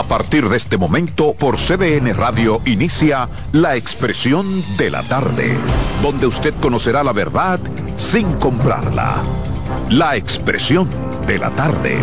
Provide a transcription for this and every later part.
A partir de este momento, por CDN Radio inicia La Expresión de la Tarde, donde usted conocerá la verdad sin comprarla. La Expresión de la Tarde.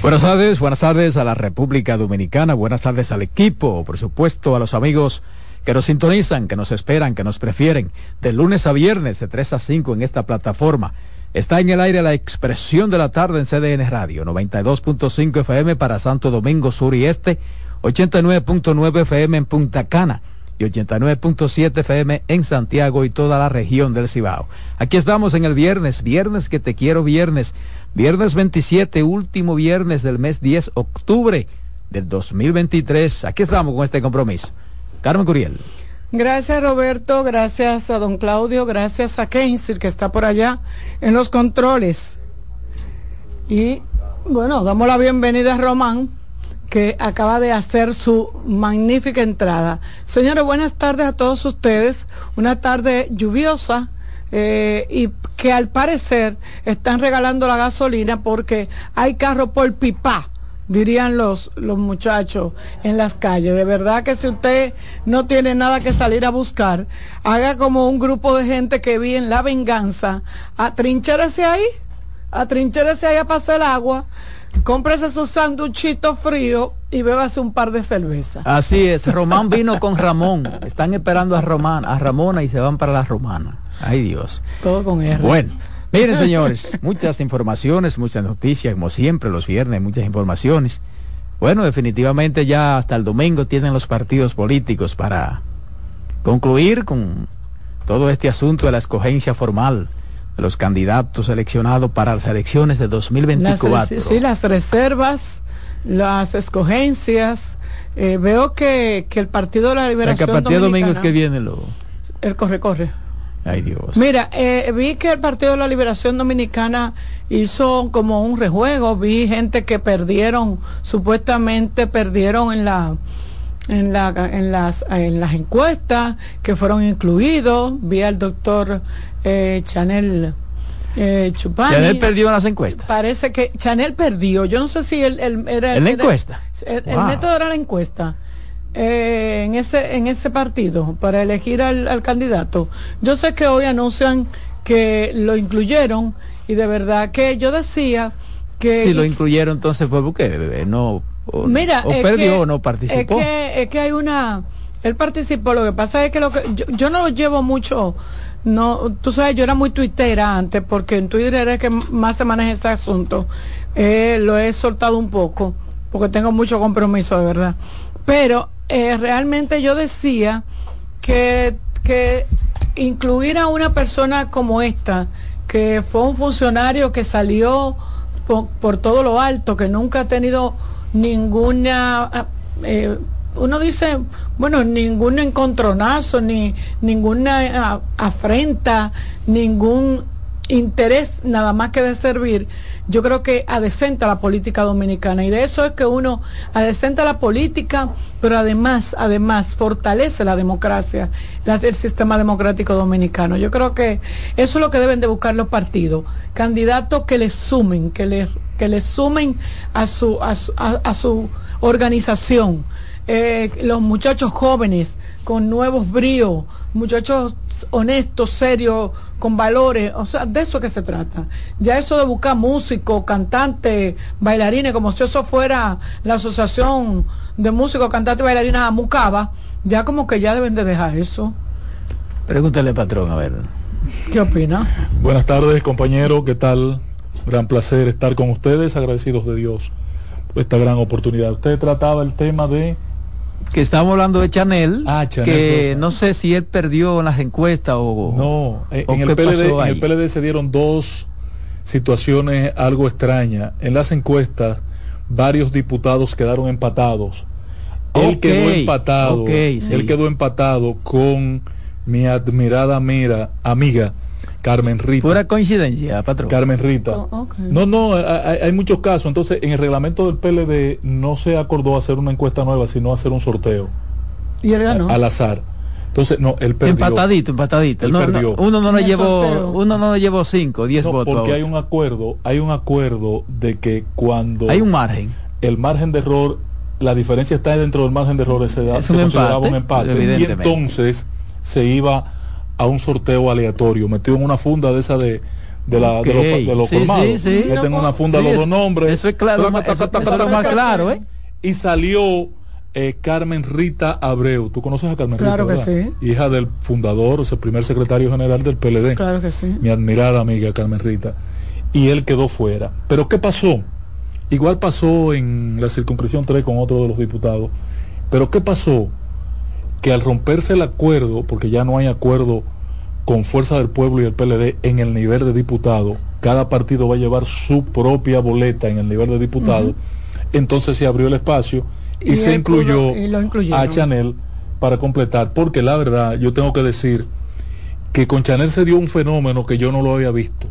Buenas tardes, buenas tardes a la República Dominicana, buenas tardes al equipo, por supuesto a los amigos que nos sintonizan, que nos esperan, que nos prefieren, de lunes a viernes de 3 a 5 en esta plataforma Está en el aire la expresión de la tarde en CDN Radio, 92.5 FM para Santo Domingo Sur y Este, 89.9 FM en Punta Cana y 89.7 FM en Santiago y toda la región del Cibao. Aquí estamos en el viernes, viernes que te quiero viernes, viernes 27, último viernes del mes 10, octubre del 2023. Aquí estamos con este compromiso. Carmen Curiel. Gracias Roberto, gracias a don Claudio, gracias a Keynes, que está por allá en los controles. Y bueno, damos la bienvenida a Román, que acaba de hacer su magnífica entrada. Señores, buenas tardes a todos ustedes. Una tarde lluviosa. Eh, y que al parecer están regalando la gasolina porque hay carro por pipa dirían los, los muchachos en las calles. De verdad que si usted no tiene nada que salir a buscar, haga como un grupo de gente que vi en La Venganza, atrinchérese ahí, atrinchérese ahí a pasar el agua, cómprese su sanduchito frío y bébase un par de cervezas. Así es, Román vino con Ramón, están esperando a Román, a Ramona y se van para la Romana. Ay Dios. Todo con R. Bueno. Miren, señores, muchas informaciones, muchas noticias, como siempre, los viernes, muchas informaciones. Bueno, definitivamente ya hasta el domingo tienen los partidos políticos para concluir con todo este asunto de la escogencia formal de los candidatos seleccionados para las elecciones de 2024. sí, las reservas, las escogencias. Eh, veo que, que, el Partido de la Liberación. que a partir de domingo es que viene lo. El corre-corre. Ay Dios. Mira, eh, vi que el Partido de la Liberación Dominicana hizo como un rejuego, vi gente que perdieron, supuestamente perdieron en la en, la, en, las, en las encuestas que fueron incluidos, vi al doctor eh, Chanel eh, Chupani. Chanel perdió en las encuestas. Parece que Chanel perdió, yo no sé si él, era... ¿En la encuesta? El, el método era la encuesta. Eh, en ese en ese partido para elegir al, candidato. Yo sé que hoy anuncian que lo incluyeron y de verdad que yo decía que si lo incluyeron entonces fue porque no o, mira o perdió o no participó. Es que, es que hay una él participó, lo que pasa es que lo que yo, no lo llevo mucho no, tú sabes, yo era muy tuitera antes porque en Twitter es que más se maneja ese asunto. Eh, lo he soltado un poco porque tengo mucho compromiso de verdad. Pero eh, realmente yo decía que, que incluir a una persona como esta, que fue un funcionario que salió por, todo lo alto, que nunca ha tenido ninguna... Eh, uno dice, bueno, ningún encontronazo, ni ninguna afrenta, ningún interés nada más que de servir, yo creo que adecenta la política dominicana. Y de eso es que uno adecenta la política, pero además, además, fortalece la democracia, el sistema democrático dominicano. Yo creo que eso es lo que deben de buscar los partidos. Candidatos que le sumen, que le, que le sumen a su, a su, organización. Eh, los muchachos jóvenes con nuevos bríos, muchachos honestos, serios, con valores, o sea, de eso que se trata. Ya eso de buscar músicos, cantantes, bailarines, como si eso fuera la asociación de músicos, cantantes y bailarines a Mucaba, ya como que ya deben de dejar eso. Pregúntale, patrón, a ver. ¿Qué opina? Buenas tardes, compañero, ¿qué tal? Gran placer estar con ustedes, agradecidos de Dios por esta gran oportunidad. Usted trataba el tema de que estamos hablando de Chanel, ah, que no sé si él perdió en las encuestas o no en, el PLD, en el PLD se dieron dos situaciones algo extrañas. En las encuestas varios diputados quedaron empatados. Él quedó empatado él quedó empatado con mi admirada mira, amiga Carmen Rita. Pura coincidencia, patrón. Carmen Rita. Oh, no, no, hay, muchos casos. Entonces, en el reglamento del PLD no se acordó hacer una encuesta nueva, sino hacer un sorteo. ¿Y él ganó? Al azar. Entonces, no, él perdió. Empatadito, empatadito. No, uno no le llevó, uno no le llevó cinco, diez votos. Porque hay un acuerdo, hay un acuerdo de que cuando hay un margen, el margen de error, la diferencia está dentro del margen de error, ese es se un consideraba empate, un empate. Y entonces se iba a un sorteo aleatorio, metido en una funda de esa de de, la, de los, de los sí, formados. Sí, Meten una funda los dos nombres. Eso es claro, eso, eso es más claro, ¿eh? Y salió eh, Carmen Rita Abreu. ¿Tú conoces a Carmen Rita? Claro que sí. Hija del fundador, o sea, primer secretario general del PLD. Claro que sí. Mi admirada amiga Carmen Rita. Y él quedó fuera. Pero ¿qué pasó? Igual pasó en la circunscripción 3 con otro de los diputados. Pero ¿qué pasó? Que al romperse el acuerdo, porque ya no hay acuerdo con Fuerza del Pueblo y el PLD en el nivel de diputado, cada partido va a llevar su propia boleta en el nivel de diputado, entonces se abrió el espacio y, se incluyó a Chanel para completar, porque la verdad yo tengo que decir que con Chanel se dio un fenómeno que yo no lo había visto.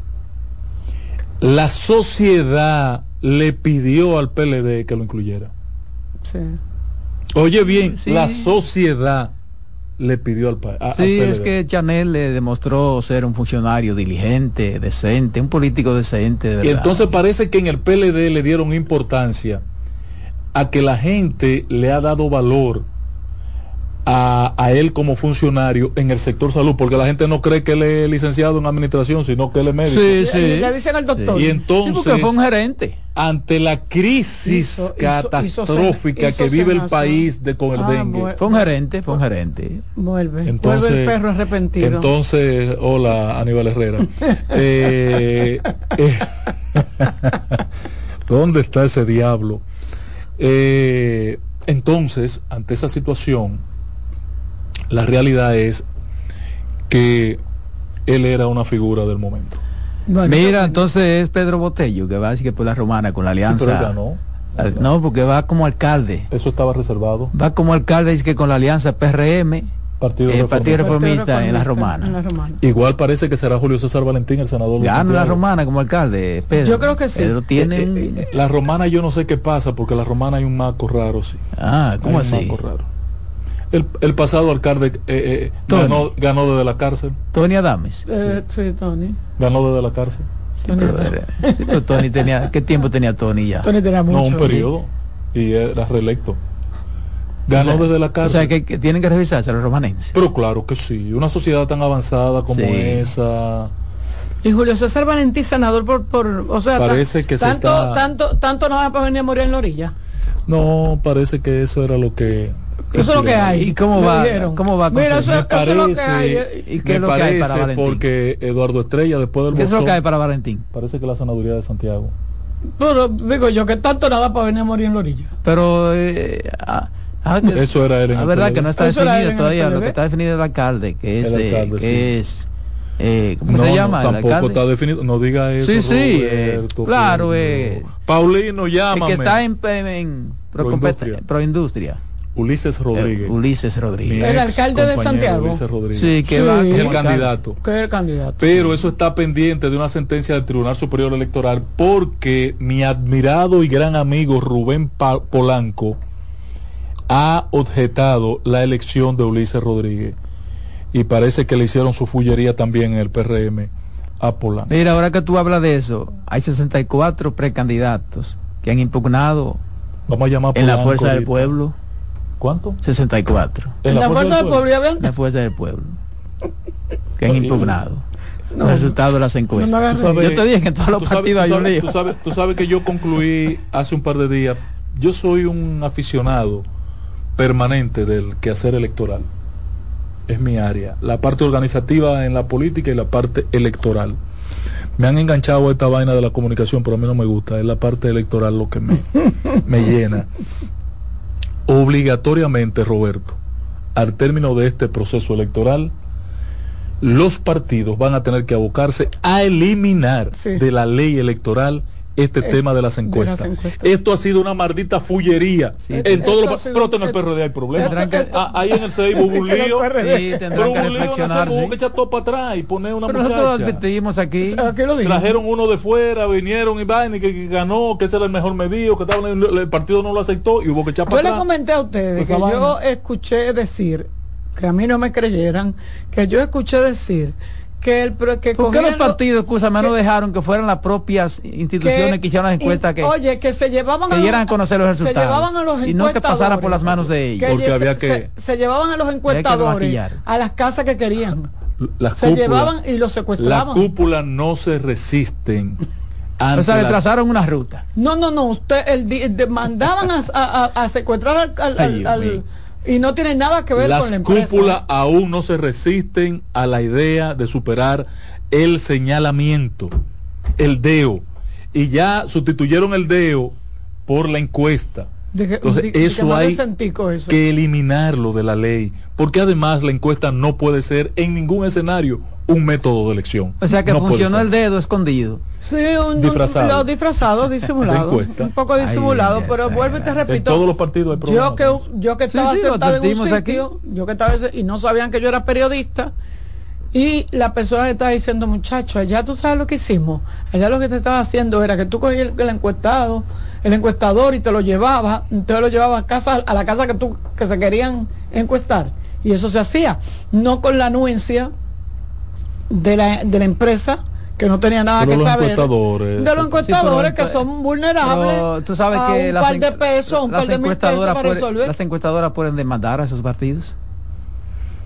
La sociedad le pidió al PLD que lo incluyera. Oye bien, la sociedad le pidió al país. Sí, es que Chanel le demostró ser un funcionario diligente, decente, un político decente. y entonces parece que en el PLD le dieron importancia a que la gente le ha dado valor a, él como funcionario en el sector salud, porque la gente no cree que él es licenciado en administración, sino que él es médico. Sí, sí. Le dicen al doctor. Y entonces, fue un gerente. Ante la crisis catastrófica que vive el país de con el ah, dengue. Fue un gerente, fue un gerente. Vuelve. Entonces, vuelve el perro arrepentido. Entonces, hola Aníbal Herrera. Eh, eh, ¿Dónde está ese diablo? Eh, entonces, ante esa situación, la realidad es que él era una figura del momento. Mira, entonces es Pedro Botello que va a decir que por la romana con la alianza. no, porque va como alcalde. Eso estaba reservado. Va como alcalde, dice que con la alianza PRM, Partido, eh, Partido Reformista, en, la romana. Igual parece que será Julio César Valentín el senador. Gana la romana como alcalde, Pedro. Yo creo que sí. Pedro tiene... Eh, eh, la romana yo no sé qué pasa, porque la romana hay un maco raro, sí. Ah, ¿cómo así? Un maco raro. El, el pasado alcalde eh, eh ganó, ganó desde la cárcel. Tony Adames. Eh, sí. Tony. Ganó desde la cárcel. Tony, Tony tenía, ¿qué tiempo tenía Tony ya? Tony tenía mucho. No, un periodo. Y era reelecto. Ganó desde la cárcel. O sea, que, tienen que revisarse los romanenses. Pero claro que sí. Una sociedad tan avanzada como esa. Y Julio César Valentín, senador por, por o sea, parece que tanto, tanto, tanto nada para venir a morir en la orilla. No, parece que eso era lo que eso es lo que hay. ¿Y cómo va? ¿Cómo va? Mira, eso, es lo que hay. ¿Y qué es lo que hay para Valentín? Porque Eduardo Estrella, después del ¿Qué es lo que hay para Valentín? Parece que la sanaduría de Santiago. Pero digo yo que tanto nada para venir a morir en la orilla. Pero eh, ah, ah, eso era él La verdad que no está definido todavía. Lo que está definido es el alcalde, que es, eh, que es eh, ¿cómo se llama? No, tampoco está definido. No diga eso. Sí, sí. Eh, claro. Eh, Paulino, llámame. El que está en, en, Proindustria. Pro Ulises Rodríguez. Ulises Rodríguez. El alcalde de Santiago. Sí, que va el candidato. Que el candidato. Pero eso está pendiente de una sentencia del Tribunal Superior Electoral porque mi admirado y gran amigo Rubén Polanco ha objetado la elección de Ulises Rodríguez. Y parece que le hicieron su fullería también en el PRM a Polanco. Mira, ahora que tú hablas de eso, hay 64 precandidatos que han impugnado Vamos a llamar en la fuerza del pueblo. ¿Cuánto? 64. ¿En la, fuerza, del pueblo? La fuerza del pueblo. Que han impugnado. los resultados de las encuestas. yo te dije que en todos los partidos hay un lío. Tú sabes, tú sabes que yo concluí hace un par de días. Yo soy un aficionado permanente del quehacer electoral. Es mi área. La parte organizativa en la política y la parte electoral. Me han enganchado a esta vaina de la comunicación, pero a mí no me gusta. Es la parte electoral lo que me, me llena obligatoriamente, Roberto, al término de este proceso electoral, los partidos van a tener que abocarse a eliminar de la ley electoral este eh, tema de las, encuestas. Esto ha sido una maldita fullería. en todos los pero en el PRD hay problemas. Ah, ahí en el CEI hubo un lío. Sí, pero que un lío hubo que echar todo para atrás y poner una pero muchacha. Nosotros aquí. Trajeron uno de fuera, vinieron y van y que, ganó, que ese era el mejor medido, que estaba, el partido no lo aceptó y hubo que echar para atrás. Yo le comenté a ustedes que yo escuché decir que a mí no me creyeran, que yo escuché decir que el que ¿Por qué los partidos, escúchame, no dejaron que fueran las propias instituciones que, hicieron las encuestas que oye que se llevaban que dieran a conocer los resultados se llevaban a los y no que pasara por las manos de ellos. Porque había que se, llevaban a los encuestadores a las casas que querían. Se llevaban y los secuestraban. Las cúpulas no se resisten o sea, le trazaron una ruta. No, no, no. Usted el, mandaban a, secuestrar al, y no tiene nada que ver con la empresa. Las cúpulas aún no se resisten a la idea de superar el señalamiento, el DEO. Y ya sustituyeron el DEO por la encuesta. Entonces, eso hay que eliminarlo de la ley, porque además la encuesta no puede ser en ningún escenario un método de elección. O sea que funcionó el dedo escondido. Sí, un, disfrazado. disfrazado, disimulado. un poco disimulado, pero vuelvo y te repito. En todos los partidos hay Yo que, yo que estaba sentado en un sitio, yo que estaba y no sabían que yo era periodista, y la persona le estaba diciendo, muchacho, allá tú sabes lo que hicimos. Allá lo que te estaba haciendo era que tú cogías el, encuestado, el encuestador y te lo llevaba, te lo llevaba a casa, a la casa que tú, que se querían encuestar. Y eso se hacía, no con la anuencia de la, de la empresa, que no tenía nada que saber. de los encuestadores que son vulnerables tú sabes que un par de pesos un par de mil pesos para resolver. las encuestadoras pueden demandar a esos partidos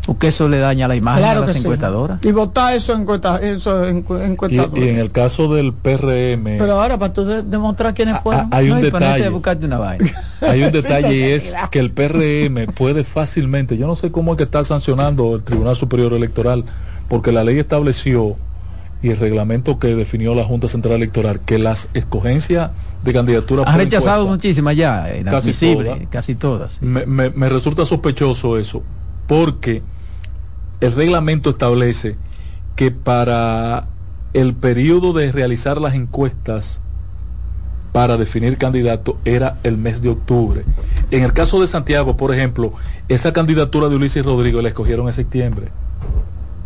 porque eso le daña la imagen a las encuestadoras. Y votar eso, encuesta, eso encuestadoras. Y, y, en el caso del PRM. Pero ahora, para tú demostrar quiénes fueron. Hay un detalle. hay un detalle y es que el PRM puede fácilmente, yo no sé cómo es que está sancionando el Tribunal Superior Electoral, porque la ley estableció y el reglamento que definió la Junta Central Electoral que las escogencias de candidatura ha rechazado muchísimas ya, casi todas. Casi todas me, me resulta sospechoso eso, porque el reglamento establece que para el periodo de realizar las encuestas para definir candidato era el mes de octubre. En el caso de Santiago, por ejemplo, esa candidatura de Ulises Rodrigo la escogieron en septiembre,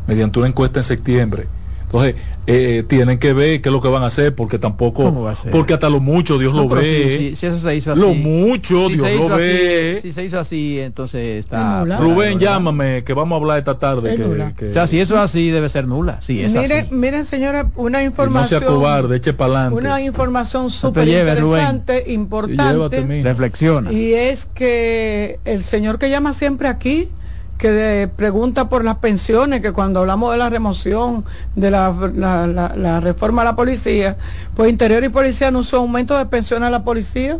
mediante una encuesta en septiembre. Entonces, eh, tienen que ver qué es lo que van a hacer, porque tampoco, porque hasta lo mucho Dios lo ve. Si, eso se hizo así. Lo mucho Dios lo ve. si se hizo así, entonces está. Rubén, llámame, que vamos a hablar esta tarde. O sea, si eso es así, debe ser nula. Sí, es miren, miren, señora, una información. no sea cobarde, eche para Una información súper interesante, importante. Reflexiona. Y es que el señor que llama siempre aquí, que pregunta por las pensiones, que cuando hablamos de la remoción, de la, la, reforma a la policía, pues Interior y Policía anunció aumento de pensiones a la policía.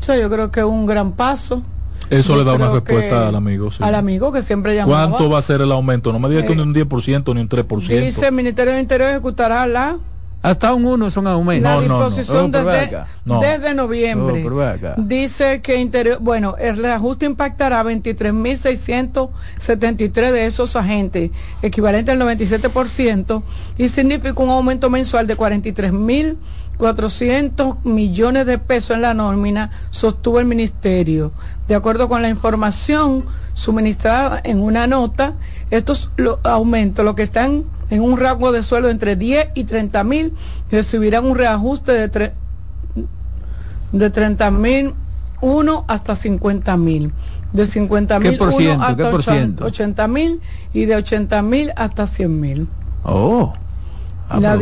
O sea, yo creo que es un gran paso. Eso le da una respuesta al amigo. Al amigo que siempre llamaba. ¿Cuánto va a ser el aumento? No me diga que ni un 10% ni un 3%. Dice el Ministerio de Interior ejecutará la hasta un 1 son aumentos. La disposición desde, desde, noviembre. dice que interior, bueno, el reajuste impactará a 23.673 de esos agentes, equivalente al 97%, y significa un aumento mensual de 43.400 millones de pesos en la nómina, sostuvo el ministerio. De acuerdo con la información suministrada en una nota, estos aumentos, lo que están en un rango de sueldo entre 10 y 30 mil, recibirán un reajuste de, de 30 mil 1 hasta 50 mil. De 50 mil hasta 80 mil y de 80 mil hasta 100 mil. Oh. Ah, la,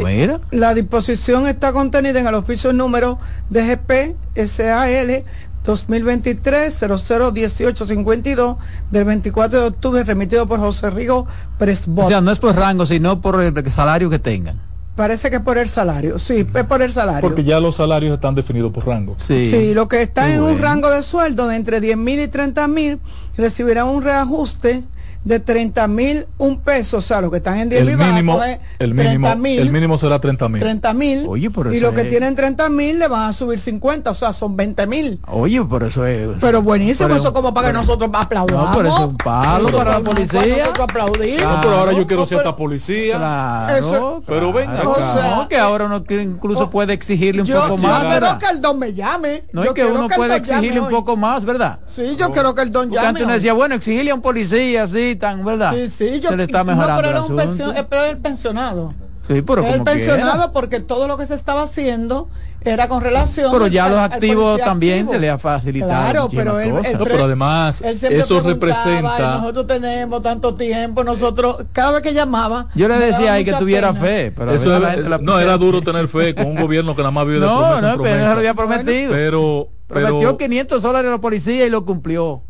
la, disposición está contenida en el oficio número DGP SAL 2023-001852 del 24 de octubre remitido por José Rigo Presbot. O sea, no es por rango, sino por el salario que tengan. Parece que es por el salario, sí, es por el salario. Porque ya los salarios están definidos por rango. Sí, sí lo que está en un rango de sueldo de entre 10 mil y 30 mil recibirán un reajuste de 30 mil un peso, o sea, los que están en 10 mil mínimo, el mínimo, el mínimo será 30 mil. 30 mil. Y los que tienen 30 mil le van a subir 50, o sea, son 20 mil. Oye, por eso es. Pero buenísimo, eso como para que nosotros aplaudamos. No, pero es un palo para la policía. No, pero ahora yo quiero ser esta policía. Claro, pero venga no, que ahora uno incluso puede exigirle un poco más. Yo quiero que el don me llame. No, es que uno puede exigirle un poco más, ¿verdad? Sí, yo quiero que el don llame. antes uno decía, bueno, exigirle a un policía así, tan, ¿verdad? Sí, sí, yo, se le está mejorando no, pero, el pero el pensionado. Sí, pero el pensionado porque todo lo que se estaba haciendo era con relación pero ya los activos también te le ha facilitado claro pero él, pero además eso representa nosotros tenemos tanto tiempo nosotros cada vez que llamaba yo le decía ahí que tuviera fe pero eso no era duro tener fe con un gobierno que nada más vive de no, promesa no, pero lo había prometido. Pero, pero prometió 500 dólares a la policía y lo cumplió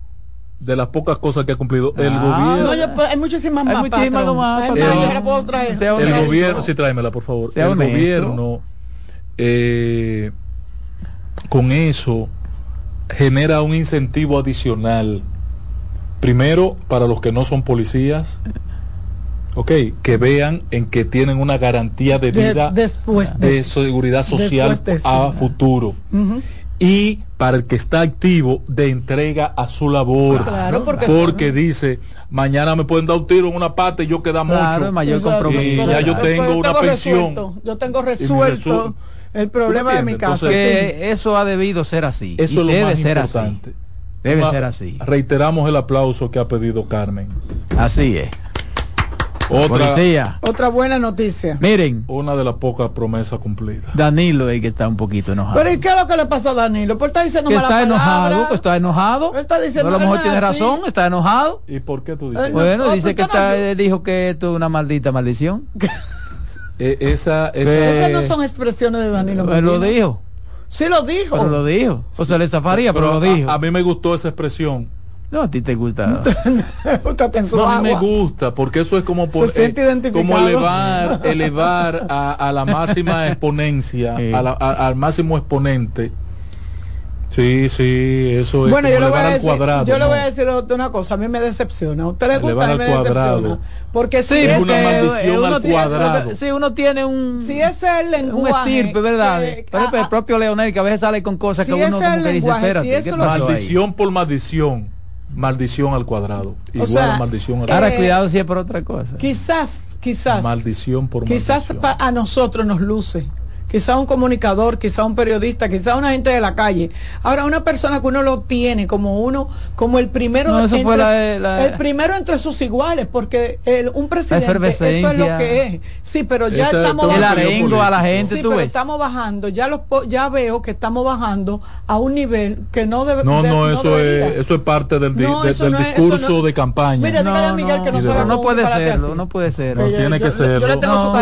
de las pocas cosas que ha cumplido el ah, gobierno. No, hay muchísimas más. Hay muchísimas más. El, el gobierno, sí, tráemela, por favor. el gobierno eh, con eso genera un incentivo adicional. Primero, para los que no son policías, ok, que vean en que tienen una garantía de vida después de, seguridad social a futuro. Y para el que está activo, de entrega a su labor. porque, dice, mañana me pueden dar un tiro en una pata y yo queda mucho. Mayor y ya yo tengo una pensión. yo tengo resuelto el problema de mi casa. Que eso ha debido ser así. Eso debe ser así. Debe ser así. Reiteramos el aplauso que ha pedido Carmen. Así es. Otra, Otra buena noticia. Miren. Una de las pocas promesas cumplidas. Danilo es que está un poquito enojado. Pero ¿y qué es lo que le pasa a Danilo? Porque está diciendo que está enojado, que está enojado. Él está diciendo a lo mejor tiene razón, está enojado. ¿Y por qué tú dices? bueno, dice que está, dijo que esto es una maldita maldición. Eh, esa, Esas no son expresiones de Danilo. Él lo dijo. Sí lo dijo. Pero lo dijo. O sea, le zafaría, pero, lo dijo. A, mí me gustó esa expresión. No, a ti te gusta. no, a mí me gusta, porque eso es como, por, eh, como elevar, elevar a, la máxima exponencia, al máximo exponente Sí, sí, eso es. Bueno, yo, le voy, a decir, yo le voy a decir una cosa, a mí me decepciona. A usted le gusta, a mí me decepciona. Porque si es una maldición al cuadrado. Si uno tiene un. Si ese es el lenguaje. Un estirpe, ¿verdad? Por el propio Leonel, que a veces sale con cosas que uno como que dice, espérate. Si maldición por maldición. Maldición al cuadrado. Igual a maldición al Ahora, cuidado si es por otra cosa. Quizás, quizás. Maldición por quizás maldición. a nosotros nos luce quizá un comunicador, quizá un periodista, quizá una gente de la calle. Ahora, una persona que uno lo tiene como uno, como el primero, entre, el primero entre sus iguales, porque el, un presidente, eso es lo que es. Sí, pero ya estamos bajando. a la gente, sí, pero estamos bajando, ya los ya veo que estamos bajando a un nivel que no debe No, no, eso es eso es parte del, discurso de campaña. Mira, no, a Miguel que no, no, puede serlo, no puede ser. No tiene que ser.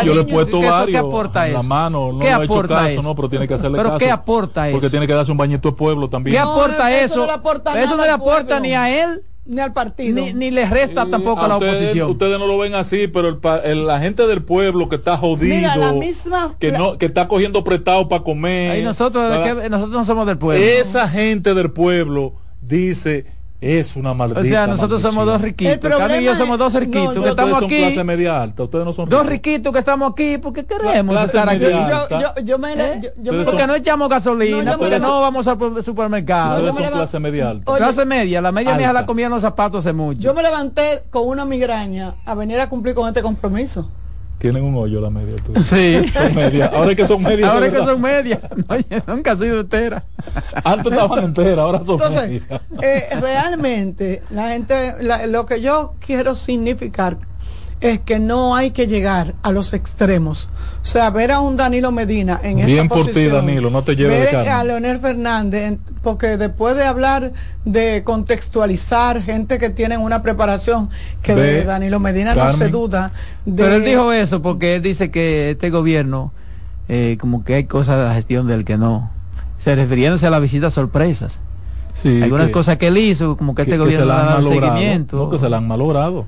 Yo le he puesto varios la mano, no ¿Qué aporta caso, eso? No, pero tiene que hacerle ¿Pero caso. qué aporta eso? Porque tiene que darse un bañito de pueblo también. ¿Qué aporta eso? Eso no le aporta, eso no le aporta ni a él ni al partido. Ni, ni le resta tampoco a la oposición. Ustedes no lo ven así, pero el, la gente del pueblo que está jodido, la misma, que no que está cogiendo prestado para comer. Ahí nosotros, nosotros no somos del pueblo. Esa gente del pueblo dice es una maldita. O sea, nosotros somos dos riquitos. Carmen y yo somos dos riquitos que estamos aquí. clase media alta. Ustedes no son Dos riquitos que estamos aquí porque queremos estar aquí. Yo, yo, me, ¿Eh? porque no echamos gasolina, porque no vamos al supermercado. Ustedes son clase media alta. clase media. La media mía la comía en los zapatos hace mucho. Yo me levanté con una migraña a venir a cumplir con este compromiso tienen un hoyo la media tú. Sí. Ahora es que son medias. Ahora es que son medias. nunca ha sido entera. Antes estaban enteras, ahora son Entonces, eh, realmente, la gente, lo que yo quiero significar es que no hay que llegar a los extremos. O sea, ver a un Danilo Medina en Bien por ti, Danilo, no te lleves ver a Leonel Fernández, porque después de hablar de contextualizar gente que tiene una preparación que de Danilo Medina no se duda. Pero él dijo eso porque él dice que este gobierno, eh, como que hay cosas de la gestión del que no. Se refiriéndose a las visitas sorpresas. Sí, Algunas cosas que él hizo, como que, este gobierno ha seguimiento. No, que se la han malogrado.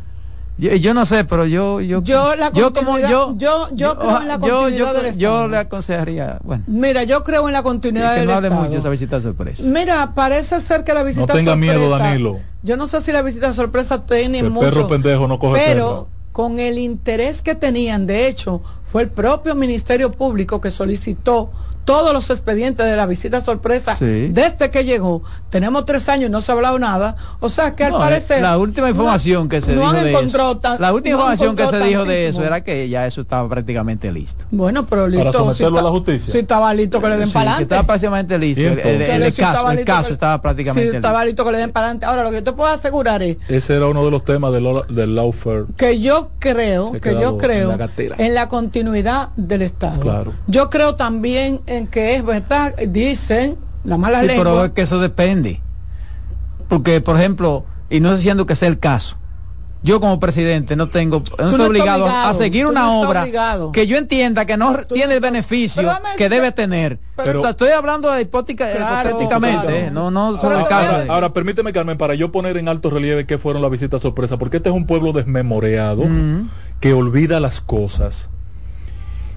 Yo, no sé, pero yo yo yo, la yo como yo yo yo creo en la continuidad yo, yo, le aconsejaría, bueno. Mira, yo creo en la continuidad que del no hable mucho esa visita sorpresa. Mira, parece ser que la visita sorpresa No tenga miedo, Danilo. Yo no sé si la visita sorpresa tiene el mucho. perro pendejo no coge Pero con el interés que tenían, de hecho, fue el propio Ministerio Público que solicitó todos los expedientes de la visita sorpresa desde que llegó. Tenemos tres años y no se ha hablado nada. O sea que al eh, parecer... La última información que se dijo de eso, La última información que se dijo de eso era que ya eso estaba prácticamente listo. Bueno, pero listo. Para someterlo a la justicia. Si estaba listo que le den para adelante. Estaba prácticamente listo. El, caso, el caso estaba prácticamente listo. estaba listo que le den para adelante. Ahora, lo que yo te puedo asegurar es... Ese era uno de los temas del, del lawfare. Que yo creo, que yo creo, en la continuidad continuidad del Estado. Claro. Yo creo también que es verdad, dicen la mala ley. Pero es que eso depende. Porque, por ejemplo, y no diciendo que sea el caso, yo como presidente no tengo no estoy obligado, a seguir una obra que yo entienda que no tiene el beneficio que debe tener pero, estoy hablando de hipotéticamente ¿eh? no no sobre el caso ahora, permíteme Carmen para yo poner en alto relieve qué fueron las visitas sorpresa porque este es un pueblo desmemoreado que olvida las cosas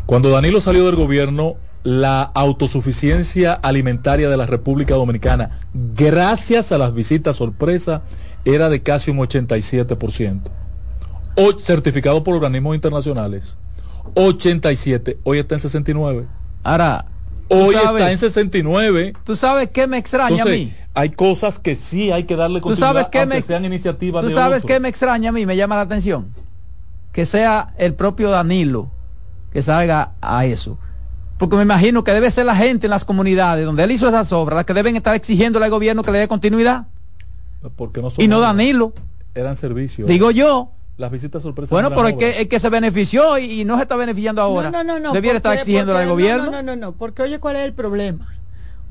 cuando Danilo salió del gobierno la autosuficiencia alimentaria de la República Dominicana gracias a las visitas sorpresa era de casi un 87%. O, certificado por organismos internacionales. 87, hoy está en 69. Ahora, hoy está en 69. ¿Tú sabes qué me extraña a mí? Hay cosas que sí hay que darle continuidad, ¿Tú sabes qué me, sean iniciativas ¿Tú sabes qué me extraña a mí? Me llama la atención. Que sea el propio Danilo que salga a eso. Porque me imagino que debe ser la gente en las comunidades donde él hizo esas obras las que deben estar exigiéndole al gobierno que le dé continuidad y no Danilo. Eran servicios. Digo yo. Las visitas sorpresas. Bueno, pero es que, es que se benefició y, no se está beneficiando ahora. No, no, no. Debiera estar exigiendo al gobierno. No, no, no, no, porque oye, ¿cuál es el problema?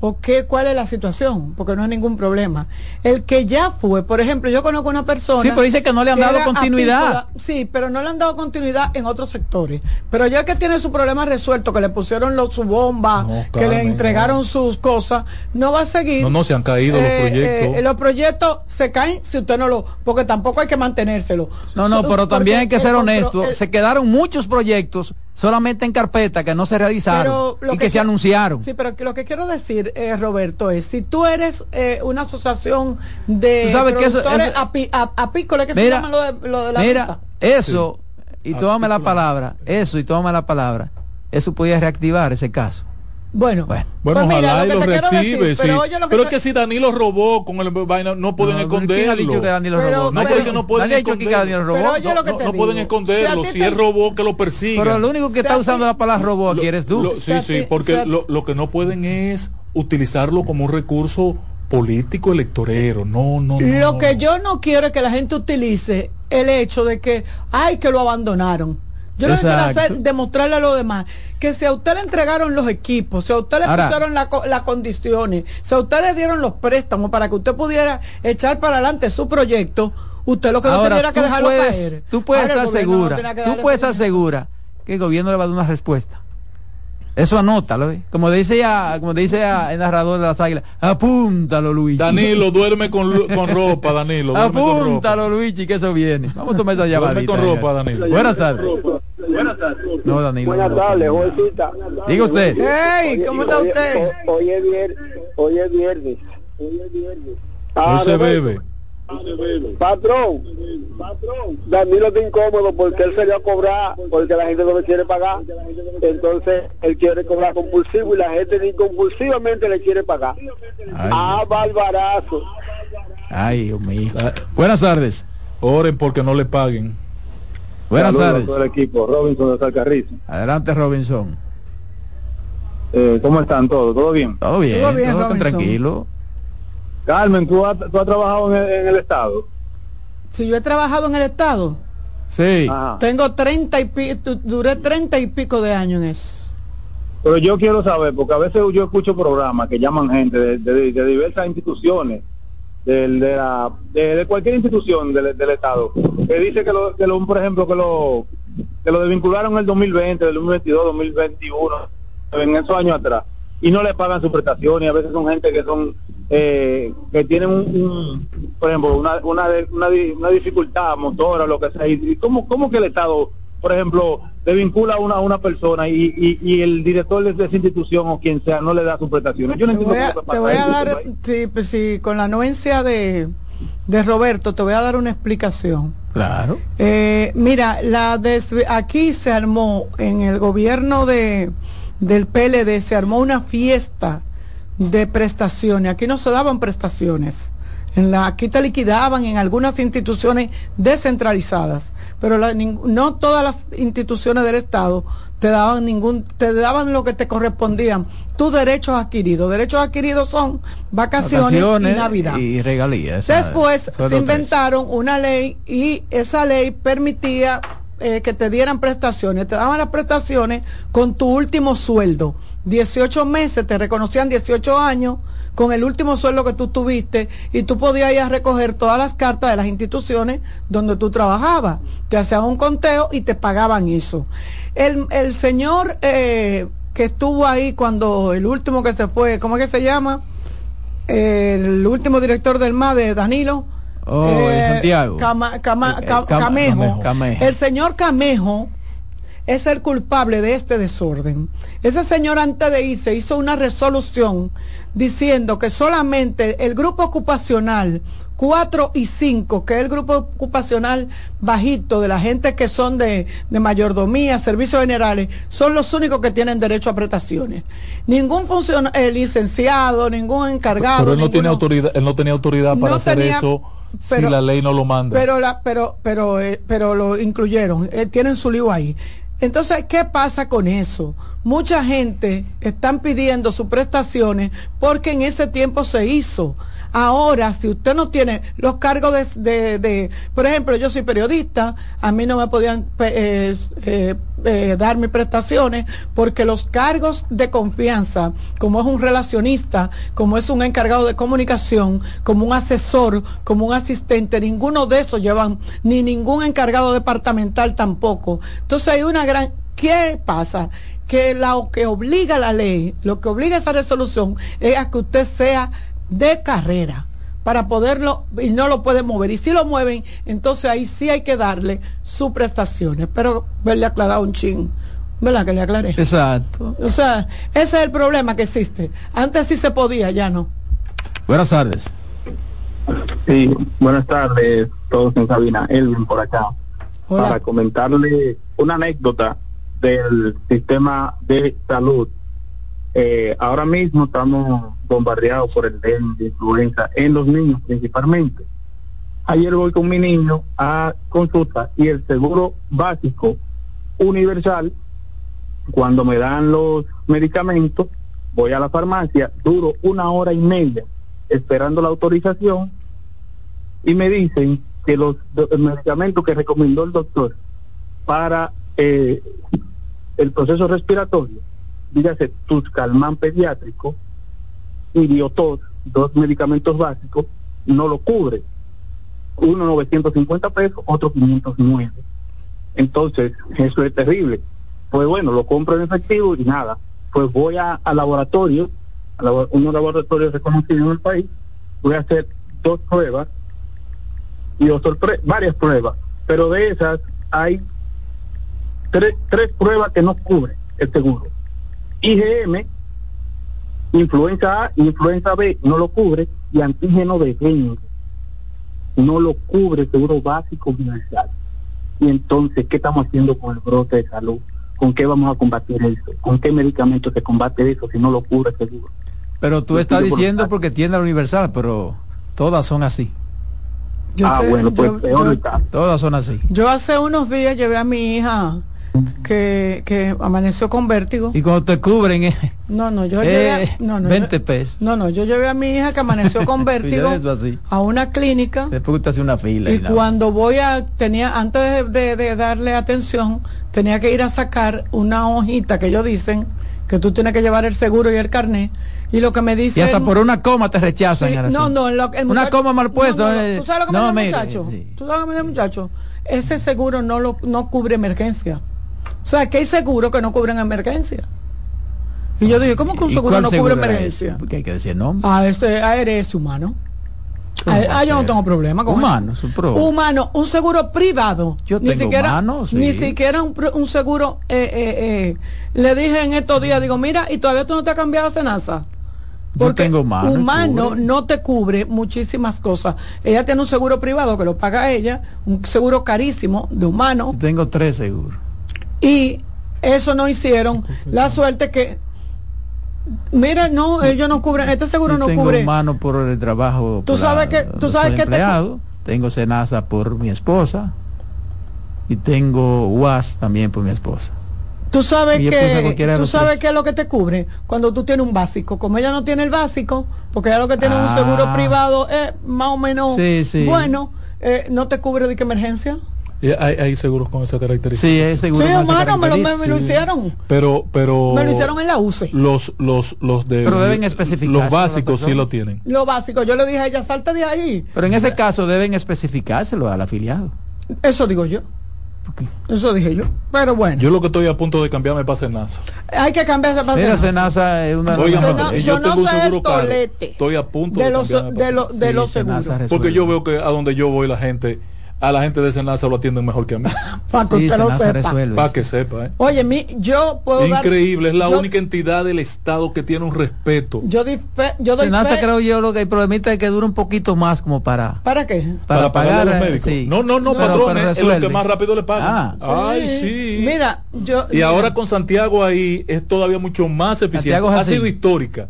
O qué, cuál es la situación, porque no hay ningún problema. El que ya fue, por ejemplo, yo conozco una persona. Sí, pero dice que no le han dado continuidad. sí, pero no le han dado continuidad en otros sectores. Pero ya que tiene su problema resuelto, que le pusieron los, su bomba, que le entregaron sus cosas, no va a seguir. No, no, se han caído los eh, proyectos. Eh, los proyectos se caen si usted no lo. Porque tampoco hay que mantenérselo. No, no, pero también hay que ser honesto. se quedaron muchos proyectos solamente en carpeta que no se realizaron y que, se anunciaron. Sí, pero lo que quiero decir, eh, Roberto, es si tú eres eh, una asociación de sabes que eso, apícola, que se llama lo de, lo de la Mira, eso, y tómame la palabra, eso y tómame la palabra, eso podía reactivar ese caso. Bueno, bueno, pues ojalá y lo reactive, sí. Pero, es que si Danilo robó con el vaina, no pueden esconderlo. ha dicho que Danilo robó? No, porque no pueden esconderlo. No, pueden esconderlo. Si, él robó, que lo persigan. Pero lo único que está usando la palabra robó aquí eres tú. sí, sí, porque lo, que no pueden es utilizarlo como un recurso político electorero. No, no, no. Lo que yo no quiero es que la gente utilice el hecho de que, ay, que lo abandonaron yo lo que quiero hacer demostrarle a los demás que si a usted le entregaron los equipos, si a usted le pusieron las condiciones, si a usted le dieron los préstamos para que usted pudiera echar para adelante su proyecto, usted lo que no tuviera que dejarlo caer. Tú puedes estar segura, tú puedes estar segura que el gobierno le va a dar una respuesta. Eso anótalo, ¿eh? como dice ya, como dice el narrador de las águilas, apúntalo Luigi. Danilo, duerme con, con ropa, Danilo. Apúntalo Luigi, que eso viene. Vamos a tomar esa llamada. Duerme con ropa, Danilo. Buenas tardes. Buenas tardes. No, Danilo. Buenas tardes, jovencita. Diga usted. Hey, ¿cómo está usted? Hoy es viernes. Hoy es viernes. Hoy es viernes. Hoy se bebe. Patrón, patrón, Danilo está incómodo porque él se dio a cobrar porque la gente no le quiere pagar. Entonces él quiere cobrar compulsivo y la gente ni compulsivamente le quiere pagar. ah, barbarazo. Ay, Dios mío. Buenas tardes. Oren porque no le paguen. Buenas tardes. A equipo, Robinson de Adelante, Robinson. Eh, ¿Cómo están todos? ¿Todo bien? Todo bien, todo, bien, tranquilo. Carmen, ¿tú has, tú has trabajado en el, Estado? Si yo he trabajado en el Estado. Sí. Tengo treinta y pico, duré treinta y pico de años en eso. Pero yo quiero saber, porque a veces yo escucho programas que llaman gente de, diversas instituciones, de, de, la, de, cualquier institución del, Estado, que dice que, lo, que lo, por ejemplo, que lo, que lo desvincularon en el 2020, el 2022, 2021, en esos años atrás y no le pagan su prestación y a veces son gente que son eh, que tienen un, por ejemplo una, una, una, dificultad motora lo que sea y, cómo, cómo que el estado por ejemplo le vincula a una, una persona y, y, el director de esa institución o quien sea no le da su prestación yo no te voy a, te voy a dar sí, pues sí, con la anuencia de de Roberto te voy a dar una explicación claro eh, mira la aquí se armó en el gobierno de del PLD se armó una fiesta de prestaciones. Aquí no se daban prestaciones. En la, aquí te liquidaban en algunas instituciones descentralizadas, pero no todas las instituciones del Estado te daban ningún, te daban lo que te correspondían, tus derechos adquiridos. Derechos adquiridos son vacaciones, y Navidad. Y regalías. Después se inventaron una ley y esa ley permitía eh, que te dieran prestaciones, te daban las prestaciones con tu último sueldo. 18 meses, te reconocían 18 años con el último sueldo que tú tuviste y tú podías ir a recoger todas las cartas de las instituciones donde tú trabajabas. Te hacían un conteo y te pagaban eso. El, el señor eh, que estuvo ahí cuando el último que se fue, ¿cómo es que se llama? El último director del MADE, Danilo. Oh, eh, Santiago. Camejo. El señor Camejo es el culpable de este desorden. Ese señor antes de irse hizo una resolución diciendo que solamente el grupo ocupacional 4 y 5, que es el grupo ocupacional bajito de la gente que son de, mayordomía, servicios generales, son los únicos que tienen derecho a prestaciones. Ningún funcionario, eh, licenciado, ningún encargado. Pero él no, tiene autoridad, él no tenía autoridad para hacer eso si la ley no lo manda. Pero, la, pero, pero, eh, pero lo incluyeron, eh, tienen su lío ahí. Entonces, ¿qué pasa con eso? Mucha gente están pidiendo sus prestaciones porque en ese tiempo se hizo. Ahora, si usted no tiene los cargos de, de, por ejemplo, yo soy periodista, a mí no me podían eh, eh, eh, dar mis prestaciones porque los cargos de confianza, como es un relacionista, como es un encargado de comunicación, como un asesor, como un asistente, ninguno de esos llevan, ni ningún encargado departamental tampoco. Entonces hay una gran... ¿Qué pasa? que lo que obliga la ley, lo que obliga esa resolución es a que usted sea de carrera para poderlo y no lo pueden mover. Y si lo mueven, entonces ahí sí hay que darle sus prestaciones. Pero verle aclarado un chin. ¿Verdad que le aclaré? Exacto. O sea, ese es el problema que existe. Antes sí se podía, ya no. Buenas tardes. Sí, buenas tardes, todos en cabina. Elvin por acá. Para comentarle una anécdota del sistema de salud eh, ahora mismo estamos bombardeados por el dengue, influenza, en los niños principalmente. Ayer voy con mi niño a consulta y el seguro básico universal, cuando me dan los medicamentos, voy a la farmacia, duro una hora y media esperando la autorización y me dicen que los medicamentos que recomendó el doctor para eh, el proceso respiratorio dígase Tuscalmán pediátrico y dos medicamentos básicos, no lo cubre. Uno 950 pesos, otro 509. Entonces, eso es terrible. Pues bueno, lo compro en efectivo y nada. Pues voy a, laboratorio, a unos laboratorios reconocidos en el país, voy a hacer dos pruebas y varias pruebas, pero de esas hay tres, tres pruebas que no cubre el seguro. IgM, influenza A, influenza B no lo cubre y antígeno de dengue no lo cubre el seguro básico universal. Y entonces, ¿qué estamos haciendo con el brote de salud? ¿Con qué vamos a combatir eso? ¿Con qué medicamentos se combate eso si no lo cubre el seguro? Pero tú estás diciendo porque tiene la universal, pero todas son así. ah, bueno, pues peor Todas son así. Yo hace unos días llevé a mi hija que, que amaneció con vértigo. Y cuando te cubren, eh, no, no, yo llevé, no, no, 20 pesos. No, no, yo llevé a mi hija que amaneció con vértigo a una clínica. Después hace una fila. Y, cuando voy a, tenía, antes de, darle atención, tenía que ir a sacar una hojita que ellos dicen que tú tienes que llevar el seguro y el carnet. Y lo que me dice. Y hasta por una coma te rechazan. no, no, una coma mal puesta. ¿Tú sabes lo que me dice el muchacho? ¿Tú sabes lo que me dice el muchacho? Ese seguro no, lo, no cubre emergencia. O sea, que hay seguros que no cubren emergencia. Y yo digo, ¿cómo que un seguro no cubre emergencia? Porque hay que decir no. Ah, este, ah, eres humano. Ah, yo no tengo problema con humano, eso. Humano, un seguro privado. Yo ni tengo siquiera, Ni siquiera un, seguro. Eh, eh, eh, le dije en estos días, digo, mira, y todavía tú no te has cambiado a cenaza. Porque tengo humano, humano no te cubre muchísimas cosas. Ella tiene un seguro privado que lo paga ella, un seguro carísimo de humano. tengo tres seguros y eso no hicieron. La suerte que Mira, no, ellos no cubren, este seguro no tengo cubre. mano por el trabajo. Tú sabes que, tú sabes que tengo Senasa por mi esposa y tengo UAS también por mi esposa. Tú sabes que tú sabes qué es lo que te cubre cuando tú tienes un básico. Como ella no tiene el básico, porque ella lo que tiene un seguro ah. privado es más o menos bueno, eh, no te cubre de qué emergencia. Hay, hay, seguros con esa característica. Sí, hay seguros sí, hermano, me lo, me, lo, hicieron. Pero, pero. Me lo hicieron en la UCE. Los, los, los de. Pero deben especificar. Los básicos sí lo tienen. Lo básico, yo le dije a ella, salta de ahí. Pero en ese caso deben especificárselo al afiliado. Eso digo yo. Eso dije yo. Pero bueno. Yo lo que estoy a punto de cambiarme para Senasa. Hay que cambiarse para Senasa. Senasa es una. Oiga, yo, no tengo un seguro caro. Estoy a punto de, de los, de, lo, de los seguros. Porque yo veo que a donde yo voy la gente a la gente de Senasa lo atienden mejor que a mí. Para que usted lo sepa. Para que sepa. ¿eh? Oye, mi, yo puedo Increíble, es la única entidad del Estado que tiene un respeto. Yo, di yo doy Senasa creo yo lo que hay problemita es que dura un poquito más como para... ¿Para qué? Para, pagar, a los médicos. No, no, no, patrón, es lo que más rápido le pagan. Ah. Ay, sí. Mira, yo... Y ahora con Santiago ahí es todavía mucho más eficiente. ha sido histórica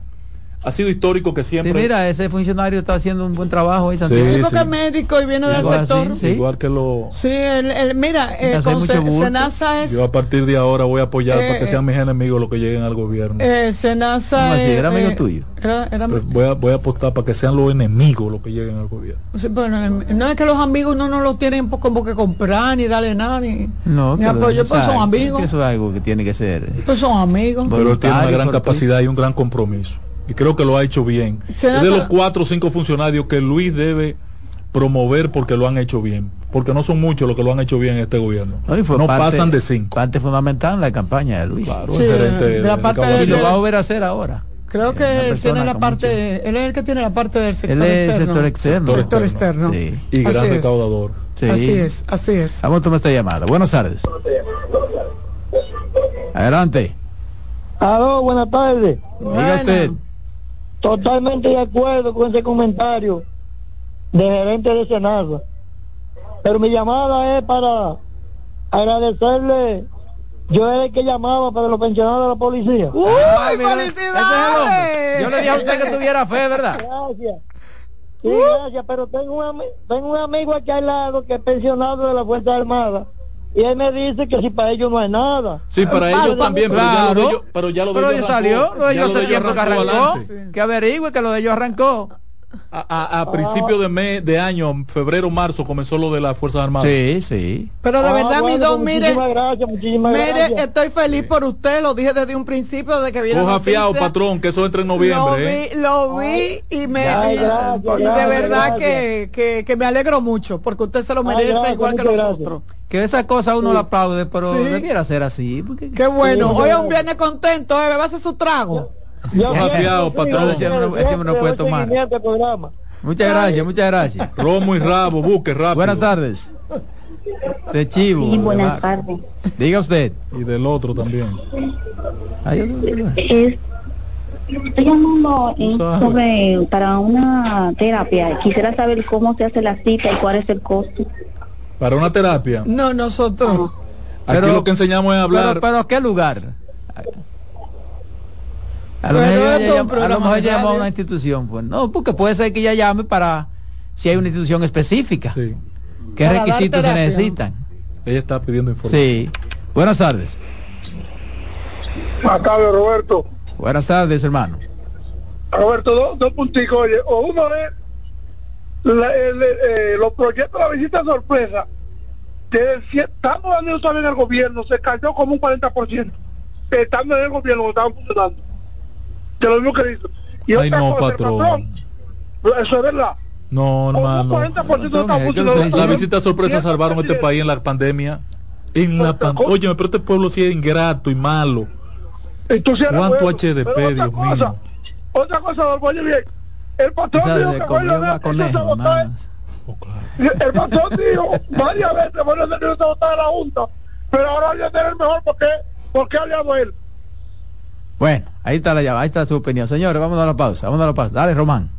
ha sido histórico que siempre. Sí, mira, ese funcionario está haciendo un buen trabajo ahí, Santiago. Sí, sí. que es médico y viene del sector. sí. Igual que lo. Sí, el, mira, eh, con Senasa es. Yo a partir de ahora voy a apoyar para que eh, sean mis enemigos los que lleguen al gobierno. Eh, Senasa. es, era amigo tuyo. Era, era pues voy, a, voy a apostar para que sean los enemigos los que lleguen al gobierno. Sí, bueno, no es que los amigos no nos los tienen como que comprar ni darle nada ni. No, ni apoyo, pues son amigos. eso es algo que tiene que ser. Pues son amigos. Pero tiene una gran capacidad y un gran compromiso y creo que lo ha hecho bien. Es de los cuatro o cinco funcionarios que Luis debe promover porque lo han hecho bien. Porque no son muchos los que lo han hecho bien en este gobierno. No, pasan de cinco. Parte fundamental en la campaña de Luis. Claro, de la parte y lo va a volver a hacer ahora. Creo que él tiene la parte, él es el que tiene la parte del sector él es externo. sector externo. Sector externo. Sí. Y gran recaudador. Sí. Así es, así es. Vamos a tomar esta llamada. Buenas tardes. Adelante. Aló, buenas tardes. Diga usted. Totalmente de acuerdo con ese comentario de gerente de Senasa. Pero mi llamada es para agradecerle. Yo era el que llamaba para los pensionados de la policía. ¡Uy, felicidades! Yo le dije a usted que tuviera fe, ¿verdad? Gracias. Sí, gracias, pero tengo un, tengo un amigo aquí al lado que es pensionado de la Fuerza Armada y él me dice que si para ellos no hay nada. Sí, para ellos también, pero, ya lo de ellos, pero ya lo de ellos salió, lo de ellos hace tiempo que arrancó, que averigüe que lo de ellos arrancó. A, a, principio de mes, de año, febrero, marzo, comenzó lo de las Fuerzas Armadas. Sí, sí. Pero de ah, verdad, mi don, mire, muchísimas gracias, muchísimas mire, estoy feliz por usted, lo dije desde un principio, de que viene Coja fiado, patrón, que eso entra en noviembre. Lo vi, ¿eh? lo vi y me, y, de verdad que, que, que, me alegro mucho, porque usted se lo merece igual que nosotros. Que esa cosa uno la aplaude, pero debiera ser así. Qué bueno, hoy un viernes contento, eh, va a hacer su trago. Coja fiado, patrón. Ese hombre no puede tomar. Muchas gracias, muchas gracias. Romo y Rabo, busque rápido. Buenas tardes. De Chivo. Sí, buenas tardes. Diga usted. Y del otro también. Es, estoy llamando sobre para una terapia. Quisiera saber cómo se hace la cita y cuál es el costo. ¿Para una terapia? No, nosotros. Aquí lo que enseñamos es hablar. ¿Pero, pero qué lugar? A lo mejor ella llama a una institución. Pues no, porque puede ser que ella llame para si hay una institución específica. Sí. ¿Qué requisitos se necesitan? Ella está pidiendo información. Sí. Buenas tardes. Buenas tardes, Roberto. Buenas tardes, hermano. Roberto, dos, dos punticos. Oye, o uno es eh, los proyectos de la visita sorpresa. Que si estamos dando también el gobierno, se cayó como un 40%. Estando en el gobierno, estaban funcionando de lo mismo que. Y Ay, no, patrón. Eso es verdad. No, hermano. La visita sorpresa salvaron este país en la pandemia. En la pandemia. Oye, pero este pueblo sí es ingrato y malo. Entonces, ¿Cuánto HDP, Dios mío? Otra cosa, oye bien. El patrón dijo que fue Leonel oh, El patrón dijo varias veces fue Leonel se votaba la Junta. Pero ahora voy a tener mejor porque, porque ha aliado él. Bueno, ahí está la llave, ahí está su opinión. Señores, vamos a la pausa, vamos a la pausa. Dale, Román.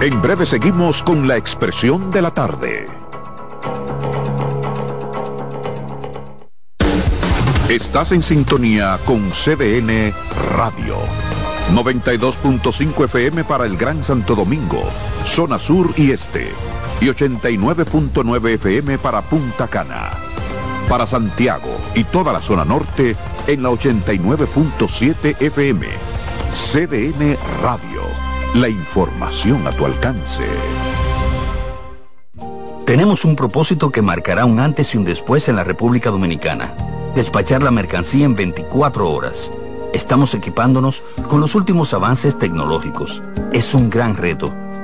En breve seguimos con la expresión de la tarde. Estás en sintonía con CDN Radio. 92.5 FM para el Gran Santo Domingo, zona sur y este. Y 89.9 FM para Punta Cana para Santiago y toda la zona norte en la 89.7 FM. CDN Radio. La información a tu alcance. Tenemos un propósito que marcará un antes y un después en la República Dominicana. Despachar la mercancía en 24 horas. Estamos equipándonos con los últimos avances tecnológicos. Es un gran reto,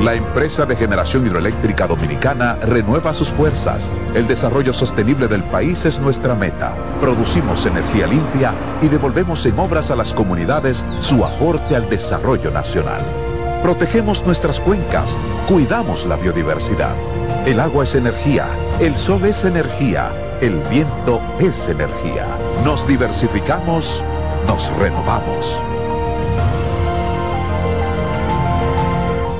La empresa de generación hidroeléctrica dominicana renueva sus fuerzas. El desarrollo sostenible del país es nuestra meta. Producimos energía limpia y devolvemos en obras a las comunidades su aporte al desarrollo nacional. Protegemos nuestras cuencas, cuidamos la biodiversidad. El agua es energía, el sol es energía, el viento es energía. Nos diversificamos, nos renovamos.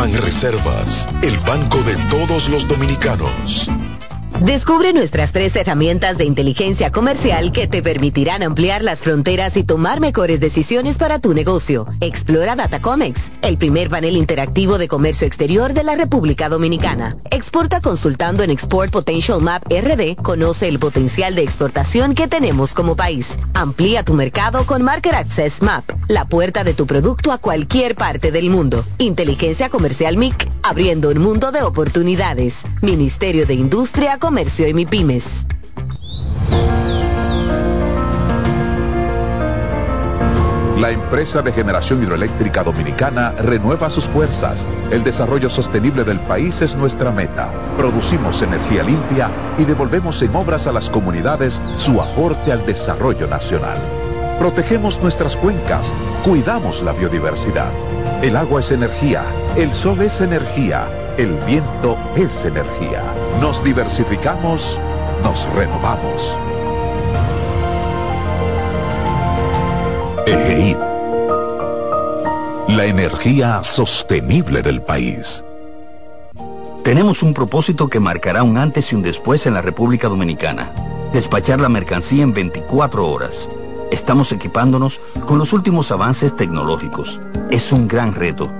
Ban Reservas, el banco de todos los dominicanos. Descubre nuestras tres herramientas de inteligencia comercial que te permitirán ampliar las fronteras y tomar mejores decisiones para tu negocio. Explora Datacomex, el primer panel interactivo de comercio exterior de la República Dominicana. Exporta consultando en Export Potential Map RD. Conoce el potencial de exportación que tenemos como país. Amplía tu mercado con Market Access Map, la puerta de tu producto a cualquier parte del mundo. Inteligencia comercial MIC, abriendo un mundo de oportunidades. Ministerio de Industria, Comercio y MIPIMES. La empresa de generación hidroeléctrica dominicana renueva sus fuerzas. El desarrollo sostenible del país es nuestra meta. Producimos energía limpia y devolvemos en obras a las comunidades su aporte al desarrollo nacional. Protegemos nuestras cuencas, cuidamos la biodiversidad. El agua es energía, el sol es energía el viento es energía. Nos diversificamos, nos renovamos. EGEID. La energía sostenible del país. Tenemos un propósito que marcará un antes y un después en la República Dominicana. Despachar la mercancía en 24 horas. Estamos equipándonos con los últimos avances tecnológicos. Es un gran reto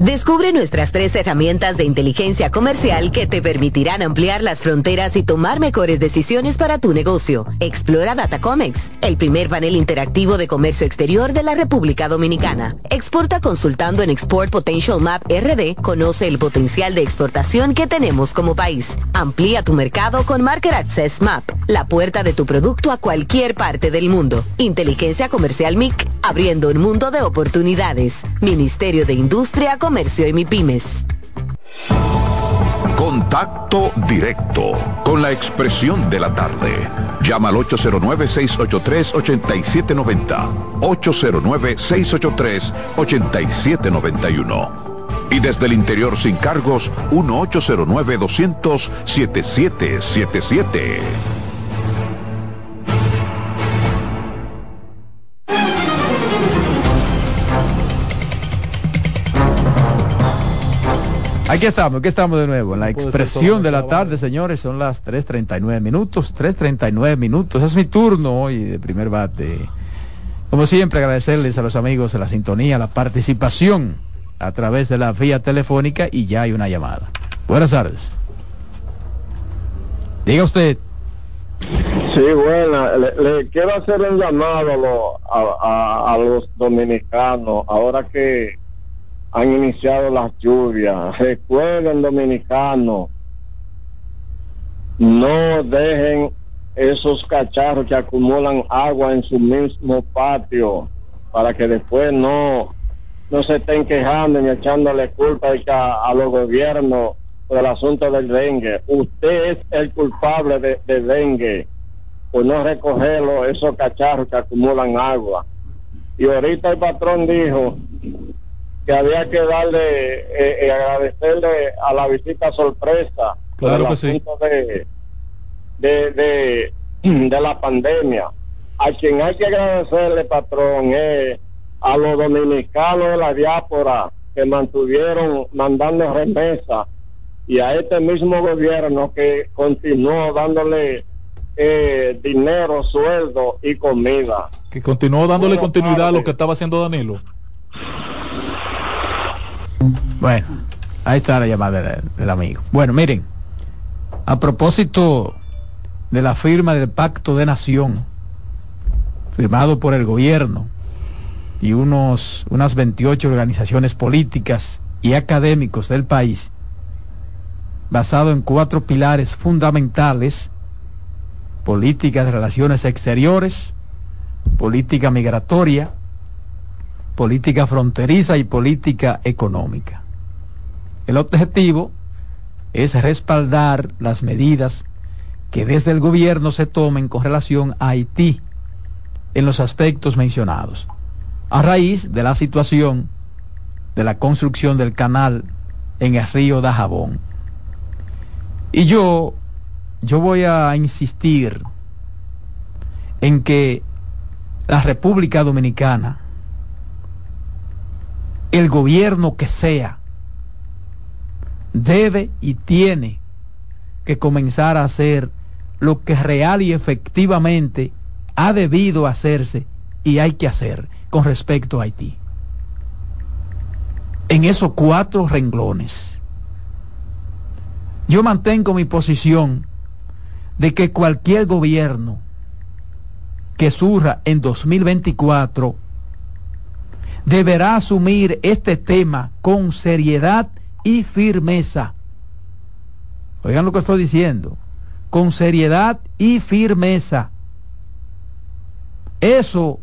Descubre nuestras tres herramientas de inteligencia comercial que te permitirán ampliar las fronteras y tomar mejores decisiones para tu negocio. Explora Datacomex, el primer panel interactivo de comercio exterior de la República Dominicana. Exporta consultando en Export Potential Map RD. Conoce el potencial de exportación que tenemos como país. Amplía tu mercado con Market Access Map, la puerta de tu producto a cualquier parte del mundo. Inteligencia comercial MIC, abriendo un mundo de oportunidades. Ministerio de Industria Comercio y MIPIMES. Contacto directo con la expresión de la tarde. Llama al 809-683-8790. 809-683-8791. Y desde el interior sin cargos, 1-809-200-7777. Aquí estamos, aquí estamos de nuevo. En la expresión de la tarde, señores, son las 3.39 minutos. 3.39 minutos. Es mi turno hoy de primer bate. Como siempre, agradecerles a los amigos la sintonía, la participación a través de la vía telefónica y ya hay una llamada. Buenas tardes. Diga usted. Sí, bueno, le, quiero hacer un llamado a los dominicanos ahora que han iniciado las lluvias. Recuerden, dominicanos, no dejen esos cacharros que acumulan agua en su mismo patio para que después no, no se estén quejando ni echándole culpa a, los gobiernos por el asunto del dengue. Usted es el culpable de, dengue por no recogerlo, esos cacharros que acumulan agua. Y ahorita el patrón dijo que había que darle, eh, eh, agradecerle a la visita sorpresa. Claro que sí. De, de, de, de la pandemia. A quien hay que agradecerle, patrón, es a los dominicanos de la diáspora que mantuvieron mandando remesas y a este mismo gobierno que continuó dándole eh, dinero, sueldo y comida. Que continuó dándole continuidad a lo que estaba haciendo Danilo. Bueno, ahí está la llamada del amigo. Bueno, miren, a propósito de la firma del Pacto de Nación, firmado por el gobierno y unos, unas 28 organizaciones políticas y académicos del país, basado en cuatro pilares fundamentales, política de relaciones exteriores, política migratoria, política fronteriza y política económica. El objetivo es respaldar las medidas que desde el gobierno se tomen con relación a Haití en los aspectos mencionados, a raíz de la situación de la construcción del canal en el río Dajabón. Y yo, yo voy a insistir en que la República Dominicana, el gobierno que sea, debe y tiene que comenzar a hacer lo que real y efectivamente ha debido hacerse y hay que hacer con respecto a Haití. En esos cuatro renglones. Yo mantengo mi posición de que cualquier gobierno que surja en 2024 deberá asumir este tema con seriedad y firmeza. Oigan lo que estoy diciendo con seriedad y firmeza. Eso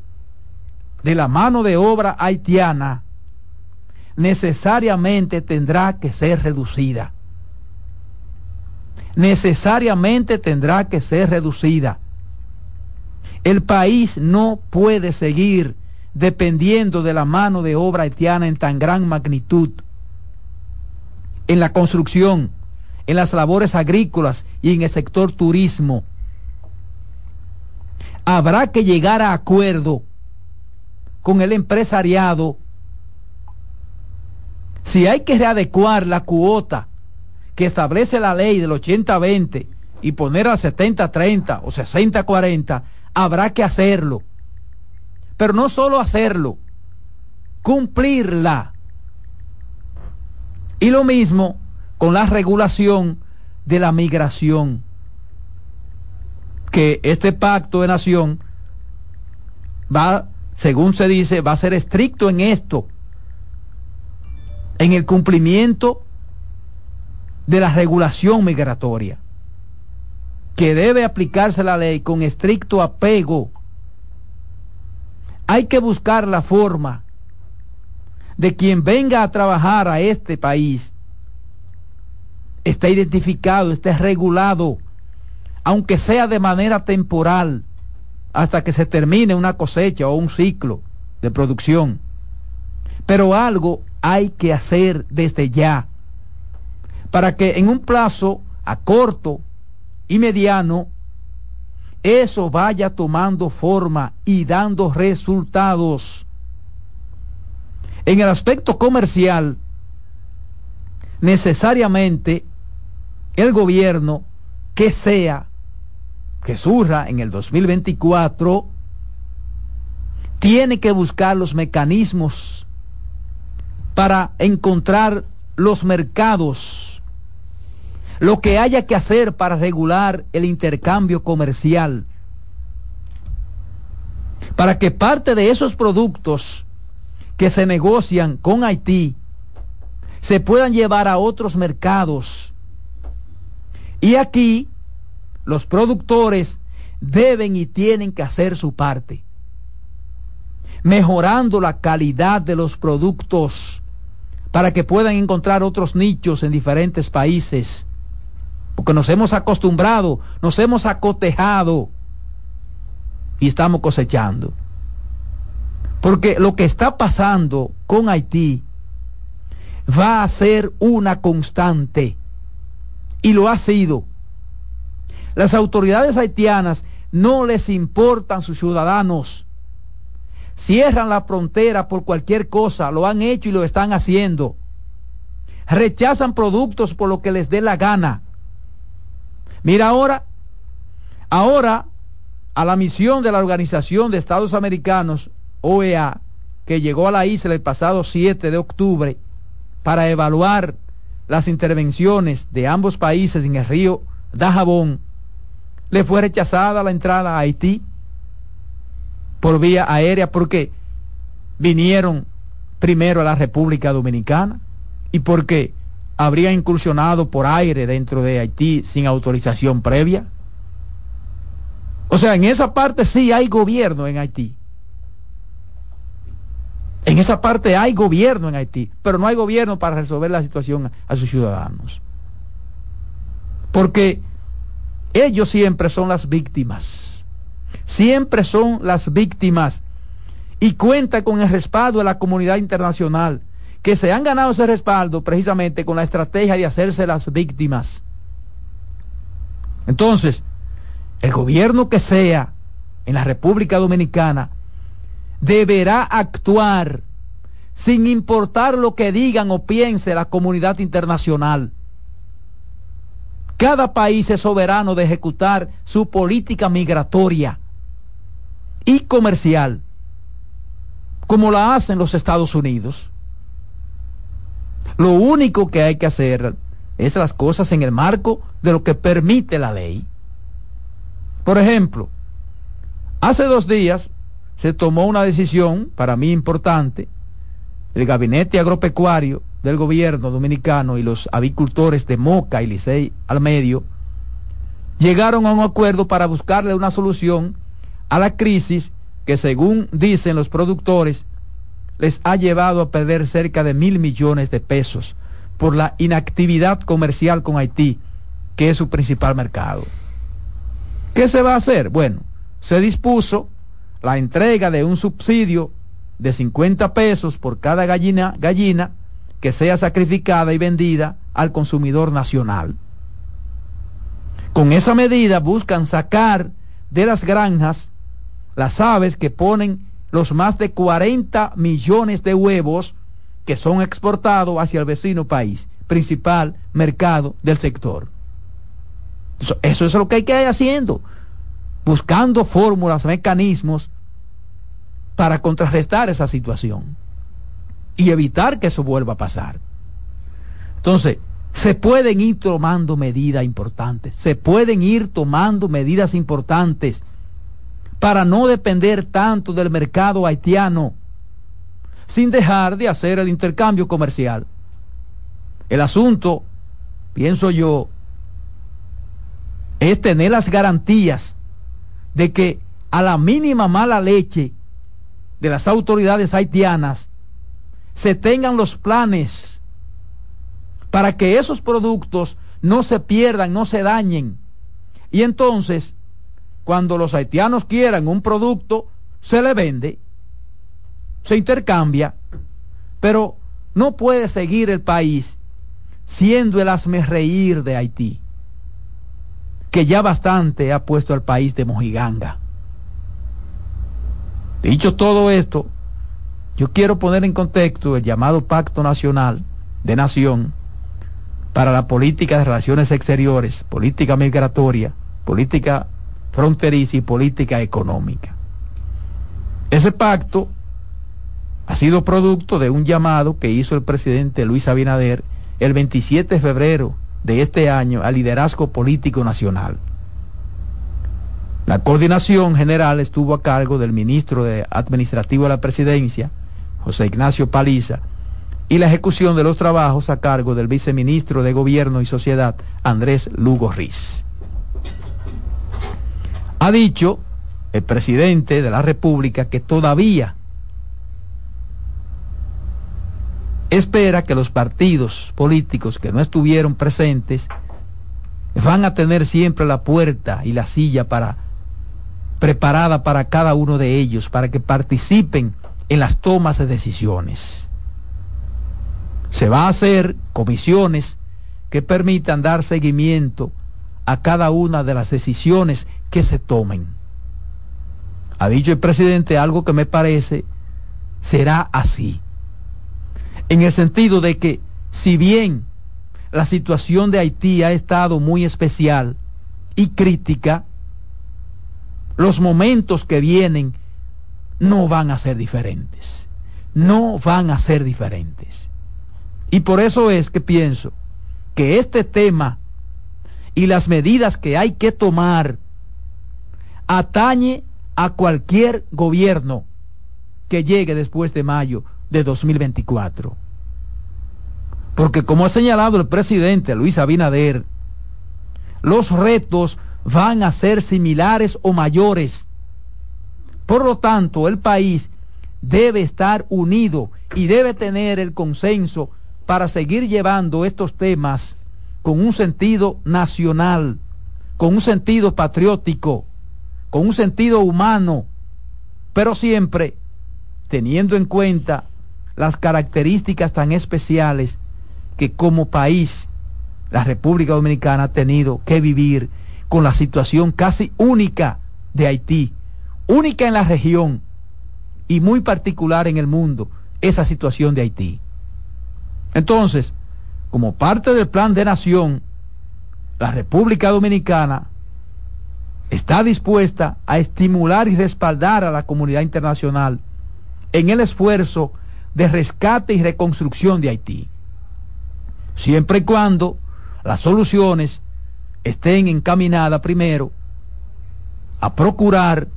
de la mano de obra haitiana necesariamente tendrá que ser reducida. Necesariamente tendrá que ser reducida. El país no puede seguir dependiendo de la mano de obra haitiana en tan gran magnitud en la construcción, en las labores agrícolas y en el sector turismo. Habrá que llegar a acuerdo con el empresariado si hay que readecuar la cuota que establece la ley del 80-20 y poner al 70-30 o 60-40, habrá que hacerlo. Pero no solo hacerlo, cumplirla. Y lo mismo con la regulación de la migración. Que este pacto de nación va, según se dice, va a ser estricto en esto, en el cumplimiento de la regulación migratoria, que debe aplicarse la ley con estricto apego. Hay que buscar la forma de quien venga a trabajar a este país está identificado, está regulado, aunque sea de manera temporal, hasta que se termine una cosecha o un ciclo de producción. Pero algo hay que hacer desde ya, para que en un plazo a corto y mediano, eso vaya tomando forma y dando resultados. En el aspecto comercial, necesariamente el gobierno que sea, que surja en el 2024, tiene que buscar los mecanismos para encontrar los mercados, lo que haya que hacer para regular el intercambio comercial, para que parte de esos productos que se negocian con Haití se puedan llevar a otros mercados. Y aquí los productores deben y tienen que hacer su parte, mejorando la calidad de los productos para que puedan encontrar otros nichos en diferentes países, porque nos hemos acostumbrado, nos hemos acotejado y estamos cosechando. Porque lo que está pasando con Haití va a ser una constante y lo ha sido. Las autoridades haitianas no les importan sus ciudadanos. Cierran la frontera por cualquier cosa, lo han hecho y lo están haciendo. Rechazan productos por lo que les dé la gana. Mira ahora, ahora a la misión de la Organización de Estados Americanos, OEA, que llegó a la isla el pasado 7 de octubre para evaluar las intervenciones de ambos países en el río Dajabón, le fue rechazada la entrada a Haití por vía aérea porque vinieron primero a la República Dominicana y porque habría incursionado por aire dentro de Haití sin autorización previa. O sea, en esa parte sí hay gobierno en Haití. En esa parte hay gobierno en Haití, pero no hay gobierno para resolver la situación a sus ciudadanos. Porque ellos siempre son las víctimas. Siempre son las víctimas. Y cuenta con el respaldo de la comunidad internacional, que se han ganado ese respaldo precisamente con la estrategia de hacerse las víctimas. Entonces, el gobierno que sea en la República Dominicana deberá actuar sin importar lo que digan o piense la comunidad internacional. Cada país es soberano de ejecutar su política migratoria y comercial, como la hacen los Estados Unidos. Lo único que hay que hacer es las cosas en el marco de lo que permite la ley. Por ejemplo, hace dos días se tomó una decisión, para mí importante, el gabinete agropecuario del gobierno dominicano y los avicultores de Moca y Licey al medio llegaron a un acuerdo para buscarle una solución a la crisis que según dicen los productores les ha llevado a perder cerca de mil millones de pesos por la inactividad comercial con Haití, que es su principal mercado. ¿Qué se va a hacer? Bueno, se dispuso la entrega de un subsidio de 50 pesos por cada gallina, gallina que sea sacrificada y vendida al consumidor nacional. Con esa medida buscan sacar de las granjas las aves que ponen los más de 40 millones de huevos que son exportados hacia el vecino país, principal mercado del sector. Eso, eso es lo que hay que ir haciendo, buscando fórmulas, mecanismos para contrarrestar esa situación y evitar que eso vuelva a pasar. Entonces, se pueden ir tomando medidas importantes, se pueden ir tomando medidas importantes para no depender tanto del mercado haitiano, sin dejar de hacer el intercambio comercial. El asunto, pienso yo, es tener las garantías de que a la mínima mala leche de las autoridades haitianas se tengan los planes para que esos productos no se pierdan, no se dañen. Y entonces, cuando los haitianos quieran un producto, se le vende, se intercambia, pero no puede seguir el país siendo el reír de Haití, que ya bastante ha puesto al país de mojiganga. Dicho todo esto, yo quiero poner en contexto el llamado Pacto Nacional de Nación para la política de relaciones exteriores, política migratoria, política fronteriza y política económica. Ese pacto ha sido producto de un llamado que hizo el presidente Luis Abinader el 27 de febrero de este año al liderazgo político nacional. La coordinación general estuvo a cargo del ministro de Administrativo de la Presidencia, José Ignacio Paliza, y la ejecución de los trabajos a cargo del viceministro de Gobierno y Sociedad, Andrés Lugo Riz. Ha dicho el presidente de la República que todavía espera que los partidos políticos que no estuvieron presentes van a tener siempre la puerta y la silla para preparada para cada uno de ellos para que participen en las tomas de decisiones. Se va a hacer comisiones que permitan dar seguimiento a cada una de las decisiones que se tomen. Ha dicho el presidente algo que me parece será así. En el sentido de que si bien la situación de Haití ha estado muy especial y crítica, los momentos que vienen no van a ser diferentes. No van a ser diferentes. Y por eso es que pienso que este tema y las medidas que hay que tomar atañe a cualquier gobierno que llegue después de mayo de 2024. Porque como ha señalado el presidente Luis Abinader, los retos van a ser similares o mayores. Por lo tanto, el país debe estar unido y debe tener el consenso para seguir llevando estos temas con un sentido nacional, con un sentido patriótico, con un sentido humano, pero siempre teniendo en cuenta las características tan especiales que como país la República Dominicana ha tenido que vivir con la situación casi única de Haití, única en la región y muy particular en el mundo, esa situación de Haití. Entonces, como parte del plan de nación, la República Dominicana está dispuesta a estimular y respaldar a la comunidad internacional en el esfuerzo de rescate y reconstrucción de Haití, siempre y cuando las soluciones estén encaminadas primero a procurar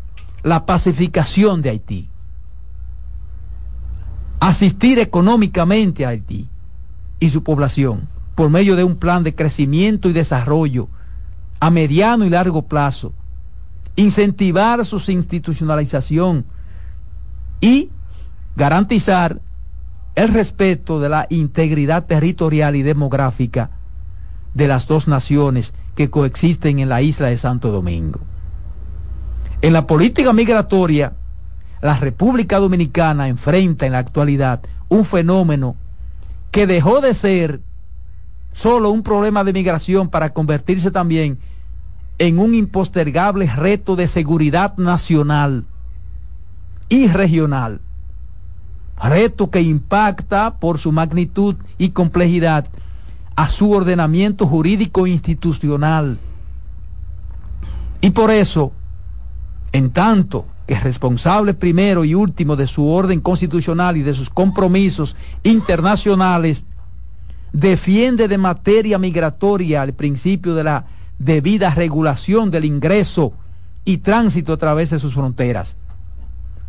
la pacificación de Haití, asistir económicamente a Haití, y su población por medio de un plan de crecimiento y desarrollo a mediano y largo plazo, incentivar su institucionalización y garantizar el respeto de la integridad territorial y demográfica de las dos naciones que coexisten en la isla de Santo Domingo. En la política migratoria, la República Dominicana enfrenta en la actualidad un fenómeno que dejó de ser solo un problema de migración para convertirse también en un impostergable reto de seguridad nacional y regional. Reto que impacta por su magnitud y complejidad a su ordenamiento jurídico institucional. Y por eso, en tanto que es responsable primero y último de su orden constitucional y de sus compromisos internacionales, defiende de materia migratoria el principio de la debida regulación del ingreso y tránsito a través de sus fronteras,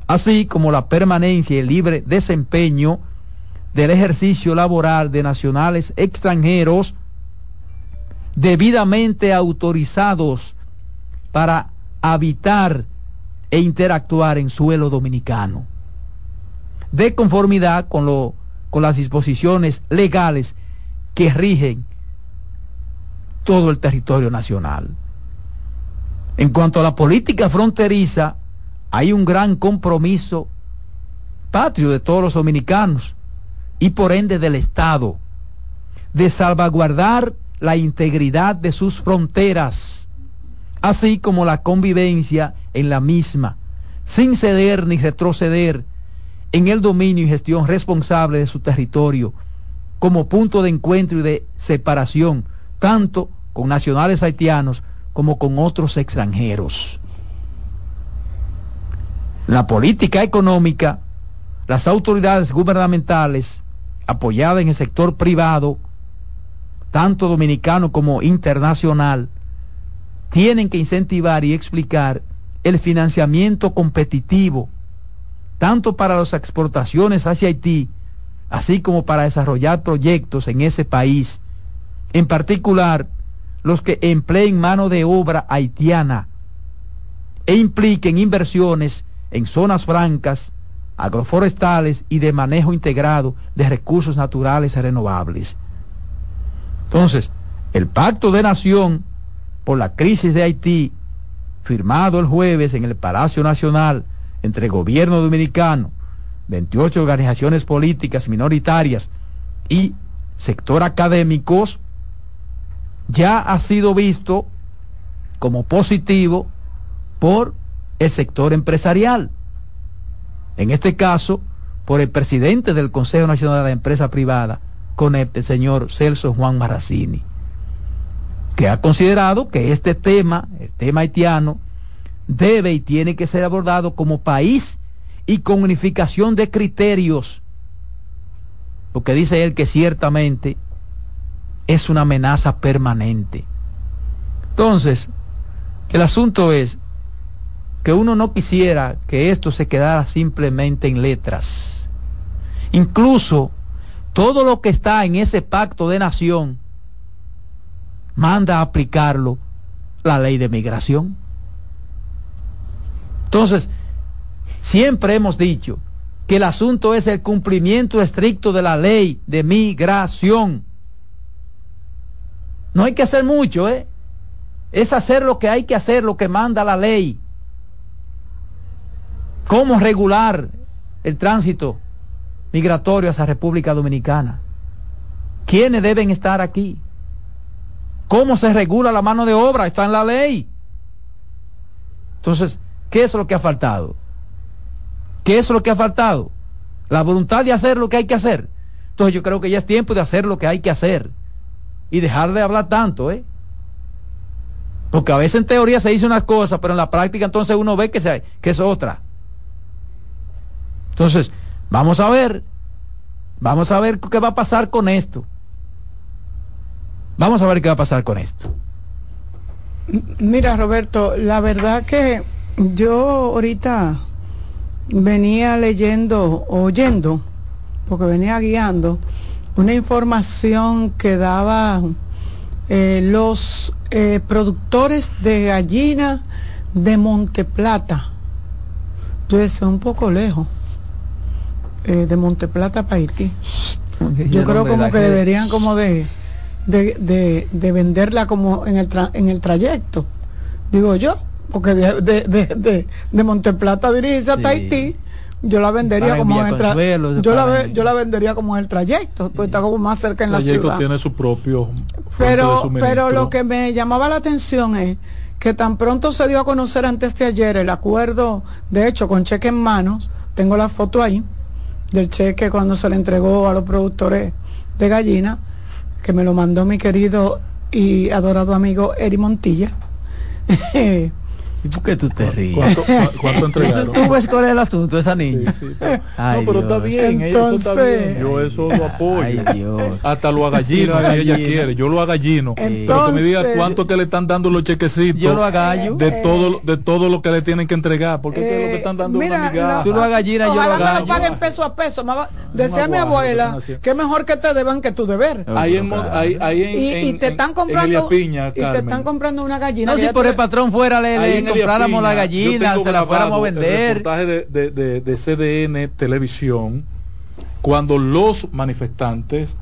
así como la permanencia y el libre desempeño del ejercicio laboral de nacionales extranjeros debidamente autorizados para habitar e interactuar en suelo dominicano, de conformidad con, lo, con las disposiciones legales que rigen todo el territorio nacional. En cuanto a la política fronteriza, hay un gran compromiso patrio de todos los dominicanos y por ende del Estado de salvaguardar la integridad de sus fronteras, así como la convivencia en la misma, sin ceder ni retroceder en el dominio y gestión responsable de su territorio, como punto de encuentro y de separación, tanto con nacionales haitianos como con otros extranjeros. La política económica, las autoridades gubernamentales, apoyadas en el sector privado, tanto dominicano como internacional, tienen que incentivar y explicar el financiamiento competitivo, tanto para las exportaciones hacia Haití, así como para desarrollar proyectos en ese país, en particular los que empleen mano de obra haitiana, e impliquen inversiones en zonas francas, agroforestales y de manejo integrado de recursos naturales renovables. Entonces, el pacto de nación por la crisis de Haití, firmado el jueves en el Palacio Nacional entre gobierno dominicano, 28 organizaciones políticas minoritarias y sector académicos, ya ha sido visto como positivo por el sector empresarial. En este caso, por el presidente del Consejo Nacional de la Empresa Privada, con el señor Celso Juan Maracini, que ha considerado que este tema, el tema haitiano, debe y tiene que ser abordado como país y con unificación de criterios, porque dice él que ciertamente es una amenaza permanente. Entonces, el asunto es que uno no quisiera que esto se quedara simplemente en letras. Incluso todo lo que está en ese pacto de nación manda a aplicarlo la ley de migración. Entonces, siempre hemos dicho que el asunto es el cumplimiento estricto de la ley de migración. No hay que hacer mucho, ¿eh? Es hacer lo que hay que hacer, lo que manda la ley cómo regular el tránsito migratorio hacia República Dominicana. ¿Quiénes deben estar aquí? ¿Cómo se regula la mano de obra? Está en la ley. Entonces, ¿qué es lo que ha faltado? ¿Qué es lo que ha faltado? La voluntad de hacer lo que hay que hacer. Entonces yo creo que ya es tiempo de hacer lo que hay que hacer. Y dejar de hablar tanto, ¿eh? Porque a veces en teoría se dice una cosa, pero en la práctica entonces uno ve que, se, que es otra. Entonces, vamos a ver, vamos a ver qué va a pasar con esto. Vamos a ver qué va a pasar con esto. Mira, Roberto, la verdad que yo ahorita venía leyendo, oyendo, porque venía guiando, una información que daba eh, los eh, productores de gallina de Monteplata. Entonces, un poco lejos eh, de Monteplata para Haití. Yo creo como que deberían como de, de, de, venderla como en el, en el trayecto, digo yo, porque de, de, de, Monteplata dirige a Haití yo la vendería como en el yo la yo la vendería como en el trayecto pues está como más cerca en la ciudad. tiene su propio pero pero lo que me llamaba la atención es que tan pronto se dio a conocer antes de ayer el acuerdo de hecho con cheque en manos tengo la foto ahí del cheque cuando se le entregó a los productores de gallina, que me lo mandó mi querido y adorado amigo Eri Montilla. ¿Y por qué tú te ríes? ¿Cuánto, entregaron? ¿Tú ves cuál es el asunto esa niña? pero, no, pero está bien, Entonces, eso está bien. Yo eso lo apoyo. Ay, Dios. Hasta lo agallino si ella quiere. Yo lo agallino. Entonces, pero que me diga cuánto que le están dando los chequecitos. Yo lo agallo. De, todo, de todo lo que le tienen que entregar. Porque eh, es lo que están dando mira, una Tú lo agallinas, yo lo agallo. Ojalá me lo paguen peso a peso. Decía mi abuela que mejor que te deban que tu deber. Ahí en, ahí, en, y, te están comprando y te están comprando una gallina. No, si por el patrón fuera le compráramos la gallina, se la fuéramos a vender. El reportaje de, de, de CDN Televisión, cuando los manifestantes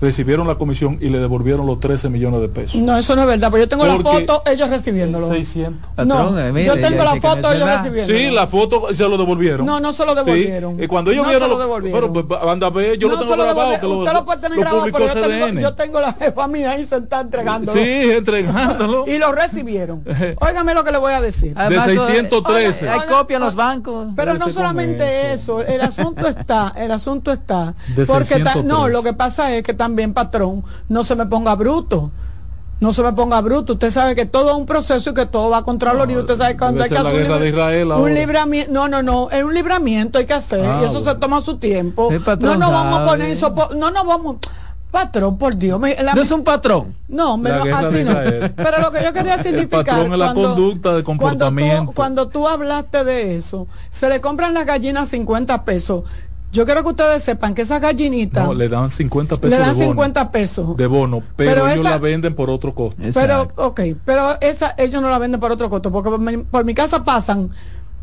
recibieron la comisión y le devolvieron los 13 millones de pesos. No, eso no es verdad, pero yo tengo la foto, ellos recibiéndolo. 600. No, eh, yo tengo la foto, ellos recibiéndolo. Sí, la foto se lo devolvieron. No, no se lo devolvieron. Y cuando ellos no vieron... Se lo devolvieron. Pero, pues, anda a ver, yo no lo tengo grabado. Que Usted lo, puede tener grabado, pero yo tengo, yo tengo, la jefa mía ahí sentada entregándolo. Sí, entregándolo. y lo recibieron. Óigame lo que le voy a decir. de 613. hay copia en los bancos. Pero no solamente eso, el asunto está, el asunto está. Porque no, lo que pasa es que también, patrón, no se me ponga bruto. No se me ponga bruto. Usted sabe que todo es un proceso y que todo va contra no, Usted sabe cuando hay que hacer un, libramiento. No, no, no. Es un libramiento hay que hacer y eso se toma su tiempo. No nos vamos a poner No nos vamos. Patrón, por Dios. no es un patrón. No, así no. Pero lo que yo quería significar. patrón es la conducta de comportamiento. Cuando tú, cuando tú hablaste de eso, se le compran las gallinas 50 pesos yo quiero que ustedes sepan que esas gallinitas. No, le dan 50 pesos. Le dan 50 pesos. De bono, pero, ellos la venden por otro costo. Pero, ok, pero esa, ellos no la venden por otro costo, porque por mi, casa pasan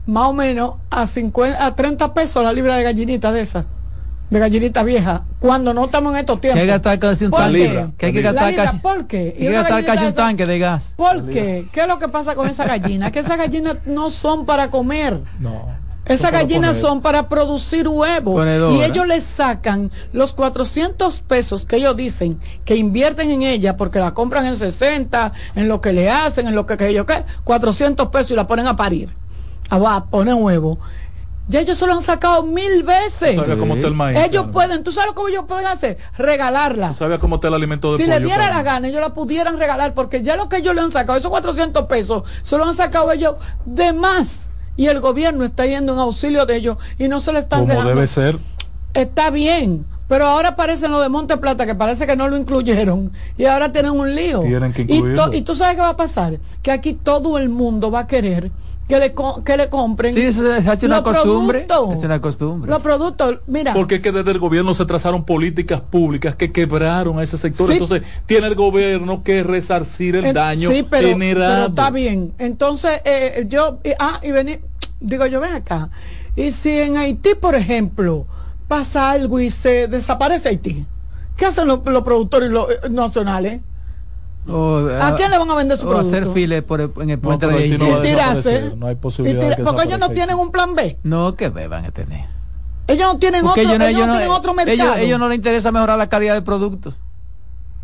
más o menos a, 50, a 30 pesos la libra de gallinita de esas de gallinita vieja cuando no estamos en estos tiempos. Que hay que gastar casi un tanque. Que hay que gastar casi, ¿Por qué? Hay que gastar casi un tanque de gas. ¿Por qué? ¿Qué es lo que pasa con esa gallina? que esas gallinas no son para comer. No. Esas gallinas son para producir huevos y ellos les sacan los 400 pesos que ellos dicen que invierten en ella porque la compran en 60, en lo que le hacen, en lo que, que ellos, ¿qué? 400 pesos y la ponen a parir. A poner huevo. Ya ellos se lo han sacado mil veces. cómo está el maíz, ellos pueden, ¿tú sabes cómo ellos pueden hacer? Regalarla. ¿Tú sabes cómo está el alimento de Si le diera la gana, ellos la pudieran regalar, porque ya lo que ellos le han sacado, esos 400 pesos, se lo han sacado ellos de más. Y el gobierno está yendo en auxilio de ellos y no se le están como debe ser. Está bien, pero ahora aparecen lo de Monte Plata, que parece que no lo incluyeron, y ahora tienen un lío. Tienen que y, y tú sabes qué va a pasar, que aquí todo el mundo va a querer que le, que le compren. Sí, eso es una costumbre. Es una costumbre. Los productos, mira. Porque es que desde el gobierno se trazaron políticas públicas que quebraron a ese sector. Entonces, tiene el gobierno que resarcir el daño sí, pero, generado. está bien. Entonces, eh, yo, ah, y vení, digo yo, ven acá. Y si en Haití, por ejemplo, pasa algo y se desaparece Haití, ¿qué hacen los, productores eh, nacionales? ¿A quién le van a vender su producto? hacer files por en el puente de y tirarse. No hay posibilidad. porque ellos no tienen un plan B. No, que van a tener. Ellos no tienen, otro, ellos no, ellos no, tienen otro mercado. Ellos, ellos no les interesa mejorar la calidad del producto.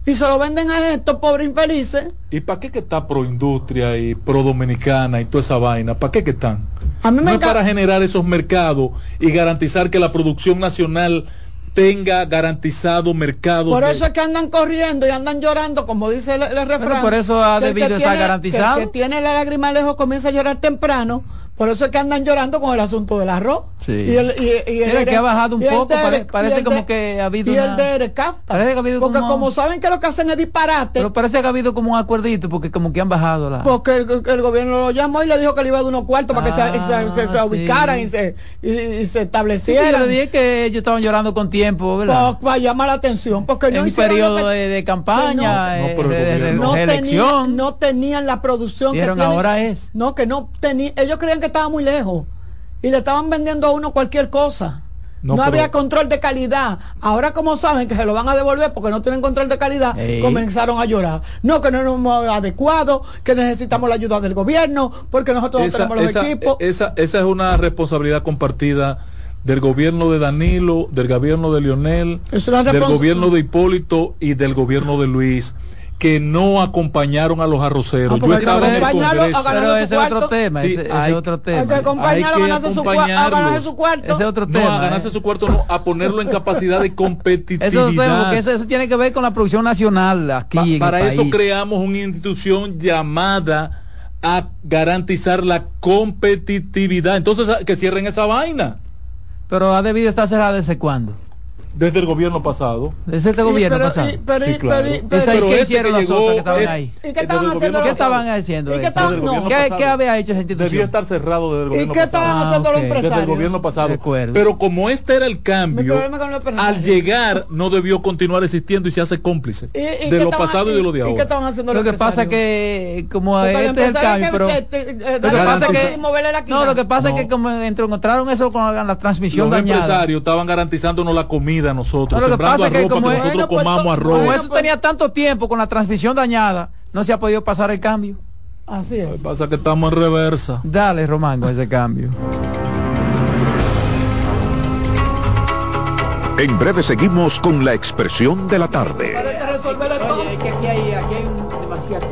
Y se lo venden a estos pobres infelices. ¿Y para qué que está pro industria y pro dominicana y toda esa vaina? ¿Para qué que están? A mí me no es para generar esos mercados y garantizar que la producción nacional tenga garantizado mercado. Por eso es que andan corriendo y andan llorando, como dice el, refrán. por eso ha debido estar garantizado. Que el que tiene la lágrima lejos comienza a llorar temprano por eso es que andan llorando con el asunto del arroz. Sí. Y el, y, el que ha bajado un poco, parece, como que ha habido. Y el de Parece que ha habido porque como... saben que lo que hacen es disparate. Pero parece que ha habido como un acuerdito, porque como que han bajado la. Porque el, gobierno lo llamó y le dijo que le iba a dar unos cuartos para que se, se, ah, ubicaran y se, y, se establecieran. Sí, yo dije que ellos estaban llorando con tiempo, ¿verdad? Pues, para llamar la atención, porque en un periodo de, campaña, no, eh, de, elección. no tenían la producción que ahora es. No, que no tenían. Ellos creían que estaba muy lejos y le estaban vendiendo a uno cualquier cosa. No, había control de calidad. Ahora como saben que se lo van a devolver porque no tienen control de calidad, comenzaron a llorar. No, que no es adecuado, que necesitamos la ayuda del gobierno, porque nosotros no tenemos los equipos. Esa, esa es una responsabilidad compartida del gobierno de Danilo, del gobierno de Lionel, del gobierno de Hipólito y del gobierno de Luis que no acompañaron a los arroceros. Ah, Yo estaba en el Congreso. Pero ese es otro tema. ese, es otro tema. Hay que acompañarlo a ganarse su, cuarto. Ese es otro tema. No, a ganarse su cuarto, no, a ponerlo en capacidad de competitividad. Eso, eso, tiene que ver con la producción nacional aquí. para eso creamos una institución llamada a garantizar la competitividad. Entonces, que cierren esa vaina. Pero ha debido estar cerrada desde cuándo? Desde el gobierno pasado. Desde este gobierno pasado. sí, claro. pero, ¿Qué hicieron los otros que estaban ahí? ¿Y qué estaban haciendo? ¿Qué estaban haciendo? ¿Qué, había hecho esa institución? Debía estar cerrado desde el gobierno pasado. ¿Y qué estaban haciendo los empresarios? Desde el gobierno pasado. Pero como este era el cambio, al llegar no debió continuar existiendo y se hace cómplice de lo pasado y de lo de ahora. ¿Y qué estaban haciendo Lo que pasa es que como este es el cambio, pero lo que pasa es que no, lo que pasa es que como encontraron eso con la transmisión dañada. Los empresarios estaban garantizándonos la comida nosotros, no, lo que pasa es que como nosotros pues, comamos arroz. Como eso tenía tanto tiempo con la transmisión dañada, no se ha podido pasar el cambio. Así es. Lo que pasa es que estamos en reversa. Dale, Román, con ese cambio. En breve seguimos con la expresión de la tarde.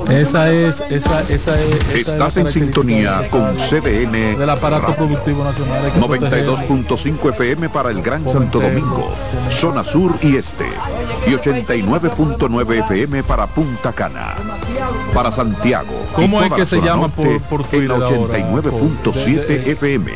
Esa es, esa, esa es. Estás en sintonía con CDN del aparato productivo nacional. 92.5 FM para el Gran Santo Domingo, zona sur y este, y 89.9 FM para Punta Cana. Para Santiago. ¿Cómo es que se llama por, por Twitter 89.7 FM.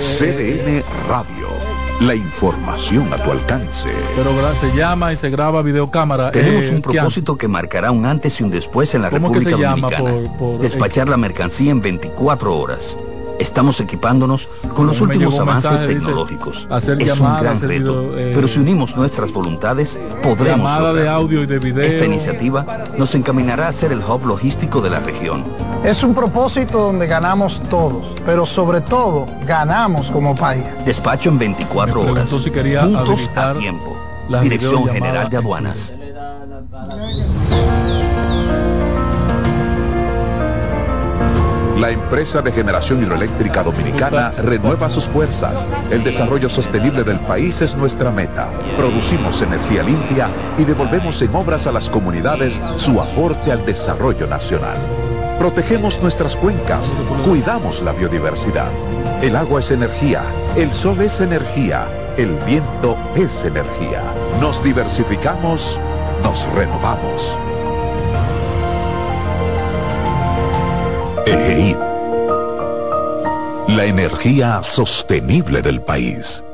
CDN Radio la información a tu alcance. Pero se llama y se graba videocámara. Tenemos eh, un propósito que marcará un antes y un después en la República Dominicana. Despachar la mercancía en 24 horas Estamos equipándonos con los últimos avances tecnológicos. es un gran reto, eh, pero si unimos nuestras voluntades, podremos de audio y de video. Esta iniciativa nos encaminará a ser el hub logístico de la región. Es un propósito donde ganamos todos, pero sobre todo ganamos como país. Despacho en 24 horas, juntos a tiempo. Dirección General de Aduanas. La empresa de generación hidroeléctrica dominicana renueva sus fuerzas. El desarrollo sostenible del país es nuestra meta. Producimos energía limpia y devolvemos en obras a las comunidades su aporte al desarrollo nacional. Protegemos nuestras cuencas, cuidamos la biodiversidad. El agua es energía, el sol es energía, el viento es energía. Nos diversificamos, nos renovamos. EGEID. La energía sostenible del país.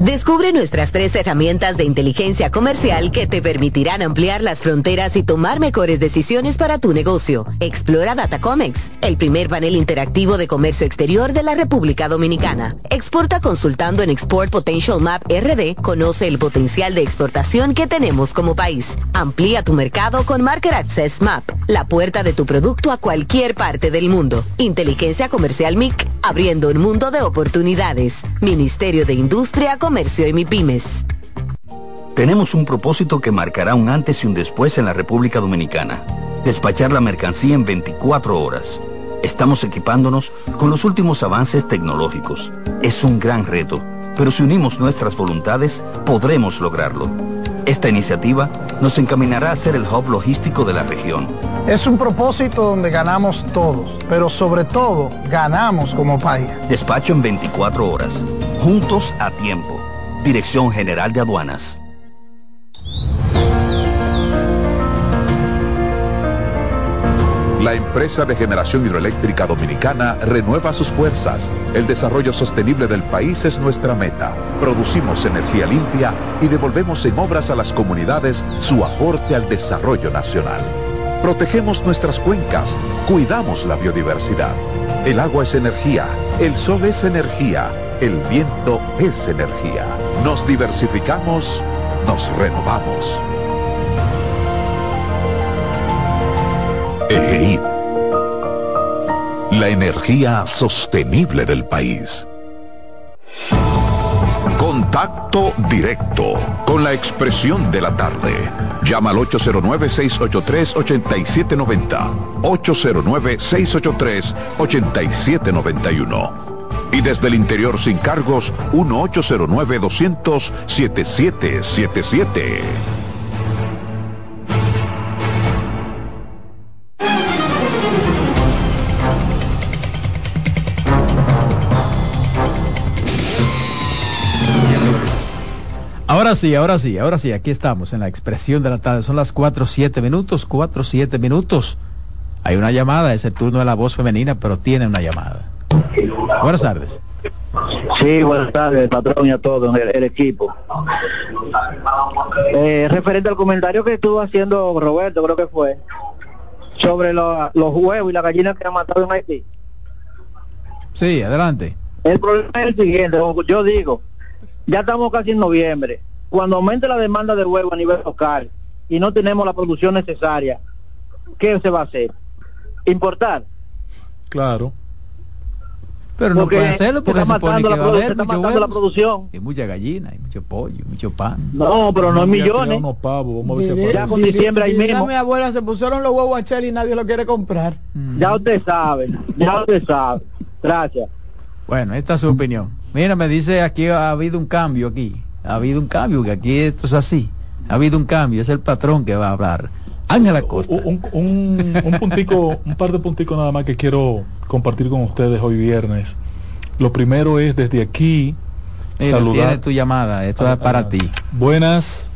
Descubre nuestras tres herramientas de inteligencia comercial que te permitirán ampliar las fronteras y tomar mejores decisiones para tu negocio. Explora Datacomex, el primer panel interactivo de comercio exterior de la República Dominicana. Exporta consultando en Export Potential Map RD. Conoce el potencial de exportación que tenemos como país. Amplía tu mercado con Market Access Map, la puerta de tu producto a cualquier parte del mundo. Inteligencia Comercial MIC, abriendo un mundo de oportunidades. Ministerio de Industria, Comercio y MIPIMES. Tenemos un propósito que marcará un antes y un después en la República Dominicana. Despachar la mercancía en 24 horas. Estamos equipándonos con los últimos avances tecnológicos. Es un gran reto, pero si unimos nuestras voluntades, podremos lograrlo. Esta iniciativa nos encaminará a ser el hub logístico de la región. Es un propósito donde ganamos todos, pero sobre todo ganamos como país. Despacho en 24 horas, juntos a tiempo. Dirección General de Aduanas. La empresa de generación hidroeléctrica dominicana renueva sus fuerzas. El desarrollo sostenible del país es nuestra meta. Producimos energía limpia y devolvemos en obras a las comunidades su aporte al desarrollo nacional. Protegemos nuestras cuencas, cuidamos la biodiversidad. El agua es energía, el sol es energía el viento es energía. Nos diversificamos, nos renovamos. EGEID. La energía sostenible del país. Contacto directo con la expresión de la tarde. Llama al 809-683-8790. 809-683-8791 y desde el interior sin cargos 1809-200-7777. Ahora sí, ahora sí, ahora sí, aquí estamos en la expresión de la tarde. Son las 4, 7 minutos, 4, 7 minutos. Hay una llamada, es el turno de la voz femenina, pero tiene una llamada. Buenas tardes. Sí, buenas tardes, patrón y a todo el, equipo. Eh, referente al comentario que estuvo haciendo Roberto, creo que fue, sobre los huevos y las gallinas que han matado en Haití. Sí, adelante. El problema es el siguiente, yo digo, ya estamos casi en noviembre, cuando aumente la demanda de huevo a nivel local y no tenemos la producción necesaria, ¿qué se va a hacer? ¿Importar? Claro. Pero no puede hacerlo porque se supone que va a haber mucho huevos, la producción. Y mucha gallina, y mucho pollo, y mucho pan. No, pero no, millones. Unos pavos, vamos a ver si ya con diciembre ahí mismo. mi abuela se pusieron los huevos a Chel y nadie lo quiere comprar. Mm. Ya usted sabe, ya usted sabe. Gracias. Bueno, esta es su opinión. Mira, me dice aquí ha habido un cambio aquí. Ha habido un cambio, que aquí esto es así. Ha habido un cambio, es el patrón que va a hablar. Ángela Costa. Un, un, un, puntico, un par de punticos nada más que quiero compartir con ustedes hoy viernes. Lo primero es desde aquí saludar. tu llamada, esto es para ti. Buenas.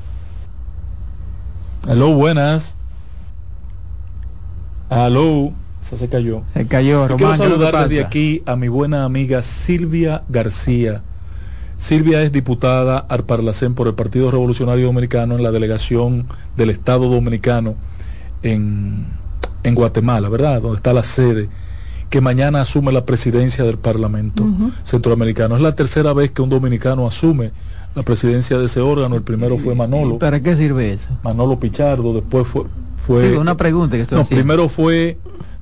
Hello, buenas. Hello. se cayó. Se cayó, Román, Quiero saludar desde aquí a mi buena amiga Silvia García Silvia es diputada al Parlacén por el Partido Revolucionario Dominicano en la delegación del Estado Dominicano en, Guatemala, ¿verdad? Donde está la sede. que mañana asume la presidencia del Parlamento Centroamericano. Es la tercera vez que un dominicano asume la presidencia de ese órgano. El primero fue Manolo. ¿Para qué sirve eso? Manolo Pichardo, después fue... fue una pregunta que estoy no, Primero fue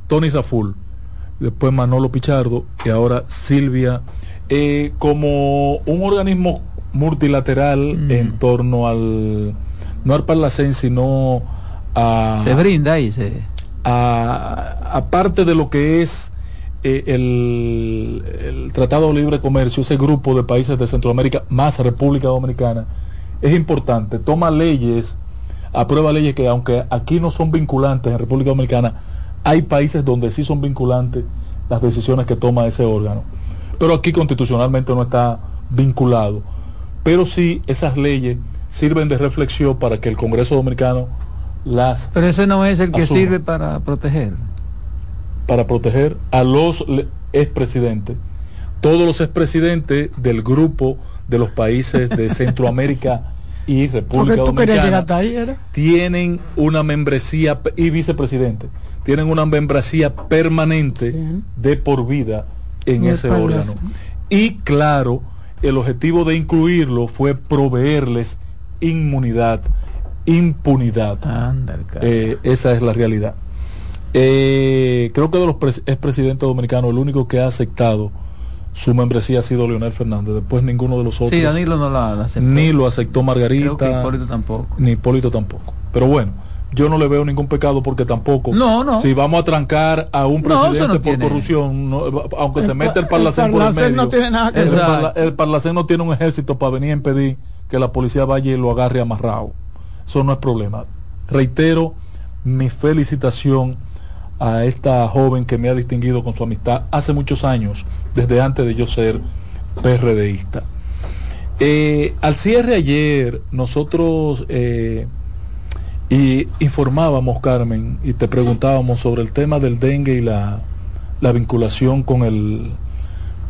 Tony Raful, después Manolo Pichardo y ahora Silvia. Eh, como un organismo multilateral mm. en torno al... No al Parlacén, sino a... Se brinda ahí, se... aparte de lo que es eh, el, Tratado de Libre Comercio, ese grupo de países de Centroamérica, más República Dominicana, es importante. Toma leyes, aprueba leyes que aunque aquí no son vinculantes en República Dominicana, hay países donde sí son vinculantes las decisiones que toma ese órgano. Pero aquí constitucionalmente no está vinculado. Pero sí esas leyes sirven de reflexión para que el Congreso Dominicano las... Pero ese no es el que sirve para proteger para proteger a los expresidentes. Todos los expresidentes del grupo de los países de Centroamérica y República Dominicana tienen una membresía y vicepresidente tienen una membresía permanente de por vida en ese órgano. Y claro, el objetivo de incluirlo fue proveerles inmunidad, impunidad. Eh, esa es la realidad. Eh, creo que de los expresidentes dominicanos, el único que ha aceptado su membresía ha sido Leonel Fernández. Después ninguno de los otros. Sí, Danilo no la, aceptó. Ni lo aceptó Margarita. Hipólito tampoco. Ni Hipólito tampoco. Pero bueno, yo no le veo ningún pecado porque tampoco. No, no. Si vamos a trancar a un presidente por corrupción, aunque se mete el Parlacén por el medio. No tiene nada que el, Parlacén no tiene un ejército para venir a impedir que la policía vaya y lo agarre amarrado. Eso no es problema. Reitero mi felicitación a esta joven que me ha distinguido con su amistad hace muchos años, desde antes de yo ser PRDista. Eh, al cierre ayer, nosotros eh, y informábamos, Carmen, y te preguntábamos sobre el tema del dengue y la, vinculación con el,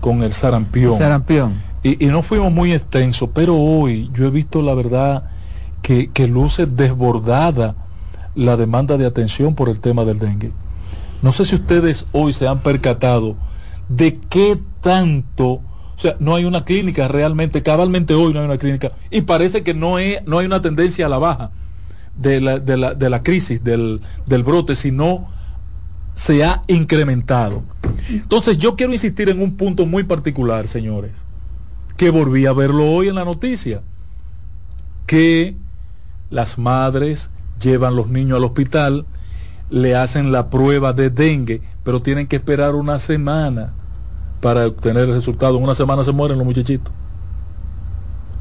con el sarampión. Y, no fuimos muy extensos, pero hoy yo he visto la verdad que, que luce desbordada la demanda de atención por el tema del dengue. No sé si ustedes hoy se han percatado de qué tanto, o sea, no hay una clínica realmente, cabalmente hoy no hay una clínica, y parece que no, no hay una tendencia a la baja de la, de la, de la crisis, del, del brote, sino se ha incrementado. Entonces yo quiero insistir en un punto muy particular, señores, que volví a verlo hoy en la noticia, que las madres llevan los niños al hospital, le hacen la prueba de dengue, pero tienen que esperar una semana para obtener el resultado. En una semana se mueren los muchachitos.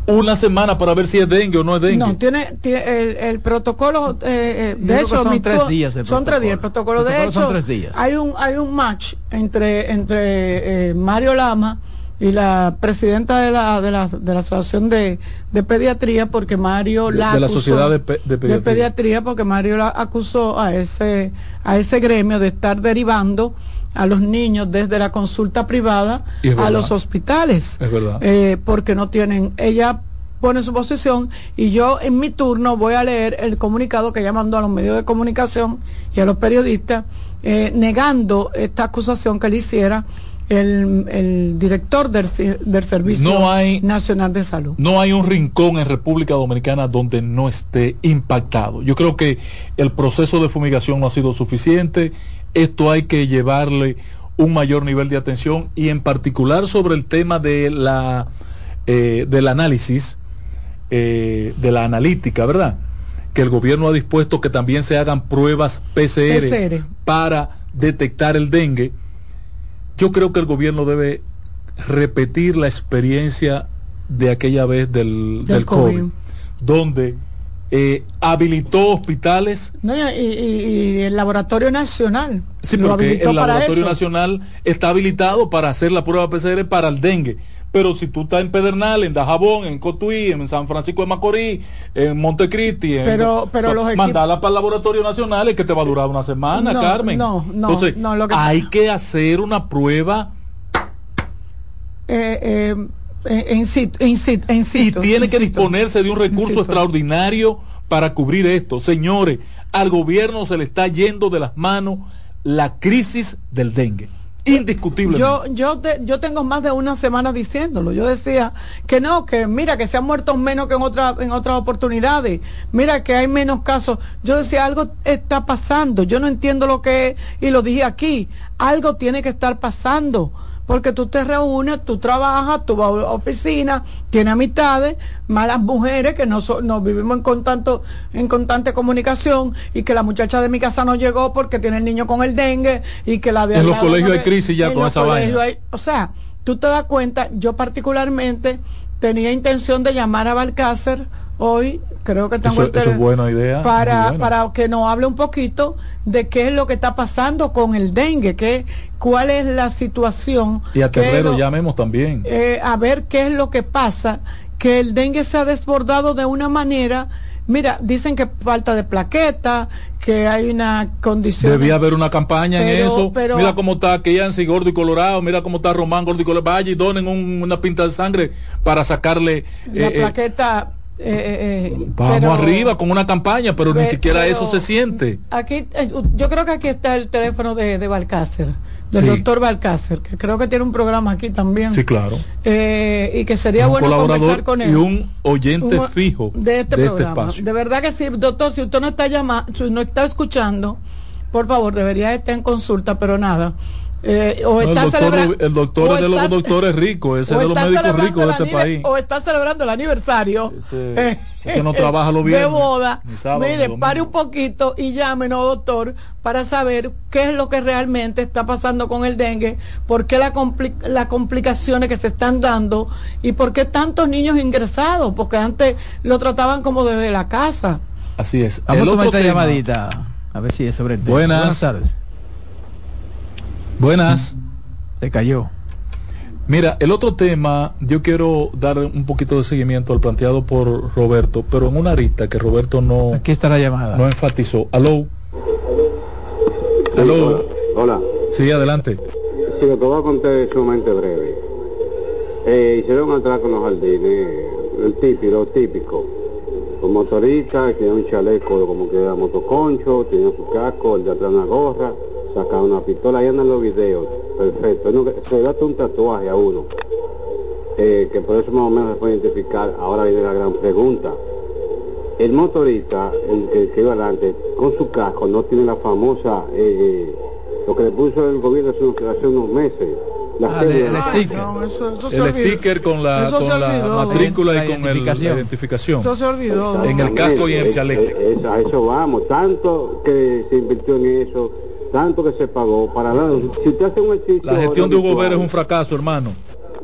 Una semana para ver si es dengue o no es dengue. No, tiene, el, protocolo, eh, eh, de hecho, son tres días. son tres días. El protocolo, de hecho, son tres días. hay un hay un match entre entre eh, Mario Lama y la presidenta de la, de la, de la Asociación de, de, Pediatría, porque Mario la de la Sociedad de, pediatría. porque Mario la acusó a ese, a ese gremio de estar derivando a los niños desde la consulta privada a los hospitales. Es verdad. Eh, porque no tienen, ella pone su posición y yo en mi turno voy a leer el comunicado que ella mandó a los medios de comunicación y a los periodistas eh, negando esta acusación que le hiciera el, director del, Servicio Nacional de Salud. No hay un rincón en República Dominicana donde no esté impactado. Yo creo que el proceso de fumigación no ha sido suficiente. Esto hay que llevarle un mayor nivel de atención y en particular sobre el tema de la eh, del análisis eh, de la analítica, ¿verdad? Que el gobierno ha dispuesto que también se hagan pruebas PCR. para detectar el dengue yo creo que el gobierno debe repetir la experiencia de aquella vez del, COVID, donde eh, habilitó hospitales. y, el Laboratorio Nacional. Sí, porque el Laboratorio Nacional está habilitado para hacer la prueba PCR para el dengue. Pero si tú estás en Pedernal, en Dajabón, en Cotuí, en San Francisco de Macorís, en Montecristi, pero, pero los mandala para el Laboratorio Nacional es que te va a durar una semana, Carmen. No, no, Entonces, hay que hacer una prueba. Eh, eh, en, en, y tiene que disponerse de un recurso extraordinario para cubrir esto. Señores, al gobierno se le está yendo de las manos la crisis del dengue indiscutible. Yo, yo, yo tengo más de una semana diciéndolo. Yo decía que no, que mira, que se han muerto menos que en, otra, en otras oportunidades. Mira, que hay menos casos. Yo decía, algo está pasando. Yo no entiendo lo que es, y lo dije aquí. Algo tiene que estar pasando porque tú te reúnes, tú trabajas, tú vas a oficina, tienes amistades, malas mujeres que no, no vivimos en, constante, en constante comunicación y que la muchacha de mi casa no llegó porque tiene el niño con el dengue y que la de... En los colegios hay crisis ya con esa vaina. o sea, tú te das cuenta, yo particularmente tenía intención de llamar a Balcácer hoy, creo que tengo eso, es buena idea. Para, para que nos hable un poquito de qué es lo que está pasando con el dengue, qué, cuál es la situación. Y a Terrero llamemos también. Eh, a ver qué es lo que pasa, que el dengue se ha desbordado de una manera. Mira, dicen que falta de plaqueta, que hay una condición. Debía haber una campaña en eso. mira cómo está Keyansi gordo y colorado, mira cómo está Román gordo y colorado. Vaya y donen una pinta de sangre para sacarle. La eh, eh, plaqueta eh, eh, Vamos arriba con una campaña, pero ni siquiera eso se siente. Aquí, eh, yo creo que aquí está el teléfono de, de Balcácer, del doctor Balcácer, que creo que tiene un programa aquí también. Sí, claro. y que sería bueno conversar con él. Y un oyente fijo de este, este programa. de verdad que sí, doctor, si usted no está llamando, si no está escuchando, por favor, debería estar en consulta, pero nada. Eh, o está el, doctor, el doctor es de los doctores ricos, ese es de los médicos ricos de este país. O está celebrando el aniversario. Ese, ese no trabaja lo bien. De boda. Mire, pare un poquito y llámenos, doctor, para saber qué es lo que realmente está pasando con el dengue, por qué la las complicaciones que se están dando y por qué tantos niños ingresados, porque antes lo trataban como desde la casa. Así es. Vamos a tomar esta llamadita, a ver si es sobre el tema. Buenas tardes. Buenas. Se cayó. Mira, el otro tema, yo quiero dar un poquito de seguimiento al planteado por Roberto, pero en una arista que Roberto no. Aquí está la llamada. No enfatizó. Aló. Aló. Hola. Sí, adelante. Sí, lo que voy a contar es sumamente breve. Eh, hicieron atrás con los jardines, el típico, lo típico. Los motoristas, que un chaleco como que era motoconcho, tenía su casco, el de atrás una gorra sacar una pistola, ahí andan los videos, perfecto. se da un tatuaje a uno, eh, que por eso más o menos se puede identificar. Ahora viene la gran pregunta. El motorista, el que, iba adelante, con su casco, no tiene la famosa, eh, eh, lo que le puso el gobierno hace, unos meses. Ah, el, sticker. el sticker con la, con la matrícula y con la identificación. Eso se olvidó. En el casco y en el chaleco. a eso vamos. Tanto que se invirtió en eso tanto que se pagó para la, si usted hace un ejercicio la gestión de Hugo Vera es un fracaso hermano.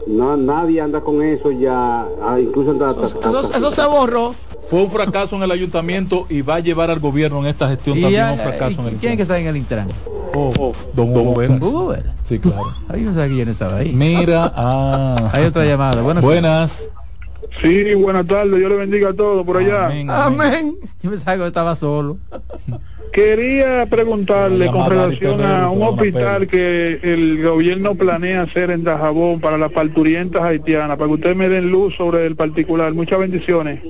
no nadie anda con eso ya ah, incluso anda, eso, se borró. Fue un fracaso en el ayuntamiento y va a llevar al gobierno en esta gestión también un fracaso en el quién que está en el Intran oh, oh, don Hugo sí claro. Ahí no quién estaba ahí. Mira ah. hay otra llamada. Buenas buenas. Sí, buenas tardes, yo le bendiga a todos por allá. Amén. amén. Yo pensaba que estaba solo. Quería preguntarle con relación a un hospital que el gobierno planea hacer en Dajabón para las parturientas haitianas, para que ustedes me den luz sobre el particular. Muchas bendiciones.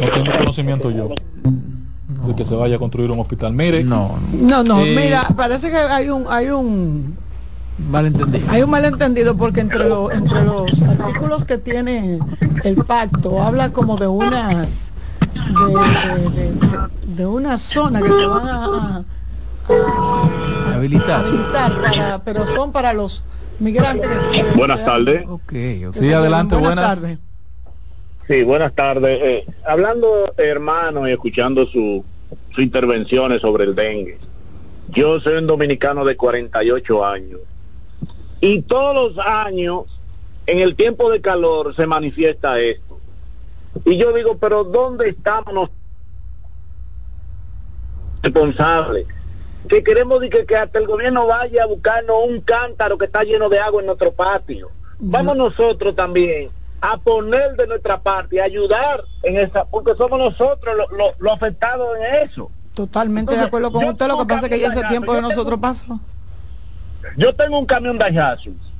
No tengo conocimiento yo de que se vaya a construir un hospital. Mire, no, no, no, eh, mira, parece que hay un, hay un malentendido. Hay un malentendido porque entre los, entre los artículos que tiene el pacto habla como de unas de, una zona que se van a, habilitar, pero son para los migrantes. buenas tardes. Sí, adelante, buenas. tardes. Sí, buenas tardes. Eh, hablando, hermano, y escuchando su, su intervenciones sobre el dengue. Yo soy un dominicano de 48 años. Y todos los años, en el tiempo de calor, se manifiesta esto. Y yo digo, pero ¿dónde estamos los responsables? Que queremos que, que hasta el gobierno vaya a buscarnos un cántaro que está lleno de agua en nuestro patio. Vamos nosotros también a poner de nuestra parte, a ayudar en esa, porque somos nosotros los lo, afectados en eso. Totalmente de acuerdo con usted, lo que pasa es que ya ese tiempo de nosotros pasó. Yo tengo un camión de hallazgos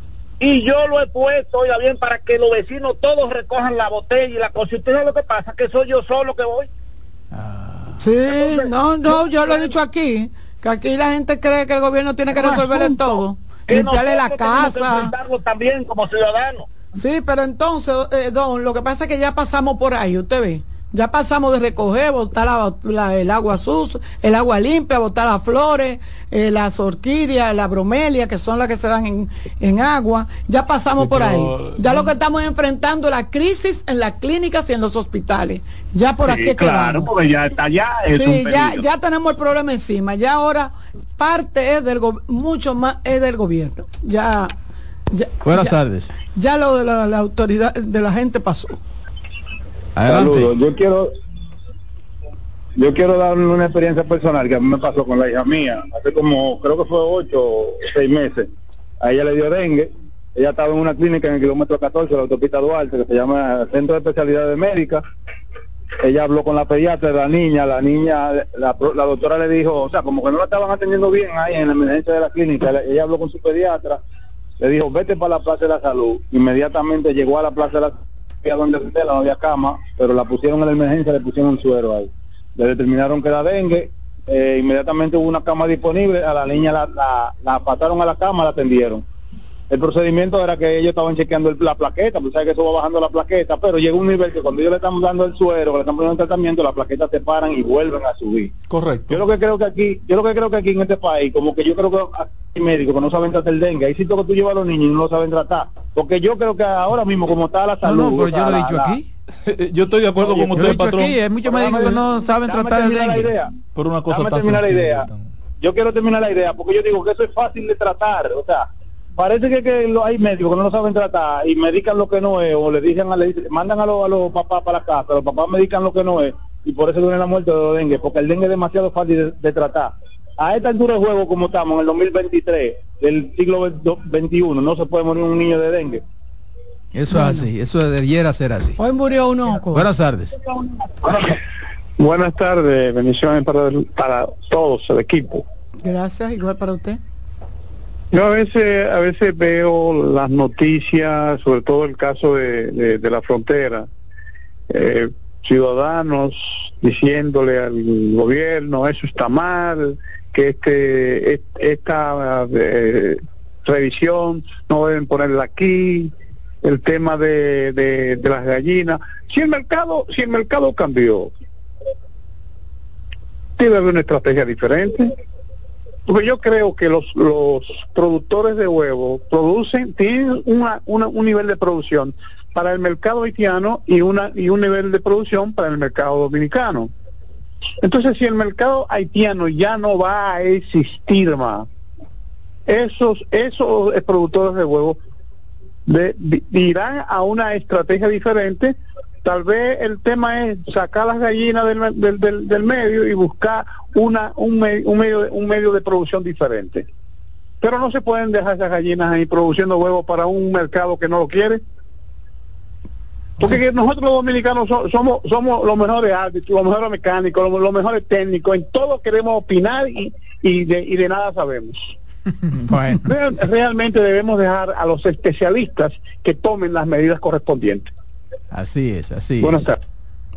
y yo lo he puesto, oiga bien, para que los vecinos todos recojan la botella y la cosa. ¿Usted sabe lo que pasa? Que soy yo solo que voy. Ah. Sí, no, no, yo lo he dicho aquí, que aquí la gente cree que el gobierno tiene que resolver en todo. limpiarle la casa. también como ciudadanos. Sí, pero entonces, eh, don, lo que pasa es que ya pasamos por ahí, usted ve. Ya pasamos de recoger, botar el agua sucia, el agua limpia, botar las flores, eh, las orquídeas, la bromelia, que son las que se dan en, agua. Ya pasamos por ahí. Ya lo que estamos enfrentando es la crisis en las clínicas y en los hospitales. Ya por aquí Claro, porque ya está ya. sí, ya, ya tenemos el problema encima. Ya ahora parte es del mucho más es del gobierno. Ya. Buenas tardes. Ya lo de la autoridad de la gente pasó. Saludos. Yo quiero yo quiero darle una experiencia personal que a mí me pasó con la hija mía. Hace como, creo que fue ocho seis meses. A ella le dio dengue. Ella estaba en una clínica en el kilómetro 14 la autopista Duarte, que se llama Centro de Especialidades Médicas. Ella habló con la pediatra de la niña. La niña, la, la doctora le dijo, o sea, como que no la estaban atendiendo bien ahí en la emergencia de la clínica. Ella habló con su pediatra. Le dijo, vete para la Plaza de la Salud. Inmediatamente llegó a la Plaza de la Salud donde no había cama, pero la pusieron en la emergencia, le pusieron suero ahí. Le determinaron que era dengue, eh, inmediatamente hubo una cama disponible, a la niña la, la, la pasaron a la cama, la atendieron. El procedimiento era que ellos estaban chequeando la plaqueta, pues sabes que eso va bajando la plaqueta, pero llega un nivel que cuando ellos le están dando el suero, le están poniendo el tratamiento, las plaquetas se paran y vuelven a subir. Correcto. Yo lo que creo que aquí, yo lo que creo que aquí en este país, como que yo creo que hay médicos que no saben tratar el dengue, hay sitios que tú llevas a los niños y no lo saben tratar. Porque yo creo que ahora mismo, como está la salud. No, yo lo he dicho aquí. yo estoy de acuerdo con usted, patrón. Aquí, hay muchos médicos que no saben tratar el dengue. Idea. Por una cosa tan terminar la idea. Yo quiero terminar la idea, porque yo digo que eso es fácil de tratar, o sea parece que, que hay médicos que no lo saben tratar y medican lo que no es o le dicen a, le mandan a, los a los papás para la casa los papás medican lo que no es y por eso viene la muerte de los dengue porque el dengue es demasiado fácil de, tratar a esta altura de juego como estamos en el 2023 del siglo XXI no se puede morir un niño de dengue. Eso es así eso debiera ser así. Hoy murió uno buenas tardes. Buenas tardes bendiciones para, para todos el equipo. Gracias igual para usted. Yo a veces, a veces veo las noticias, sobre todo el caso de, de, la frontera, eh, ciudadanos diciéndole al gobierno eso está mal, que este esta eh, revisión no deben ponerla aquí, el tema de, de, de las gallinas. Si el mercado, si el mercado cambió, debe haber una estrategia diferente porque yo creo que los, los productores de huevos producen, tienen una, un nivel de producción para el mercado haitiano y, una, y un nivel de producción para el mercado dominicano. Entonces, si el mercado haitiano ya no va a existir más, esos, esos productores de huevos irán a una estrategia diferente Tal vez el tema es sacar las gallinas del, del, medio y buscar una, un, un, medio, un medio de producción diferente. Pero no se pueden dejar esas gallinas ahí produciendo huevos para un mercado que no lo quiere. Porque nosotros los dominicanos somos, somos los mejores árbitros, los mejores mecánicos, los, mejores técnicos, en todo queremos opinar y, y, de, y de nada sabemos. bueno. Realmente debemos dejar a los especialistas que tomen las medidas correspondientes. Así es, así Buenas tardes.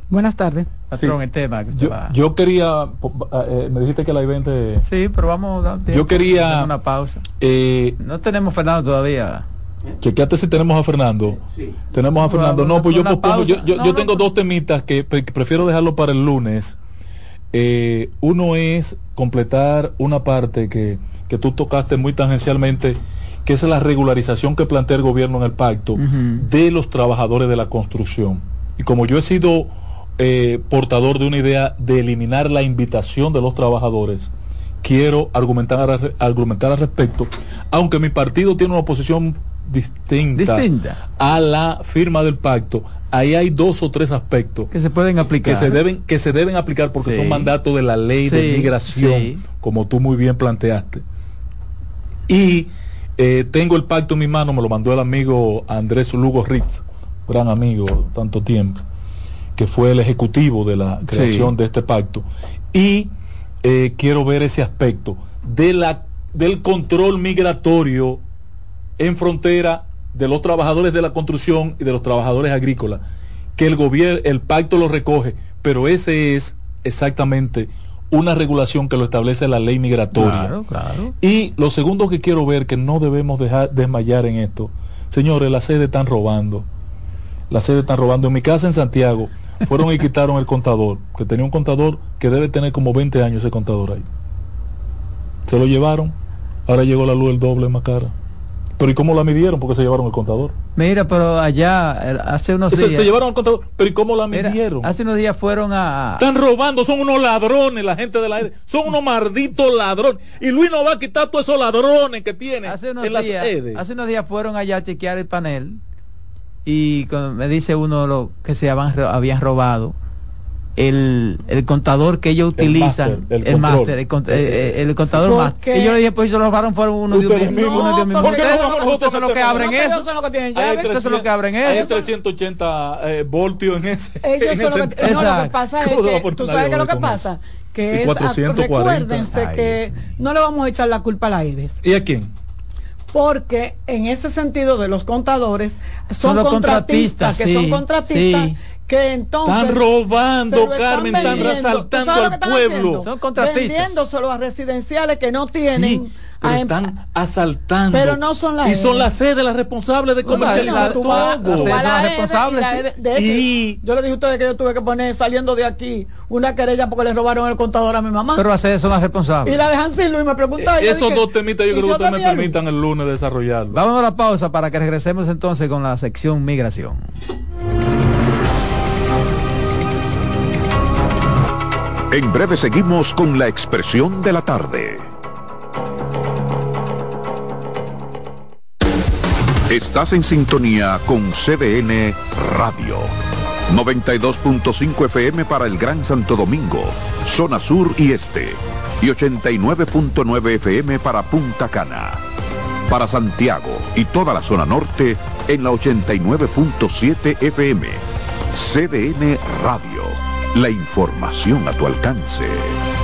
Buenas tardes. el tema yo, quería, eh, me dijiste que la 20... Sí, pero vamos a Yo quería... Una pausa. Eh, no tenemos Fernando todavía. Chequeate si tenemos a Fernando. Tenemos a Fernando. No, pues yo, yo, tengo dos temitas que, prefiero dejarlo para el lunes. Eh, uno es completar una parte que, que tú tocaste muy tangencialmente que es la regularización que plantea el gobierno en el pacto de los trabajadores de la construcción. Y como yo he sido eh, portador de una idea de eliminar la invitación de los trabajadores, quiero argumentar, argumentar al respecto, aunque mi partido tiene una posición distinta, a la firma del pacto, ahí hay dos o tres aspectos que se pueden aplicar, que se deben, que se deben aplicar porque son mandatos de la ley de migración, como tú muy bien planteaste. Y eh, tengo el pacto en mi mano, me lo mandó el amigo Andrés Lugo Ritz, gran amigo, tanto tiempo, que fue el ejecutivo de la creación de este pacto. Y eh, quiero ver ese aspecto de la, del control migratorio en frontera de los trabajadores de la construcción y de los trabajadores agrícolas, que el gobierno, el pacto lo recoge, pero ese es exactamente una regulación que lo establece la ley migratoria. Y lo segundo que quiero ver, que no debemos dejar desmayar en esto, señores, la sede están robando. La sede están robando. En mi casa en Santiago fueron y quitaron el contador, que tenía un contador que debe tener como 20 años ese contador ahí. Se lo llevaron, ahora llegó la luz el doble más cara. Pero ¿y cómo la midieron? Porque se llevaron el contador. Mira, pero allá, hace unos días... Se llevaron el contador, pero ¿y cómo la midieron? hace unos días fueron a... Están robando, son unos ladrones la gente de la... Son unos malditos ladrones. Y Luis no va a quitar todos esos ladrones que tiene hace unos días, Hace unos días fueron allá a chequear el panel y me dice uno lo que se habían robado el, el contador que ellos utilizan, el máster, el, eh, el, contador máster. Y yo le dije, pues se lo robaron fueron uno de un mismo. Uno de un mismo. Ustedes son los que abren eso. Ustedes son los que abren eso. Hay 380 eh, voltios en ese. Ellos son los que, no, lo que pasa es que, tú sabes que lo que pasa, que es, recuérdense que no le vamos a echar la culpa a la EDES. ¿Y a quién? porque en ese sentido de los contadores son, contratistas, que son contratistas que entonces están robando, Carmen, están resaltando al pueblo. Son contratistas. Vendiéndoselo a residenciales que no tienen. Em- están asaltando. Pero no son las Y son las sedes las responsables de comercializar todo. las responsables. Y, yo le dije a ustedes que yo tuve que poner saliendo de aquí una querella porque le robaron el contador a mi mamá. Pero las sedes son las responsables. Y la dejan sin Luis me preguntó. esos dos temitas yo creo que ustedes me permitan el lunes desarrollarlo. Vamos a la pausa para que regresemos entonces con la sección migración. En breve seguimos con la expresión de la tarde. Estás en sintonía con CDN Radio. 92.5 FM para el Gran Santo Domingo, zona sur y este. Y 89.9 FM para Punta Cana. Para Santiago y toda la zona norte en la 89.7 FM. CDN Radio la información a tu alcance.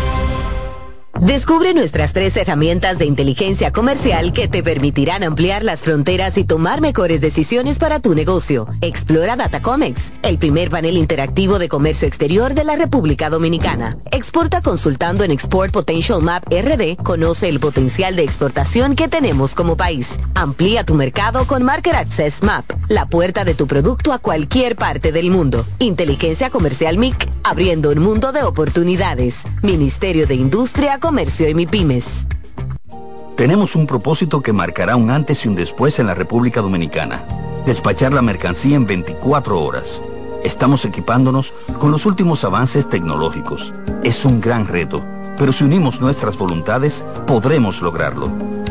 Descubre nuestras tres herramientas de inteligencia comercial que te permitirán ampliar las fronteras y tomar mejores decisiones para tu negocio. Explora Datacomex, el primer panel interactivo de comercio exterior de la República Dominicana. Exporta consultando en Export Potential Map RD. Conoce el potencial de exportación que tenemos como país. Amplía tu mercado con Market Access Map, la puerta de tu producto a cualquier parte del mundo. Inteligencia comercial MIC, abriendo un mundo de oportunidades. Ministerio de Industria, Comercio y MIPIMES. Tenemos un propósito que marcará un antes y un después en la República Dominicana. Despachar la mercancía en 24 horas. Estamos equipándonos con los últimos avances tecnológicos. Es un gran reto, pero si unimos nuestras voluntades, podremos lograrlo.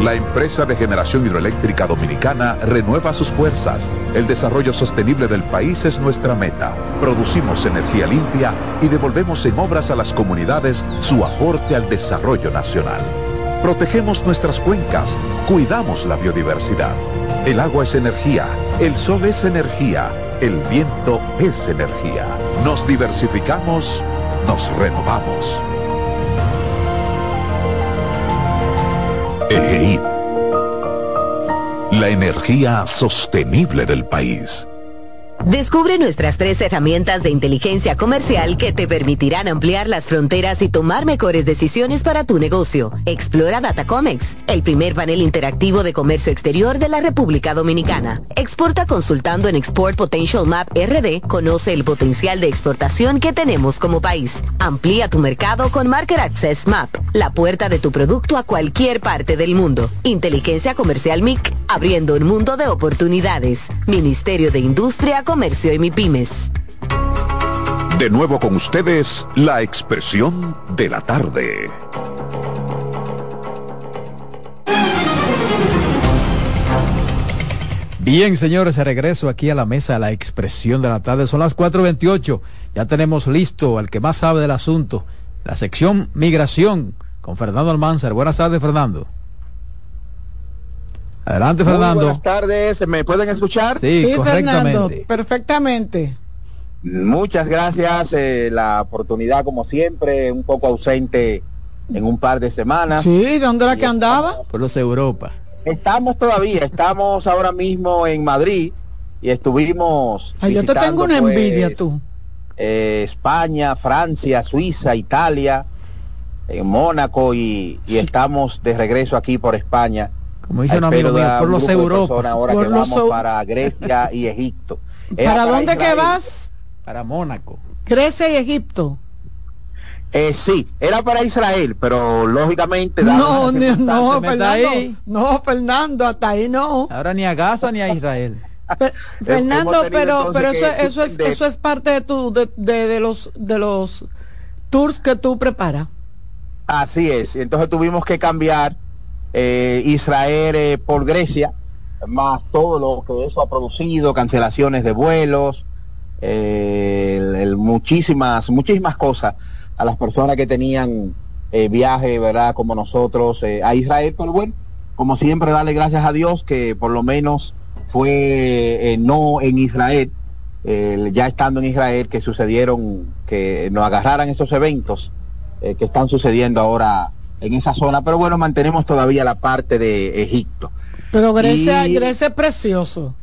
La empresa de generación hidroeléctrica dominicana renueva sus fuerzas. El desarrollo sostenible del país es nuestra meta. Producimos energía limpia y devolvemos en obras a las comunidades su aporte al desarrollo nacional. Protegemos nuestras cuencas, cuidamos la biodiversidad. El agua es energía, el sol es energía el viento es energía. Nos diversificamos, nos renovamos. EGEID. La energía sostenible del país. Descubre nuestras tres herramientas de inteligencia comercial que te permitirán ampliar las fronteras y tomar mejores decisiones para tu negocio. Explora Datacomex, el primer panel interactivo de comercio exterior de la República Dominicana. Exporta consultando en Export Potential Map RD. Conoce el potencial de exportación que tenemos como país. Amplía tu mercado con Market Access Map, la puerta de tu producto a cualquier parte del mundo. Inteligencia comercial MIC, abriendo un mundo de oportunidades. Ministerio de Industria Comercio y MIPIMES. De nuevo con ustedes, la expresión de la tarde. Bien, señores, de regreso aquí a la mesa, la expresión de la tarde. Son las 4.28. Ya tenemos listo al que más sabe del asunto, la sección migración con Fernando Almanzar. Buenas tardes, Fernando. Adelante, Fernando. buenas tardes, ¿me pueden escuchar? Sí, Fernando, perfectamente. Muchas gracias, eh, la oportunidad como siempre, un poco ausente en un par de semanas. Sí, ¿dónde era que andaba? Por los Europa. Estamos todavía, estamos ahora mismo en Madrid y estuvimos. Ay, yo te tengo una pues, envidia tú. Eh, España, Francia, Suiza, Italia, en Mónaco y, estamos de regreso aquí por España. Como dice un amigo mío, por los Europa. Ahora que vamos para Grecia y Egipto. ¿Para dónde que vas? Para Mónaco. Grecia y Egipto. Eh, sí, era para Israel, pero lógicamente... No, no, Fernando, no, Fernando, hasta ahí no. Ahora ni a Gaza ni a Israel. Fernando, pero, pero eso, eso, es, eso es parte de, tu, de, de, los, de los tours que tú preparas. Así es, entonces tuvimos que cambiar eh, Israel eh, por Grecia, más todo lo que eso ha producido, cancelaciones de vuelos, el, muchísimas, muchísimas cosas a las personas que tenían eh, viaje, ¿verdad? Como nosotros eh, a Israel, pero bueno, como siempre, darle gracias a Dios que por lo menos fue eh, no en Israel, ya estando en Israel, que sucedieron, que nos agarraran esos eventos que están sucediendo ahora en esa zona, pero bueno, mantenemos todavía la parte de Egipto. Pero Grecia, Grecia es precioso.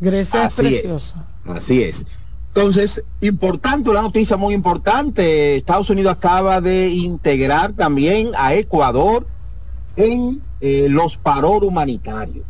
Grecia es precioso. así es. Entonces, importante, una noticia muy importante, Estados Unidos acaba de integrar también a Ecuador en eh, los paror humanitarios.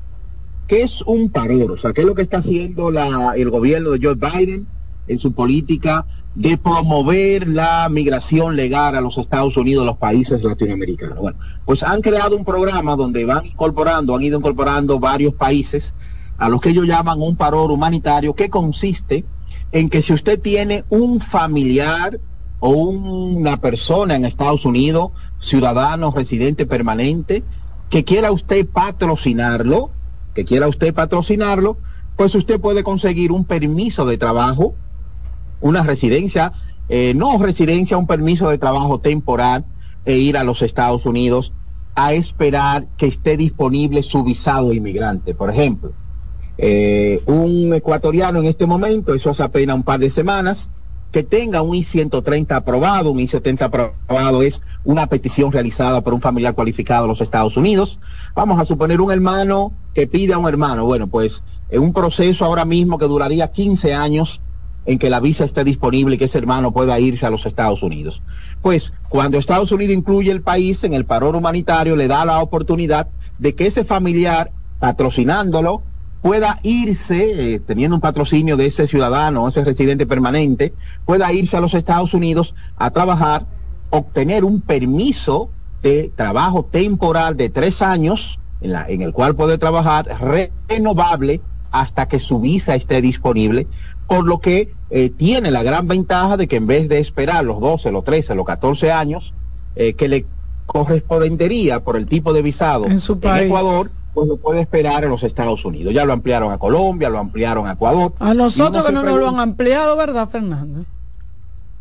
¿Qué es un paror? O sea, ¿qué es lo que está haciendo la, el gobierno de Joe Biden en su política de promover la migración legal a los Estados Unidos, los países latinoamericanos? Bueno, pues han creado un programa donde van incorporando, han ido incorporando varios países a los que ellos llaman un paror humanitario, que consiste en que si usted tiene un familiar o una persona en Estados Unidos, ciudadano, residente permanente, que quiera usted patrocinarlo, que quiera usted patrocinarlo, pues usted puede conseguir un permiso de trabajo, una residencia, eh, no residencia, un permiso de trabajo temporal e ir a los Estados Unidos a esperar que esté disponible su visado inmigrante, por ejemplo. Eh, un ecuatoriano en este momento, eso hace apenas un par de semanas, que tenga un I-130 aprobado, un I-70 aprobado es una petición realizada por un familiar cualificado de los Estados Unidos. Vamos a suponer un hermano que pide a un hermano, bueno, pues en un proceso ahora mismo que duraría 15 años en que la visa esté disponible y que ese hermano pueda irse a los Estados Unidos. Pues cuando Estados Unidos incluye el país en el parón humanitario, le da la oportunidad de que ese familiar, patrocinándolo, pueda irse, eh, teniendo un patrocinio de ese ciudadano, ese residente permanente, pueda irse a los Estados Unidos a trabajar, obtener un permiso de trabajo temporal de tres años, en, la, en el cual puede trabajar renovable hasta que su visa esté disponible, por lo que eh, tiene la gran ventaja de que en vez de esperar los 12, los 13, los 14 años, eh, que le correspondería por el tipo de visado en, su país. Ecuador, pues lo puede esperar en los Estados Unidos. Ya lo ampliaron a Colombia, lo ampliaron a Ecuador. A nosotros que no nos lo han ampliado, ¿verdad, Fernando?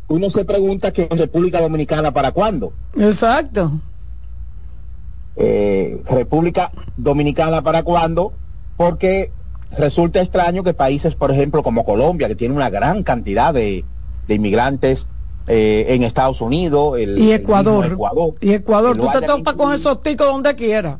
Uno se pregunta que en República Dominicana para cuándo. Exacto. Eh, República Dominicana para cuándo, porque resulta extraño que países, por ejemplo, como Colombia, que tiene una gran cantidad de, inmigrantes eh, en Estados Unidos, y Ecuador, y Ecuador, tú te topas con esos ticos donde quiera.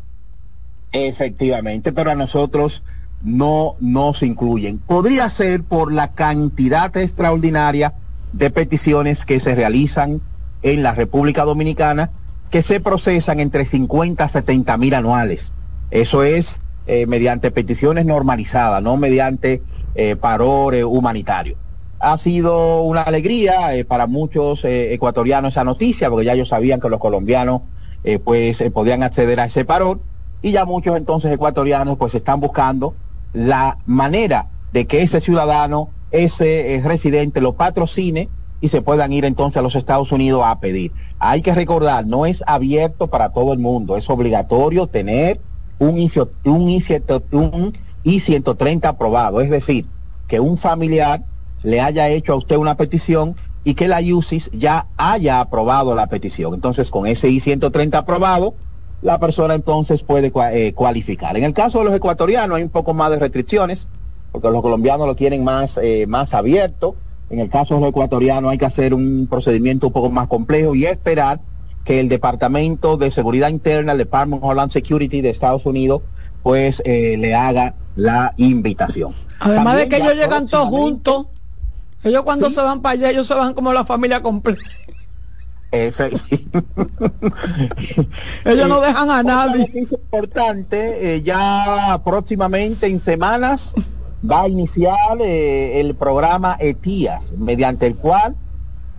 Efectivamente, pero a nosotros no nos incluyen. Podría ser por la cantidad extraordinaria de peticiones que se realizan en la República Dominicana, que se procesan entre 50 a 70 mil anuales. Eso es eh, mediante peticiones normalizadas, no mediante eh, parores humanitarios. Ha sido una alegría eh, para muchos eh, ecuatorianos esa noticia, porque ya ellos sabían que los colombianos pues podían acceder a ese parón y ya muchos entonces ecuatorianos pues están buscando la manera de que ese ciudadano, ese eh, residente lo patrocine y se puedan ir entonces a los Estados Unidos a pedir. Hay que recordar, no es abierto para todo el mundo, es obligatorio tener un, un, un I-130 aprobado, es decir, que un familiar le haya hecho a usted una petición y que la UCIS ya haya aprobado la petición. Entonces, con ese I-130 aprobado, la persona entonces puede eh, cualificar. En el caso de los ecuatorianos hay un poco más de restricciones, porque los colombianos lo tienen más, eh, más abierto. En el caso de los ecuatorianos hay que hacer un procedimiento un poco más complejo y esperar que el Departamento de Seguridad Interna, el Department of Homeland Security de Estados Unidos, pues eh, le haga la invitación. Además de que ellos llegan todos juntos, ellos cuando se van para allá, ellos se van como la familia completa. Ellos no dejan a nadie. Es importante, eh, ya próximamente en semanas va a iniciar eh, el programa ETIAS, mediante el cual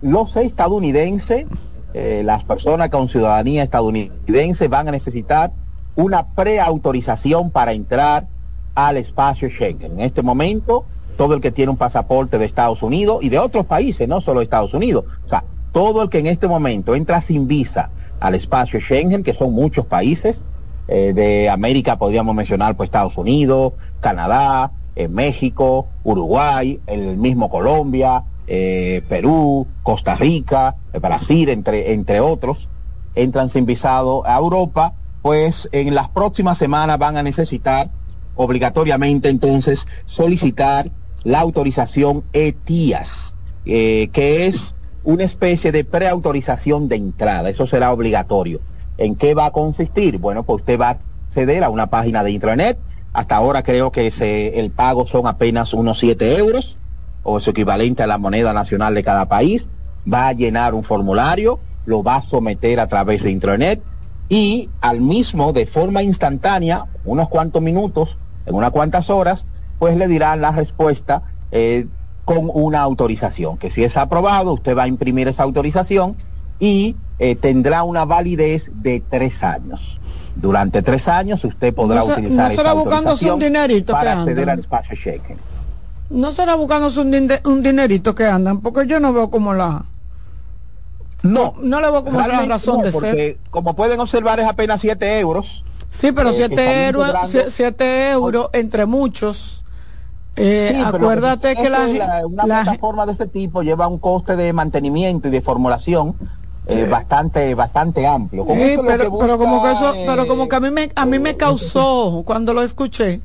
los estadounidenses, eh, las personas con ciudadanía estadounidense van a necesitar una preautorización para entrar al espacio Schengen. En este momento, todo el que tiene un pasaporte de Estados Unidos y de otros países, no solo Estados Unidos, o sea, todo el que en este momento entra sin visa al espacio Schengen, que son muchos países, eh, de América podríamos mencionar pues Estados Unidos, Canadá, eh, México, Uruguay, el mismo Colombia, eh, Perú, Costa Rica, Brasil, entre, entre otros, entran sin visado a Europa, pues en las próximas semanas van a necesitar obligatoriamente entonces solicitar la autorización ETIAS, que es una especie de preautorización de entrada. Eso será obligatorio. ¿En qué va a consistir? Bueno, pues usted va a acceder a una página de intranet. Hasta ahora creo que el pago son apenas unos 7 euros o su equivalente a la moneda nacional de cada país. Va a llenar un formulario, lo va a someter a través de intranet y al mismo, de forma instantánea, unos cuantos minutos, en unas cuantas horas, pues le dirán la respuesta eh, con una autorización, que si es aprobado, usted va a imprimir esa autorización y eh, tendrá una validez de tres años. Durante tres años usted podrá utilizar esa autorización para acceder al espacio Schengen. No será buscando un, dinerito que andan, porque yo no veo como la... No, no, le veo como la razón de ser. Como pueden observar es apenas 7 euros. Sí, pero 7 eh, euros, siete euros entre muchos eh, acuérdate que la, una plataforma de este tipo lleva un coste de mantenimiento y de formulación eh, bastante bastante amplio. pero, como que eso, pero como que a mí me a mí me causó cuando lo escuché.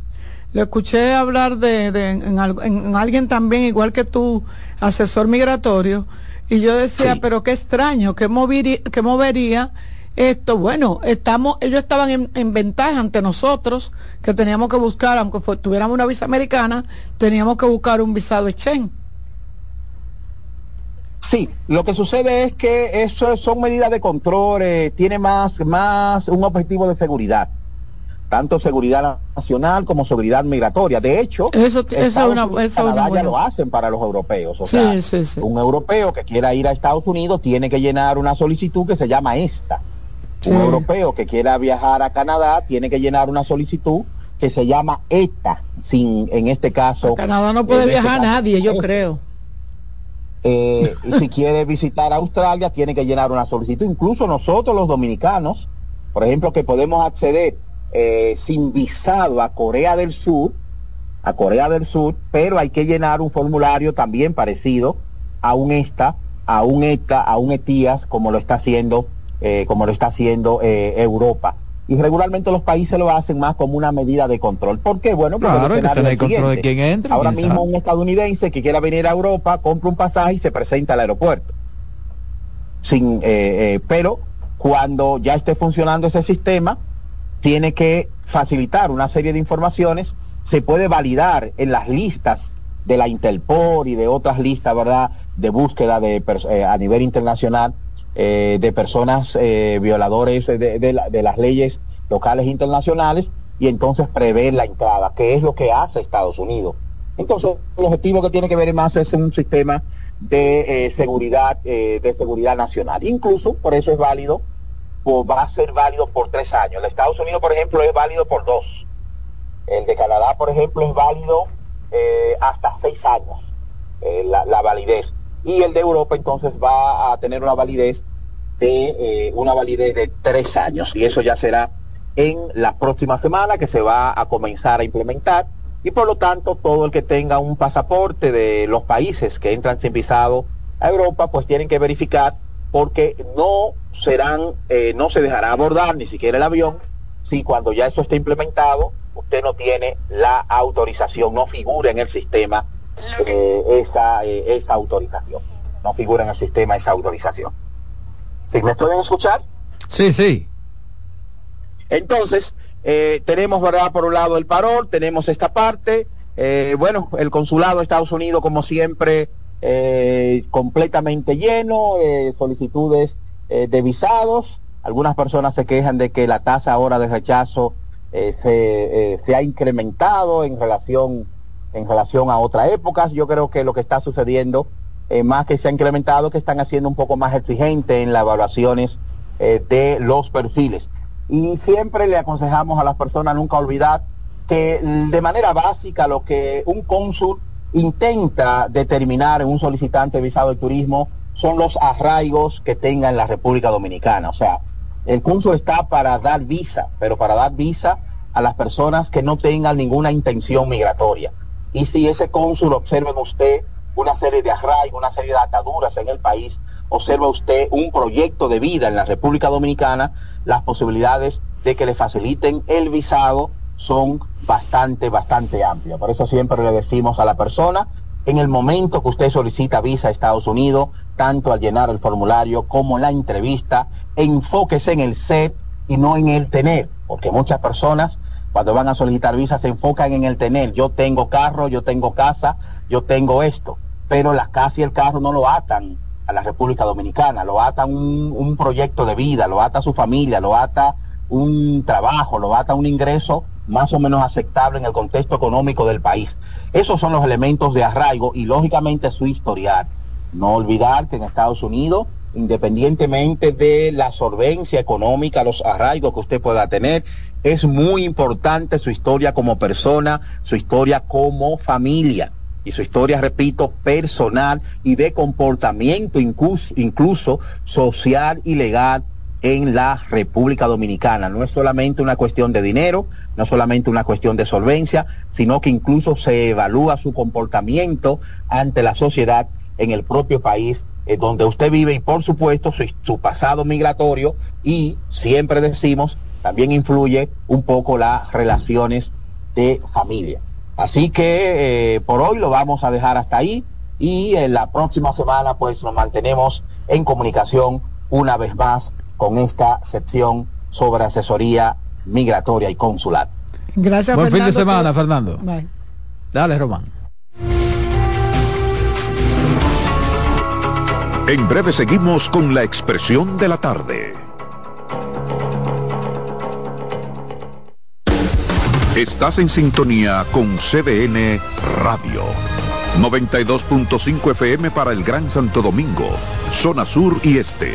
Lo escuché hablar de, en, alguien también igual que tú, asesor migratorio, y yo decía, pero qué extraño, que movería, que movería esto, bueno, estamos, ellos estaban en, ventaja ante nosotros, que teníamos que buscar, aunque tuviéramos una visa americana, teníamos que buscar un visado Schengen. Sí, lo que sucede es que eso son medidas de control, eh, tiene más, más un objetivo de seguridad, tanto seguridad nacional como seguridad migratoria. De hecho, eso, es una, ya lo hacen para los europeos. O sea, un europeo que quiera ir a Estados Unidos tiene que llenar una solicitud que se llama esta un europeo que quiera viajar a Canadá tiene que llenar una solicitud que se llama ETA, sin, en este caso... Canadá no puede este viajar nadie, yo creo. Eh, y si quiere visitar Australia, tiene que llenar una solicitud. Incluso nosotros los dominicanos, por ejemplo, que podemos acceder eh, sin visado a Corea del Sur, a Corea del Sur, pero hay que llenar un formulario también parecido a un ESTA, a un ETA, a un ETIAS, como lo está haciendo eh, como lo está haciendo eh, Europa. Y regularmente los países lo hacen más como una medida de control. ¿Por qué? Bueno, porque claro, el control de quién entra. Ahora mismo un estadounidense que quiera venir a Europa compra un pasaje y se presenta al aeropuerto. Sin, eh, pero cuando ya esté funcionando ese sistema, tiene que facilitar una serie de informaciones, se puede validar en las listas de la Interpol y de otras listas, ¿verdad?, de búsqueda de, a nivel internacional eh, de personas eh, violadores de, las leyes locales e internacionales y entonces prever la entrada, que es lo que hace Estados Unidos. Entonces, el objetivo que tiene que ver más es un sistema de eh, seguridad, de seguridad nacional. Incluso, por eso es válido, va a ser válido por tres años. El de Estados Unidos, por ejemplo, es válido por dos. El de Canadá, por ejemplo, es válido hasta seis años, la, la validez y el de Europa entonces va a tener una validez de eh, una validez de tres años y eso ya será en la próxima semana que se va a comenzar a implementar y por lo tanto todo el que tenga un pasaporte de los países que entran sin visado a Europa pues tienen que verificar porque no serán, eh, no se dejará abordar ni siquiera el avión si cuando ya eso esté implementado usted no tiene la autorización, no figura en el sistema eh, esa, eh, esa autorización, no figura en el sistema esa autorización. ¿Sí me pueden escuchar? Sí, sí. Entonces, tenemos, ¿verdad? Por un lado el parol, tenemos esta parte, bueno, el consulado de Estados Unidos, como siempre, completamente lleno, solicitudes eh, de visados. Algunas personas se quejan de que la tasa ahora de rechazo eh, se, eh, se, ha incrementado en relación, en relación a otras épocas. Yo creo que lo que está sucediendo, más que se ha incrementado, que están haciendo un poco más exigente en las evaluaciones de los perfiles. Y siempre le aconsejamos a las personas nunca olvidar que de manera básica lo que un cónsul intenta determinar en un solicitante de visado de turismo son los arraigos que tenga en la República Dominicana. O sea, el curso está para dar visa, pero para dar visa a las personas que no tengan ninguna intención migratoria. Y si ese cónsul observa en usted una serie de arraigos, una serie de ataduras en el país, observa usted un proyecto de vida en la República Dominicana, las posibilidades de que le faciliten el visado son bastante, bastante amplias. Por eso siempre le decimos a la persona, en el momento que usted solicita visa a Estados Unidos, tanto al llenar el formulario como la entrevista, enfóquese en el ser y no en el tener, porque muchas personas cuando van a solicitar visa se enfocan en el tener. Yo tengo carro, yo tengo casa, yo tengo esto, pero la casa y el carro no lo atan a la República Dominicana, lo ata un, un proyecto de vida, lo ata su familia, lo ata un trabajo, lo ata un ingreso más o menos aceptable en el contexto económico del país. Esos son los elementos de arraigo y lógicamente su historial. No olvidar que en Estados Unidos, independientemente de la solvencia económica, los arraigos que usted pueda tener, es muy importante su historia como persona, su historia como familia y su historia, repito, personal y de comportamiento incluso, incluso social y legal en la República Dominicana. No es solamente una cuestión de dinero, no es solamente una cuestión de solvencia, sino que incluso se evalúa su comportamiento ante la sociedad en el propio país eh, donde usted vive y por supuesto su, pasado migratorio y siempre decimos también influye un poco las relaciones de familia. Así que eh, por hoy lo vamos a dejar hasta ahí y en la próxima semana pues nos mantenemos en comunicación una vez más con esta sección sobre asesoría migratoria y consular. Gracias. Buen fin de semana, Fernando. Dale, Román. En breve seguimos con la expresión de la tarde. Estás en sintonía con CDN Radio. 92.5 FM para el Gran Santo Domingo, zona sur y este.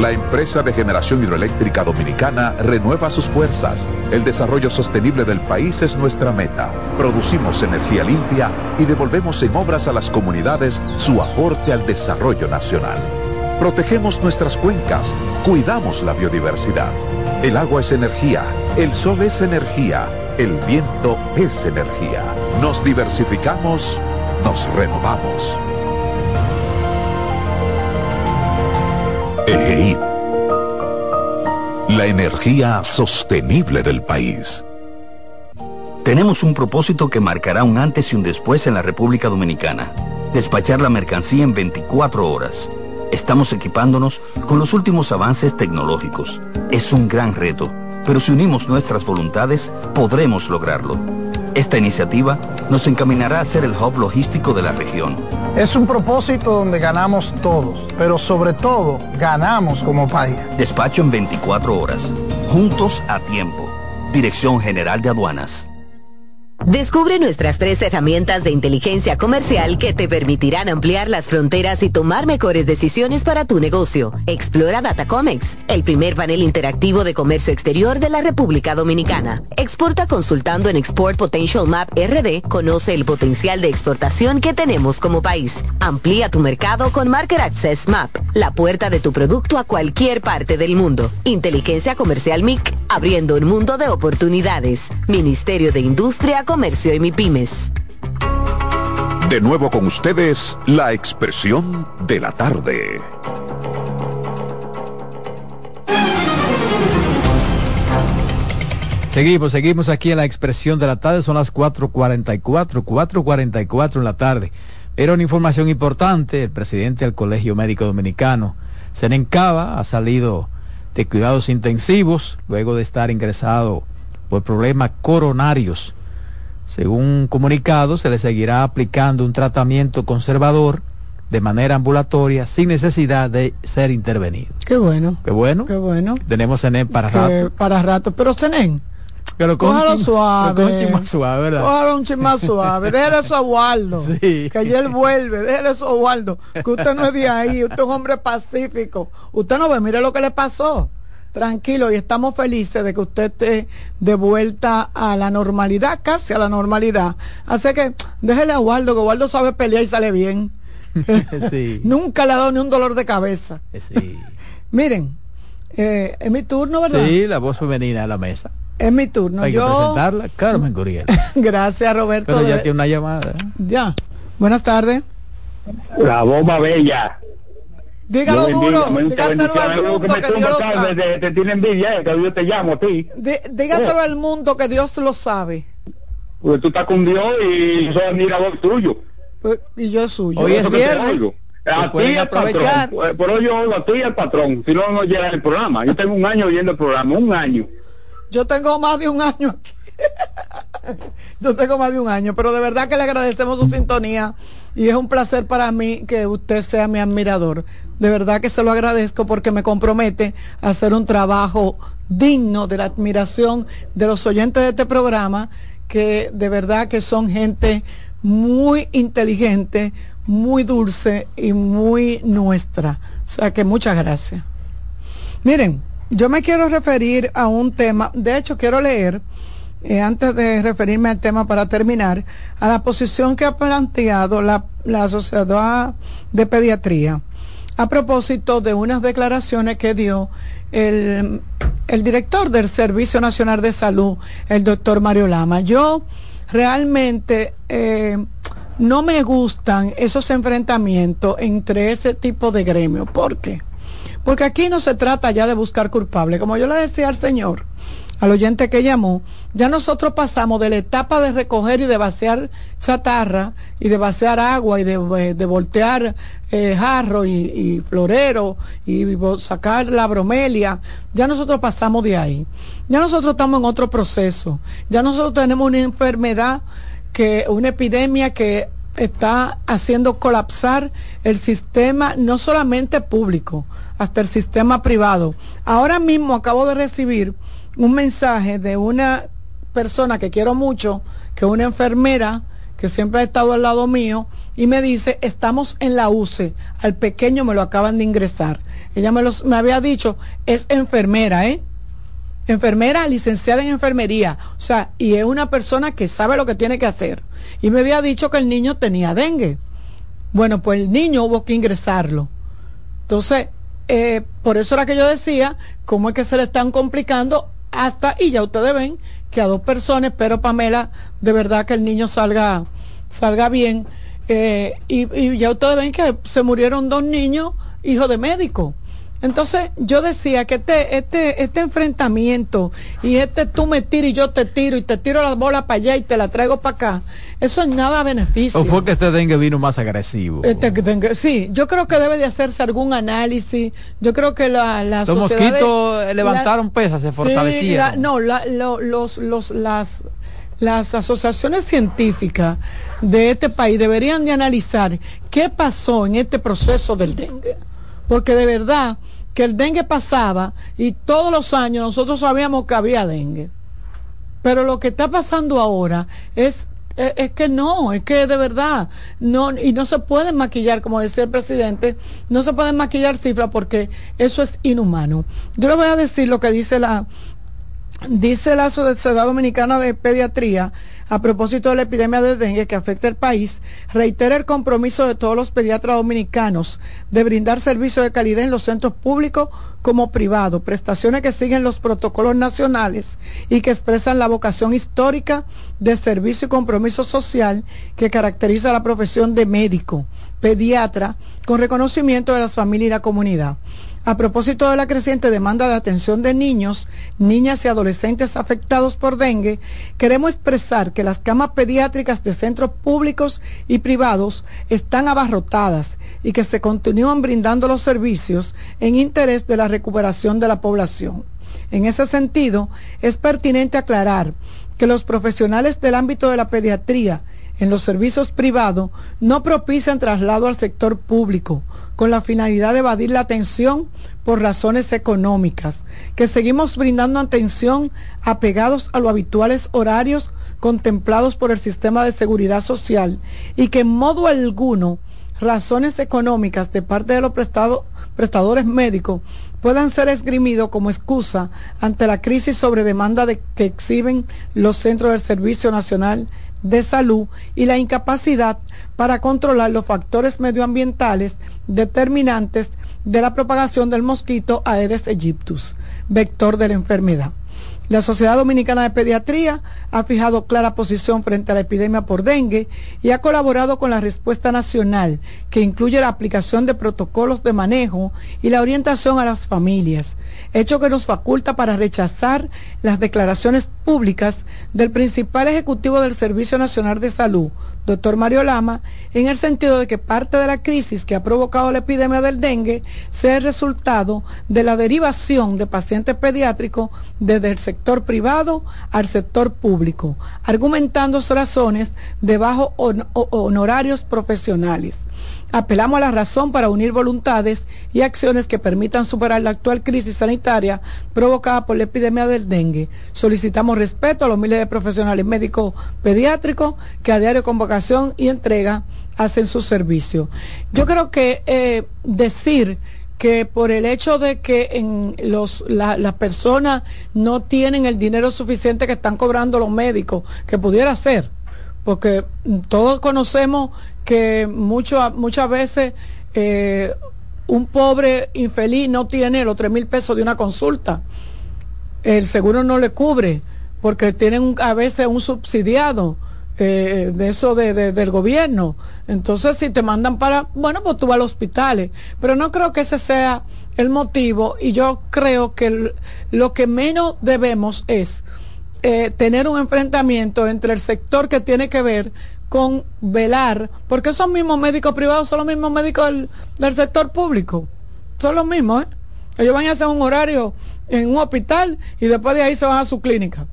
La empresa de generación hidroeléctrica dominicana renueva sus fuerzas. El desarrollo sostenible del país es nuestra meta. Producimos energía limpia y devolvemos en obras a las comunidades su aporte al desarrollo nacional. Protegemos nuestras cuencas, cuidamos la biodiversidad. El agua es energía, el sol es energía el viento es energía. Nos diversificamos, nos renovamos. La energía sostenible del país. Tenemos un propósito que marcará un antes y un después en la República Dominicana. Despachar la mercancía en 24 horas. Estamos equipándonos con los últimos avances tecnológicos. Es un gran reto pero si unimos nuestras voluntades, podremos lograrlo. Esta iniciativa nos encaminará a ser el hub logístico de la región. Es un propósito donde ganamos todos, pero sobre todo ganamos como país. Despacho en 24 horas, juntos a tiempo. Dirección General de Aduanas. Descubre nuestras tres herramientas de inteligencia comercial que te permitirán ampliar las fronteras y tomar mejores decisiones para tu negocio. Explora Datacomex, el primer panel interactivo de comercio exterior de la República Dominicana. Exporta consultando en Export Potential Map RD, conoce el potencial de exportación que tenemos como país. Amplía tu mercado con Market Access Map, la puerta de tu producto a cualquier parte del mundo. Inteligencia Comercial MIC, abriendo un mundo de oportunidades. Ministerio de Industria, Comercio y MIPIMES. De nuevo con ustedes, la expresión de la tarde. Seguimos, seguimos aquí en la expresión de la tarde, son las 4.44, 4.44 en la tarde. Era una información importante, el presidente del Colegio Médico Dominicano, Senencaba, ha salido de cuidados intensivos luego de estar ingresado por problemas coronarios según comunicado, se le seguirá aplicando un tratamiento conservador de manera ambulatoria sin necesidad de ser intervenido. Qué bueno. Qué bueno. Qué bueno. Tenemos Zenén para rato. Para rato. Pero Zenén, que lo Cójalo suave. un más suave, ¿verdad? Cójalo un chin más suave. Déjale eso a Waldo. Sí. Que ayer vuelve. Déjale eso a Waldo. Que usted no es de ahí. Usted es un hombre pacífico. Usted no ve. Mire lo que le pasó tranquilo y estamos felices de que usted esté de vuelta a la normalidad, casi a la normalidad. Así que déjele a Waldo, que Waldo sabe pelear y sale bien. Nunca le ha dado ni un dolor de cabeza. Miren, eh, es mi turno, ¿verdad? Sí, la voz femenina a la mesa. Es mi turno. Hay que presentarla, Carmen Guriel. Gracias, Roberto. Pero ya tiene una llamada. Ya. Buenas tardes. La bomba bella. Dígalo duro, dígaselo al mundo que, Dios sabe. Te, tiene envidia, que yo te llamo a ti. dígaselo al mundo que Dios lo sabe. Pues tú estás con Dios y yo soy admirador tuyo. Pues, y yo suyo. Hoy es viernes. A ti aprovechar. patrón. Por hoy yo oigo a ti y al patrón. Si no, no llega el programa. Yo tengo un año oyendo el programa, un año. Yo tengo más de un año aquí. Yo tengo más de un año, pero de verdad que le agradecemos su sintonía y es un placer para mí que usted sea mi admirador. De verdad que se lo agradezco porque me compromete a hacer un trabajo digno de la admiración de los oyentes de este programa, que de verdad que son gente muy inteligente, muy dulce y muy nuestra. O sea que muchas gracias. Miren, yo me quiero referir a un tema, de hecho quiero leer eh, antes de referirme al tema para terminar, a la posición que ha planteado la, la Sociedad de Pediatría a propósito de unas declaraciones que dio el, el director del Servicio Nacional de Salud, el doctor Mario Lama. Yo realmente eh, no me gustan esos enfrentamientos entre ese tipo de gremio. ¿Por qué? Porque aquí no se trata ya de buscar culpable. Como yo le decía al señor, al oyente que llamó, ya nosotros pasamos de la etapa de recoger y de vaciar chatarra y de vaciar agua y de, eh, voltear eh, jarro y, florero y sacar la bromelia, ya nosotros pasamos de ahí. Ya nosotros estamos en otro proceso. Ya nosotros tenemos una enfermedad que, una epidemia que está haciendo colapsar el sistema no solamente público, hasta el sistema privado. Ahora mismo acabo de recibir un mensaje de una persona que quiero mucho, que es una enfermera que siempre ha estado al lado mío, y me dice, estamos en la UCE, al pequeño me lo acaban de ingresar. Ella me, me había dicho, es enfermera, ¿eh? Enfermera licenciada en enfermería, o sea, y es una persona que sabe lo que tiene que hacer. Y me había dicho que el niño tenía dengue. Bueno, pues el niño hubo que ingresarlo. Entonces, eh, por eso era que yo decía, cómo es que se le están complicando hasta, y ya ustedes ven que a dos personas, pero Pamela, de verdad que el niño salga, salga bien. Eh, y, y, ya ustedes ven que se murieron dos niños, hijos de médico. Entonces yo decía que este, este, este enfrentamiento y este tú me tiras y yo te tiro y te tiro la bola para allá y te la traigo para acá, eso es nada beneficio. ¿O fue que este dengue vino más agresivo? Este dengue, sí, yo creo que debe de hacerse algún análisis. Yo creo que la, la Los mosquitos levantaron pesas, se fortalecieron. no, los, los, las, las asociaciones científicas de este país deberían de analizar qué pasó en este proceso del dengue porque de verdad que el dengue pasaba y todos los años nosotros sabíamos que había dengue. Pero lo que está pasando ahora es es, que no, es que de verdad, no, y no se pueden maquillar, como decía el presidente, no se pueden maquillar cifras porque eso es inhumano. Yo le voy a decir lo que dice la, dice la Sociedad Dominicana de Pediatría a propósito de la epidemia de dengue que afecta el país, reitera el compromiso de todos los pediatras dominicanos de brindar servicios de calidad en los centros públicos como privados, prestaciones que siguen los protocolos nacionales y que expresan la vocación histórica de servicio y compromiso social que caracteriza la profesión de médico, pediatra, con reconocimiento de las familias y la comunidad. A propósito de la creciente demanda de atención de niños, niñas y adolescentes afectados por dengue, queremos expresar que las camas pediátricas de centros públicos y privados están abarrotadas y que se continúan brindando los servicios en interés de la recuperación de la población. En ese sentido, es pertinente aclarar que los profesionales del ámbito de la pediatría en los servicios privados no propician traslado al sector público con la finalidad de evadir la atención por razones económicas, que seguimos brindando atención apegados a los habituales horarios contemplados por el sistema de seguridad social y que en modo alguno razones económicas de parte de los prestadores médicos puedan ser esgrimidos como excusa ante la crisis sobre demanda de que exhiben los centros del Servicio Nacional de salud y la incapacidad para controlar los factores medioambientales determinantes de la propagación del mosquito Aedes aegyptus, vector de la enfermedad. La Sociedad Dominicana de Pediatría ha fijado clara posición frente a la epidemia por dengue y ha colaborado con la respuesta nacional, que incluye la aplicación de protocolos de manejo y la orientación a las familias, hecho que nos faculta para rechazar las declaraciones públicas del principal ejecutivo del Servicio Nacional de Salud, doctor Mario Lama, en el sentido de que parte de la crisis que ha provocado la epidemia del dengue sea el resultado de la derivación de pacientes pediátricos desde el sector privado al sector público, argumentando razones de bajos honorarios profesionales. Apelamos a la razón para unir voluntades y acciones que permitan superar la actual crisis sanitaria provocada por la epidemia del dengue. Solicitamos respeto a los miles de profesionales médicos pediátricos que a diario con vocación y entrega hacen su servicio. Yo creo que eh, decir que por el hecho de que en los, las personas no tienen el dinero suficiente que están cobrando los médicos, que pudiera ser, porque todos conocemos que mucho, muchas veces eh, un pobre infeliz no tiene los tres mil pesos de una consulta. El seguro no le cubre porque tienen a veces un subsidiado eh, de eso de, del gobierno. Entonces, si te mandan para, bueno, pues tú vas al hospital. Pero no creo que ese sea el motivo y yo creo que lo que menos debemos es eh, tener un enfrentamiento entre el sector que tiene que ver con velar, porque esos mismos médicos privados son los mismos médicos del, sector público, son los mismos, ¿eh? Ellos van a hacer un horario en un hospital y después de ahí se van a su clínica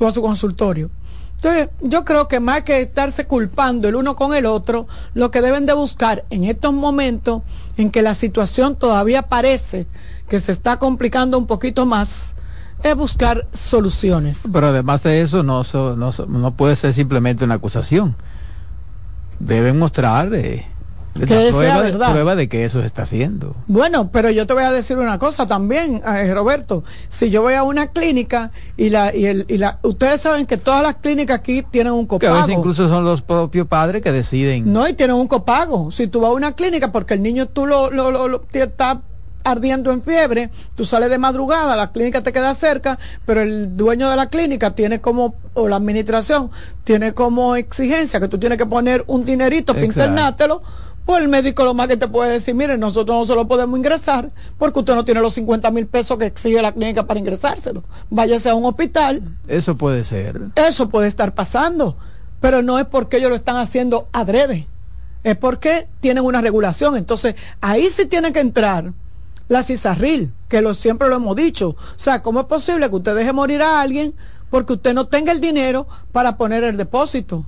o a su consultorio. Entonces, yo creo que más que estarse culpando el uno con el otro, lo que deben de buscar en estos momentos en que la situación todavía parece que se está complicando un poquito más, es buscar soluciones. Pero además de eso, no, no, no puede ser simplemente una acusación deben mostrar eh, la prueba, de, que eso se está haciendo. Bueno, pero yo te voy a decir una cosa también, eh, Roberto. Si yo voy a una clínica y la, y, el, y la, ustedes saben que todas las clínicas aquí tienen un copago. Que a veces incluso son los propios padres que deciden. No, y tienen un copago. Si tú vas a una clínica porque el niño tú lo, lo, lo, está ardiendo en fiebre, tú sales de madrugada, la clínica te queda cerca, pero el dueño de la clínica tiene como, o la administración, tiene como exigencia que tú tienes que poner un dinerito para internártelo, pues el médico lo más que te puede decir, mire, nosotros no se lo podemos ingresar porque usted no tiene los 50 mil pesos que exige la clínica para ingresárselo. Váyase a un hospital. Eso puede ser. Eso puede estar pasando, pero no es porque ellos lo están haciendo adrede, es porque tienen una regulación. Entonces, ahí sí tiene que entrar la CISARRIL, que lo, siempre lo hemos dicho. O sea, ¿cómo es posible que usted deje morir a alguien porque usted no tenga el dinero para poner el depósito?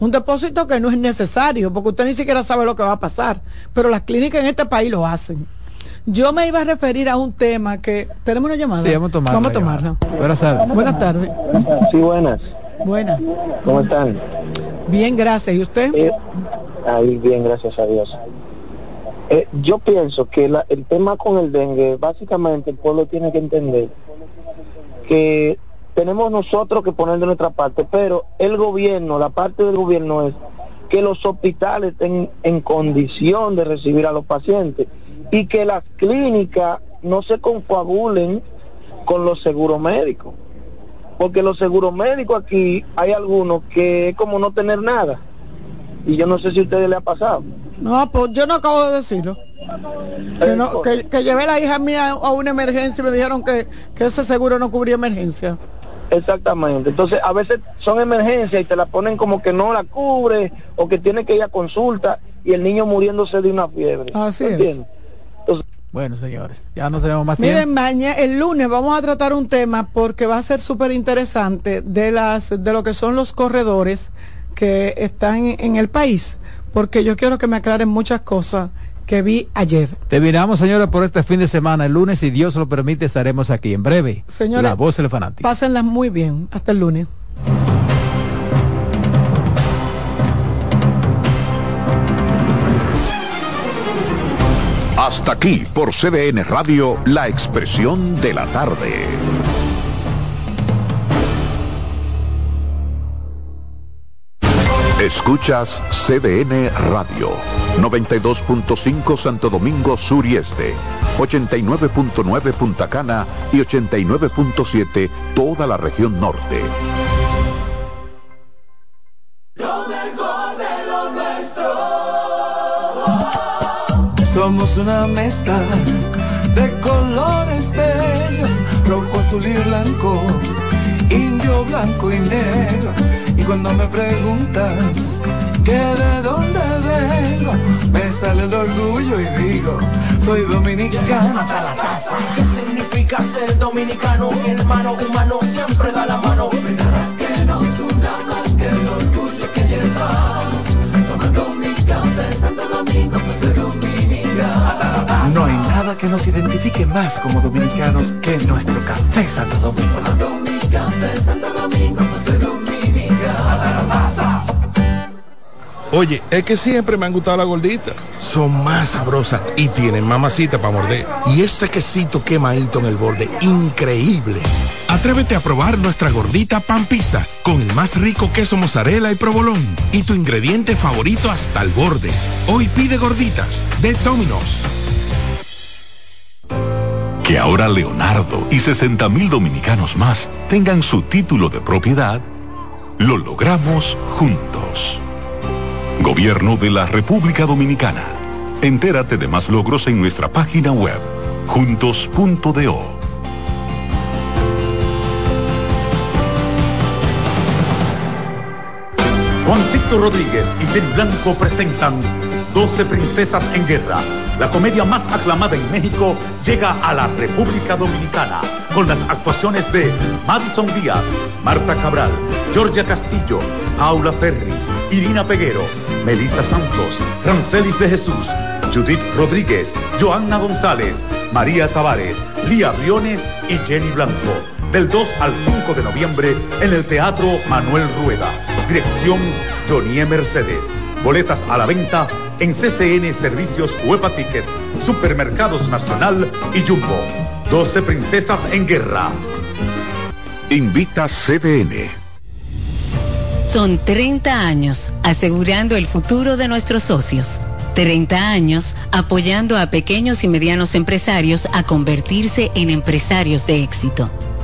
Un depósito que no es necesario, porque usted ni siquiera sabe lo que va a pasar, pero las clínicas en este país lo hacen. Yo me iba a referir a un tema que tenemos una llamada. Sí, vamos a tomarla. Vamos a tomarla. Buenas tardes. Buenas tardes. Sí, buenas. Buenas. ¿Cómo están? Bien, gracias. ¿Y usted? Eh, ahí bien, gracias a Dios. Eh, yo pienso que la, el tema con el dengue, básicamente el pueblo tiene que entender que tenemos nosotros que poner de nuestra parte, pero el gobierno, la parte del gobierno es que los hospitales estén en condición de recibir a los pacientes y que las clínicas no se confabulen con los seguros médicos. Porque los seguros médicos aquí hay algunos que es como no tener nada. Y yo no sé si a ustedes le ha pasado. No, pues yo no acabo de decirlo. Que, no, que, que llevé a la hija mía a una emergencia y me dijeron que, que ese seguro no cubría emergencia. Exactamente. Entonces, a veces son emergencias y te la ponen como que no la cubre o que tiene que ir a consulta y el niño muriéndose de una fiebre. Así es. bueno, señores, ya no tenemos más tiempo. Miren, mañana, el lunes vamos a tratar un tema porque va a ser súper interesante de las de lo que son los corredores que están en el país, porque yo quiero que me aclaren muchas cosas que vi ayer. Terminamos, señores, por este fin de semana. El lunes, si Dios lo permite, estaremos aquí en breve. Señores, la voz del fanático. Pásenlas muy bien. Hasta el lunes. Hasta aquí por CDN Radio, la expresión de la tarde. Escuchas CDN Radio, 92.5 Santo Domingo Sur y Este, 89.9 Punta Cana y 89.7 toda la región norte. Lo mejor de lo nuestro. Somos una mezcla de colores bellos, rojo, azul y blanco, indio, blanco y negro cuando me preguntan que de dónde vengo, me sale el orgullo y digo, soy dominicano hasta la casa. ¿Qué significa ser dominicano? Mi hermano humano siempre da la mano. Nada que nos una más que el orgullo que llevamos. Tomando mi café Santo Domingo, pues soy dominicano. No hay nada que nos identifique más como dominicanos que nuestro café Santo Domingo. Tomando mi café Santo Domingo, pues soy dominicano. Oye, es que siempre me han gustado las gorditas. Son más sabrosas y tienen mamacita para morder. Y ese quesito quemadito en el borde, increíble. Atrévete a probar nuestra gordita pan pizza con el más rico queso mozzarella y provolón y tu ingrediente favorito hasta el borde. Hoy pide gorditas de Domino's. Que ahora Leonardo y 60 mil dominicanos más tengan su título de propiedad, lo logramos juntos. Gobierno de la República Dominicana. Entérate de más logros en nuestra página web, juntos.do. Juancito Rodríguez y Jenny Blanco presentan 12 Princesas en Guerra. La comedia más aclamada en México llega a la República Dominicana con las actuaciones de Madison Díaz, Marta Cabral, Georgia Castillo, Paula Ferri, Irina Peguero, Melissa Santos, Rancelis de Jesús, Judith Rodríguez, Joanna González, María Tavares, Lía Briones y Jenny Blanco. Del 2 al 5 de noviembre en el Teatro Manuel Rueda. Dirección Jonie Mercedes. Boletas a la venta en CCN Servicios Huepa Ticket, Supermercados Nacional y Jumbo. 12 Princesas en Guerra. Invita CDN. Son 30 años asegurando el futuro de nuestros socios. 30 años apoyando a pequeños y medianos empresarios a convertirse en empresarios de éxito.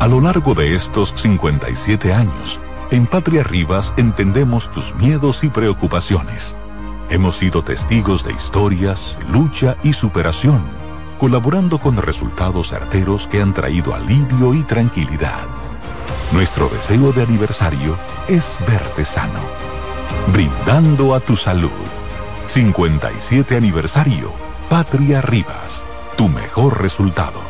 A lo largo de estos 57 años, en Patria Rivas entendemos tus miedos y preocupaciones Hemos sido testigos de historias, lucha y superación, colaborando con resultados certeros que han traído alivio y tranquilidad. Nuestro deseo de aniversario es verte sano, brindando a tu salud. 57 aniversario, Patria Rivas, tu mejor resultado.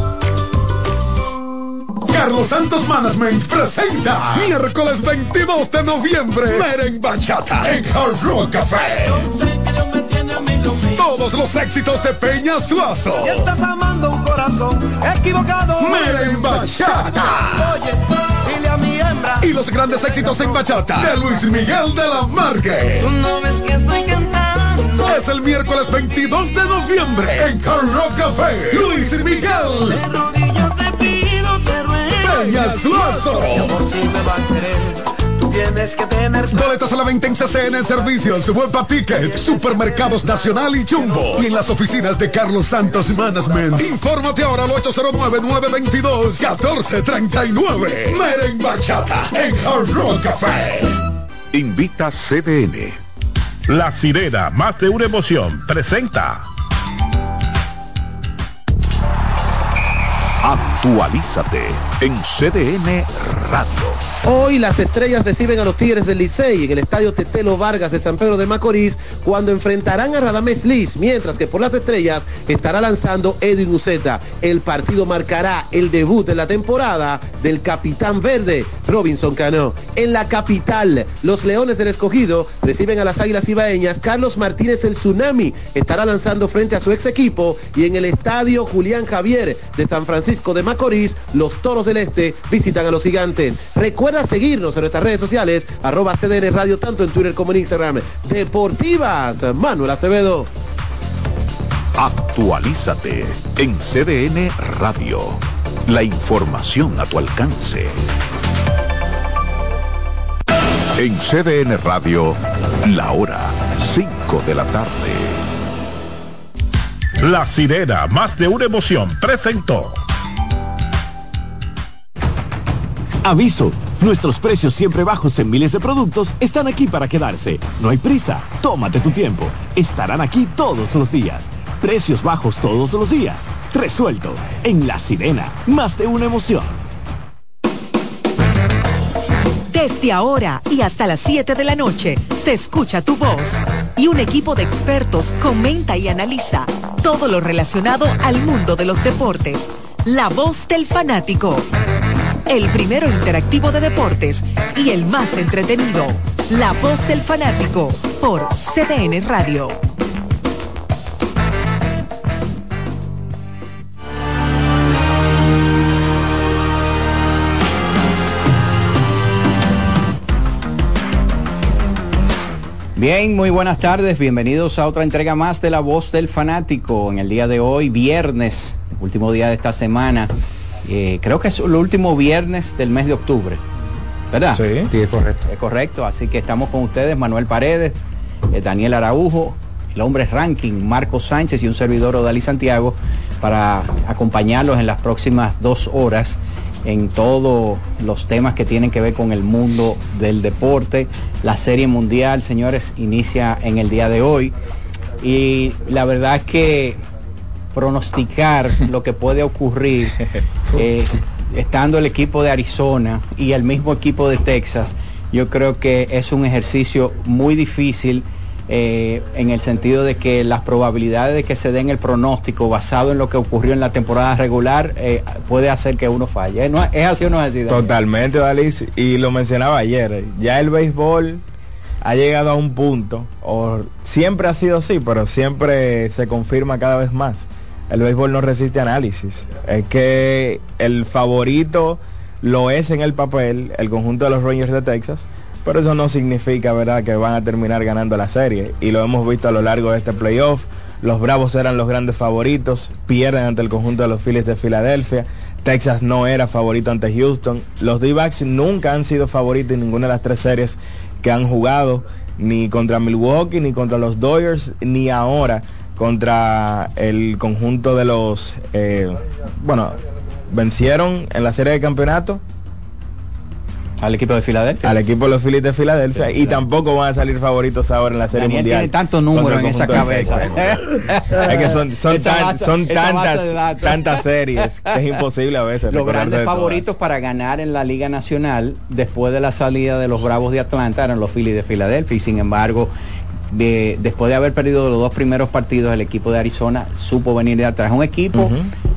Carlos Santos Management presenta miércoles 22 de noviembre Meren Bachata en Hard Rock Café. Todos los éxitos de Peña Suazo. estás amando un corazón equivocado. Meren Bachata. Oye, dile a mi hembra. Y los grandes éxitos en bachata de Luis Miguel de la Marque. Tú no ves que estoy cantando. Es el miércoles 22 de noviembre en Hard Rock Café. Luis Miguel. De rodillas te pido, te ruego. Peña Suazo. Mi amor, si me va a querer, tú tienes que tener. Boletas a la venta en CCN Servicios, Webpa Ticket, Supermercados Nacional y Jumbo. Y en las oficinas de Carlos Santos Management. Infórmate ahora al 809-922-1439. Meren Bachata en Hard Rock Café. Invita CDN. La sirena, más de una emoción, presenta. Actualízate en CDN Radio. Hoy las estrellas reciben a los Tigres del Licey en el estadio Tetelo Vargas de San Pedro de Macorís cuando enfrentarán a Radamés Liz, mientras que por las estrellas estará lanzando Edwin Uceta. El partido marcará el debut de la temporada del capitán verde Robinson Cano. En la capital, los Leones del Escogido reciben a las Águilas Ibaeñas. Carlos Martínez el Tsunami estará lanzando frente a su ex equipo y en el estadio Julián Javier de San Francisco de Macorís, los Toros del Este visitan a los Gigantes. Seguirnos en nuestras redes sociales, arroba CDN Radio, tanto en Twitter como en Instagram. Deportivas, Manuel Acevedo. Actualízate en CDN Radio. La información a tu alcance. En CDN Radio, la hora 5 de la tarde. La sirena, más de una emoción, presentó. Aviso. Nuestros precios siempre bajos en miles de productos están aquí para quedarse. No hay prisa. Tómate tu tiempo. Estarán aquí todos los días. Precios bajos todos los días. Resuelto. En La Sirena. Más de una emoción. Desde ahora y hasta las 7 de la noche se escucha tu voz y un equipo de expertos comenta y analiza todo lo relacionado al mundo de los deportes. La voz del fanático. El primero interactivo de deportes y el más entretenido. La voz del fanático por CDN Radio. Bien, muy buenas tardes, bienvenidos a otra entrega más de La Voz del Fanático. En el día de hoy, viernes, último día de esta semana, eh, creo que es el último viernes del mes de octubre, ¿verdad? Sí, sí, es correcto. Es correcto, así que estamos con ustedes, Manuel Paredes, eh, Daniel Araujo, el hombre ranking, Marco Sánchez y un servidor Odalí Santiago, para acompañarlos en las próximas dos horas en todos los temas que tienen que ver con el mundo del deporte. La Serie Mundial, señores, inicia en el día de hoy. Y la verdad es que pronosticar lo que puede ocurrir eh, estando el equipo de Arizona y el mismo equipo de Texas, yo creo que es un ejercicio muy difícil eh, en el sentido de que las probabilidades de que se den el pronóstico basado en lo que ocurrió en la temporada regular eh, puede hacer que uno falle. ¿No? ¿Es así o no es así? Daniel? Totalmente, Dalis, y lo mencionaba ayer, ya el béisbol ha llegado a un punto, o siempre ha sido así, pero siempre se confirma cada vez más. El béisbol no resiste análisis. Es que el favorito lo es en el papel, el conjunto de los Rangers de Texas, pero eso no significa, ¿verdad?, que van a terminar ganando la serie. Y lo hemos visto a lo largo de este playoff. los Bravos eran los grandes favoritos, pierden ante el conjunto de los Phillies de Filadelfia. Texas no era favorito ante Houston. Los D-backs nunca han sido favoritos en ninguna de las tres series que han jugado, ni contra Milwaukee, ni contra los Dodgers, ni ahora contra el conjunto de los, eh, bueno, vencieron en la serie de campeonato al equipo de Filadelfia. Al equipo de los Phillies de Filadelfia. y tampoco van a salir favoritos ahora en la Serie Mundial. tiene tantos números en esa cabeza. es que son, son, son tantas, tantas series que es imposible a veces. Los grandes favoritos para ganar en la Liga Nacional después de la salida de los Bravos de Atlanta eran los Phillies de Filadelfia. Y sin embargo, después de haber perdido los dos primeros partidos, el equipo de Arizona supo venir de atrás. Es un equipo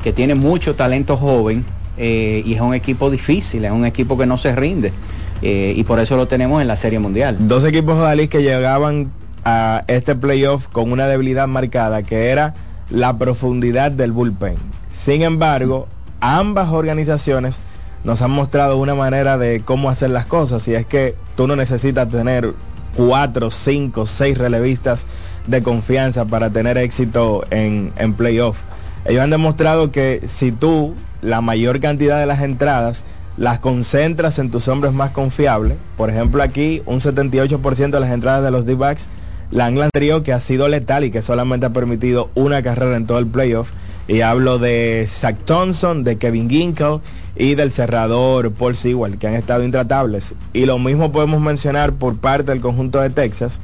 que tiene mucho talento joven eh, y es un equipo difícil, es un equipo que no se rinde. Eh, y por eso lo tenemos en la Serie Mundial. Dos equipos de que llegaban a este playoff con una debilidad marcada, que era la profundidad del bullpen. Sin embargo, ambas organizaciones nos han mostrado una manera de cómo hacer las cosas, y es que tú no necesitas tener cuatro, cinco, seis relevistas de confianza para tener éxito en, en playoff. Ellos han demostrado que si tú la mayor cantidad de las entradas las concentras en tus hombres más confiables. Por ejemplo, aquí un 78% de las entradas de los D-backs la han lanzado que ha sido letal y que solamente ha permitido una carrera en todo el playoff. Y hablo de Zach Thompson, de Kevin Ginkle y del cerrador Paul Sewell, que han estado intratables. Y lo mismo podemos mencionar por parte del conjunto de Texas.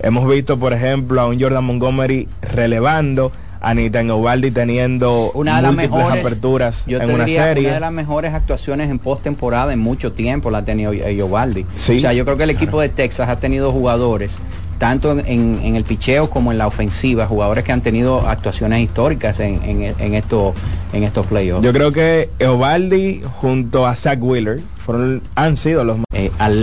Hemos visto, por ejemplo, a un Jordan Montgomery relevando, Anita Ovaldi teniendo una de las mejores aperturas en una serie. Una de las mejores actuaciones en postemporada en mucho tiempo la ha tenido Ovaldi. O sea, yo creo que el equipo de Texas ha tenido jugadores tanto en, el picheo como en la ofensiva, jugadores que han tenido actuaciones históricas en, en, estos, en estos playoffs. Yo creo que Eovaldi junto a Zach Wheeler fueron, han sido los eh, al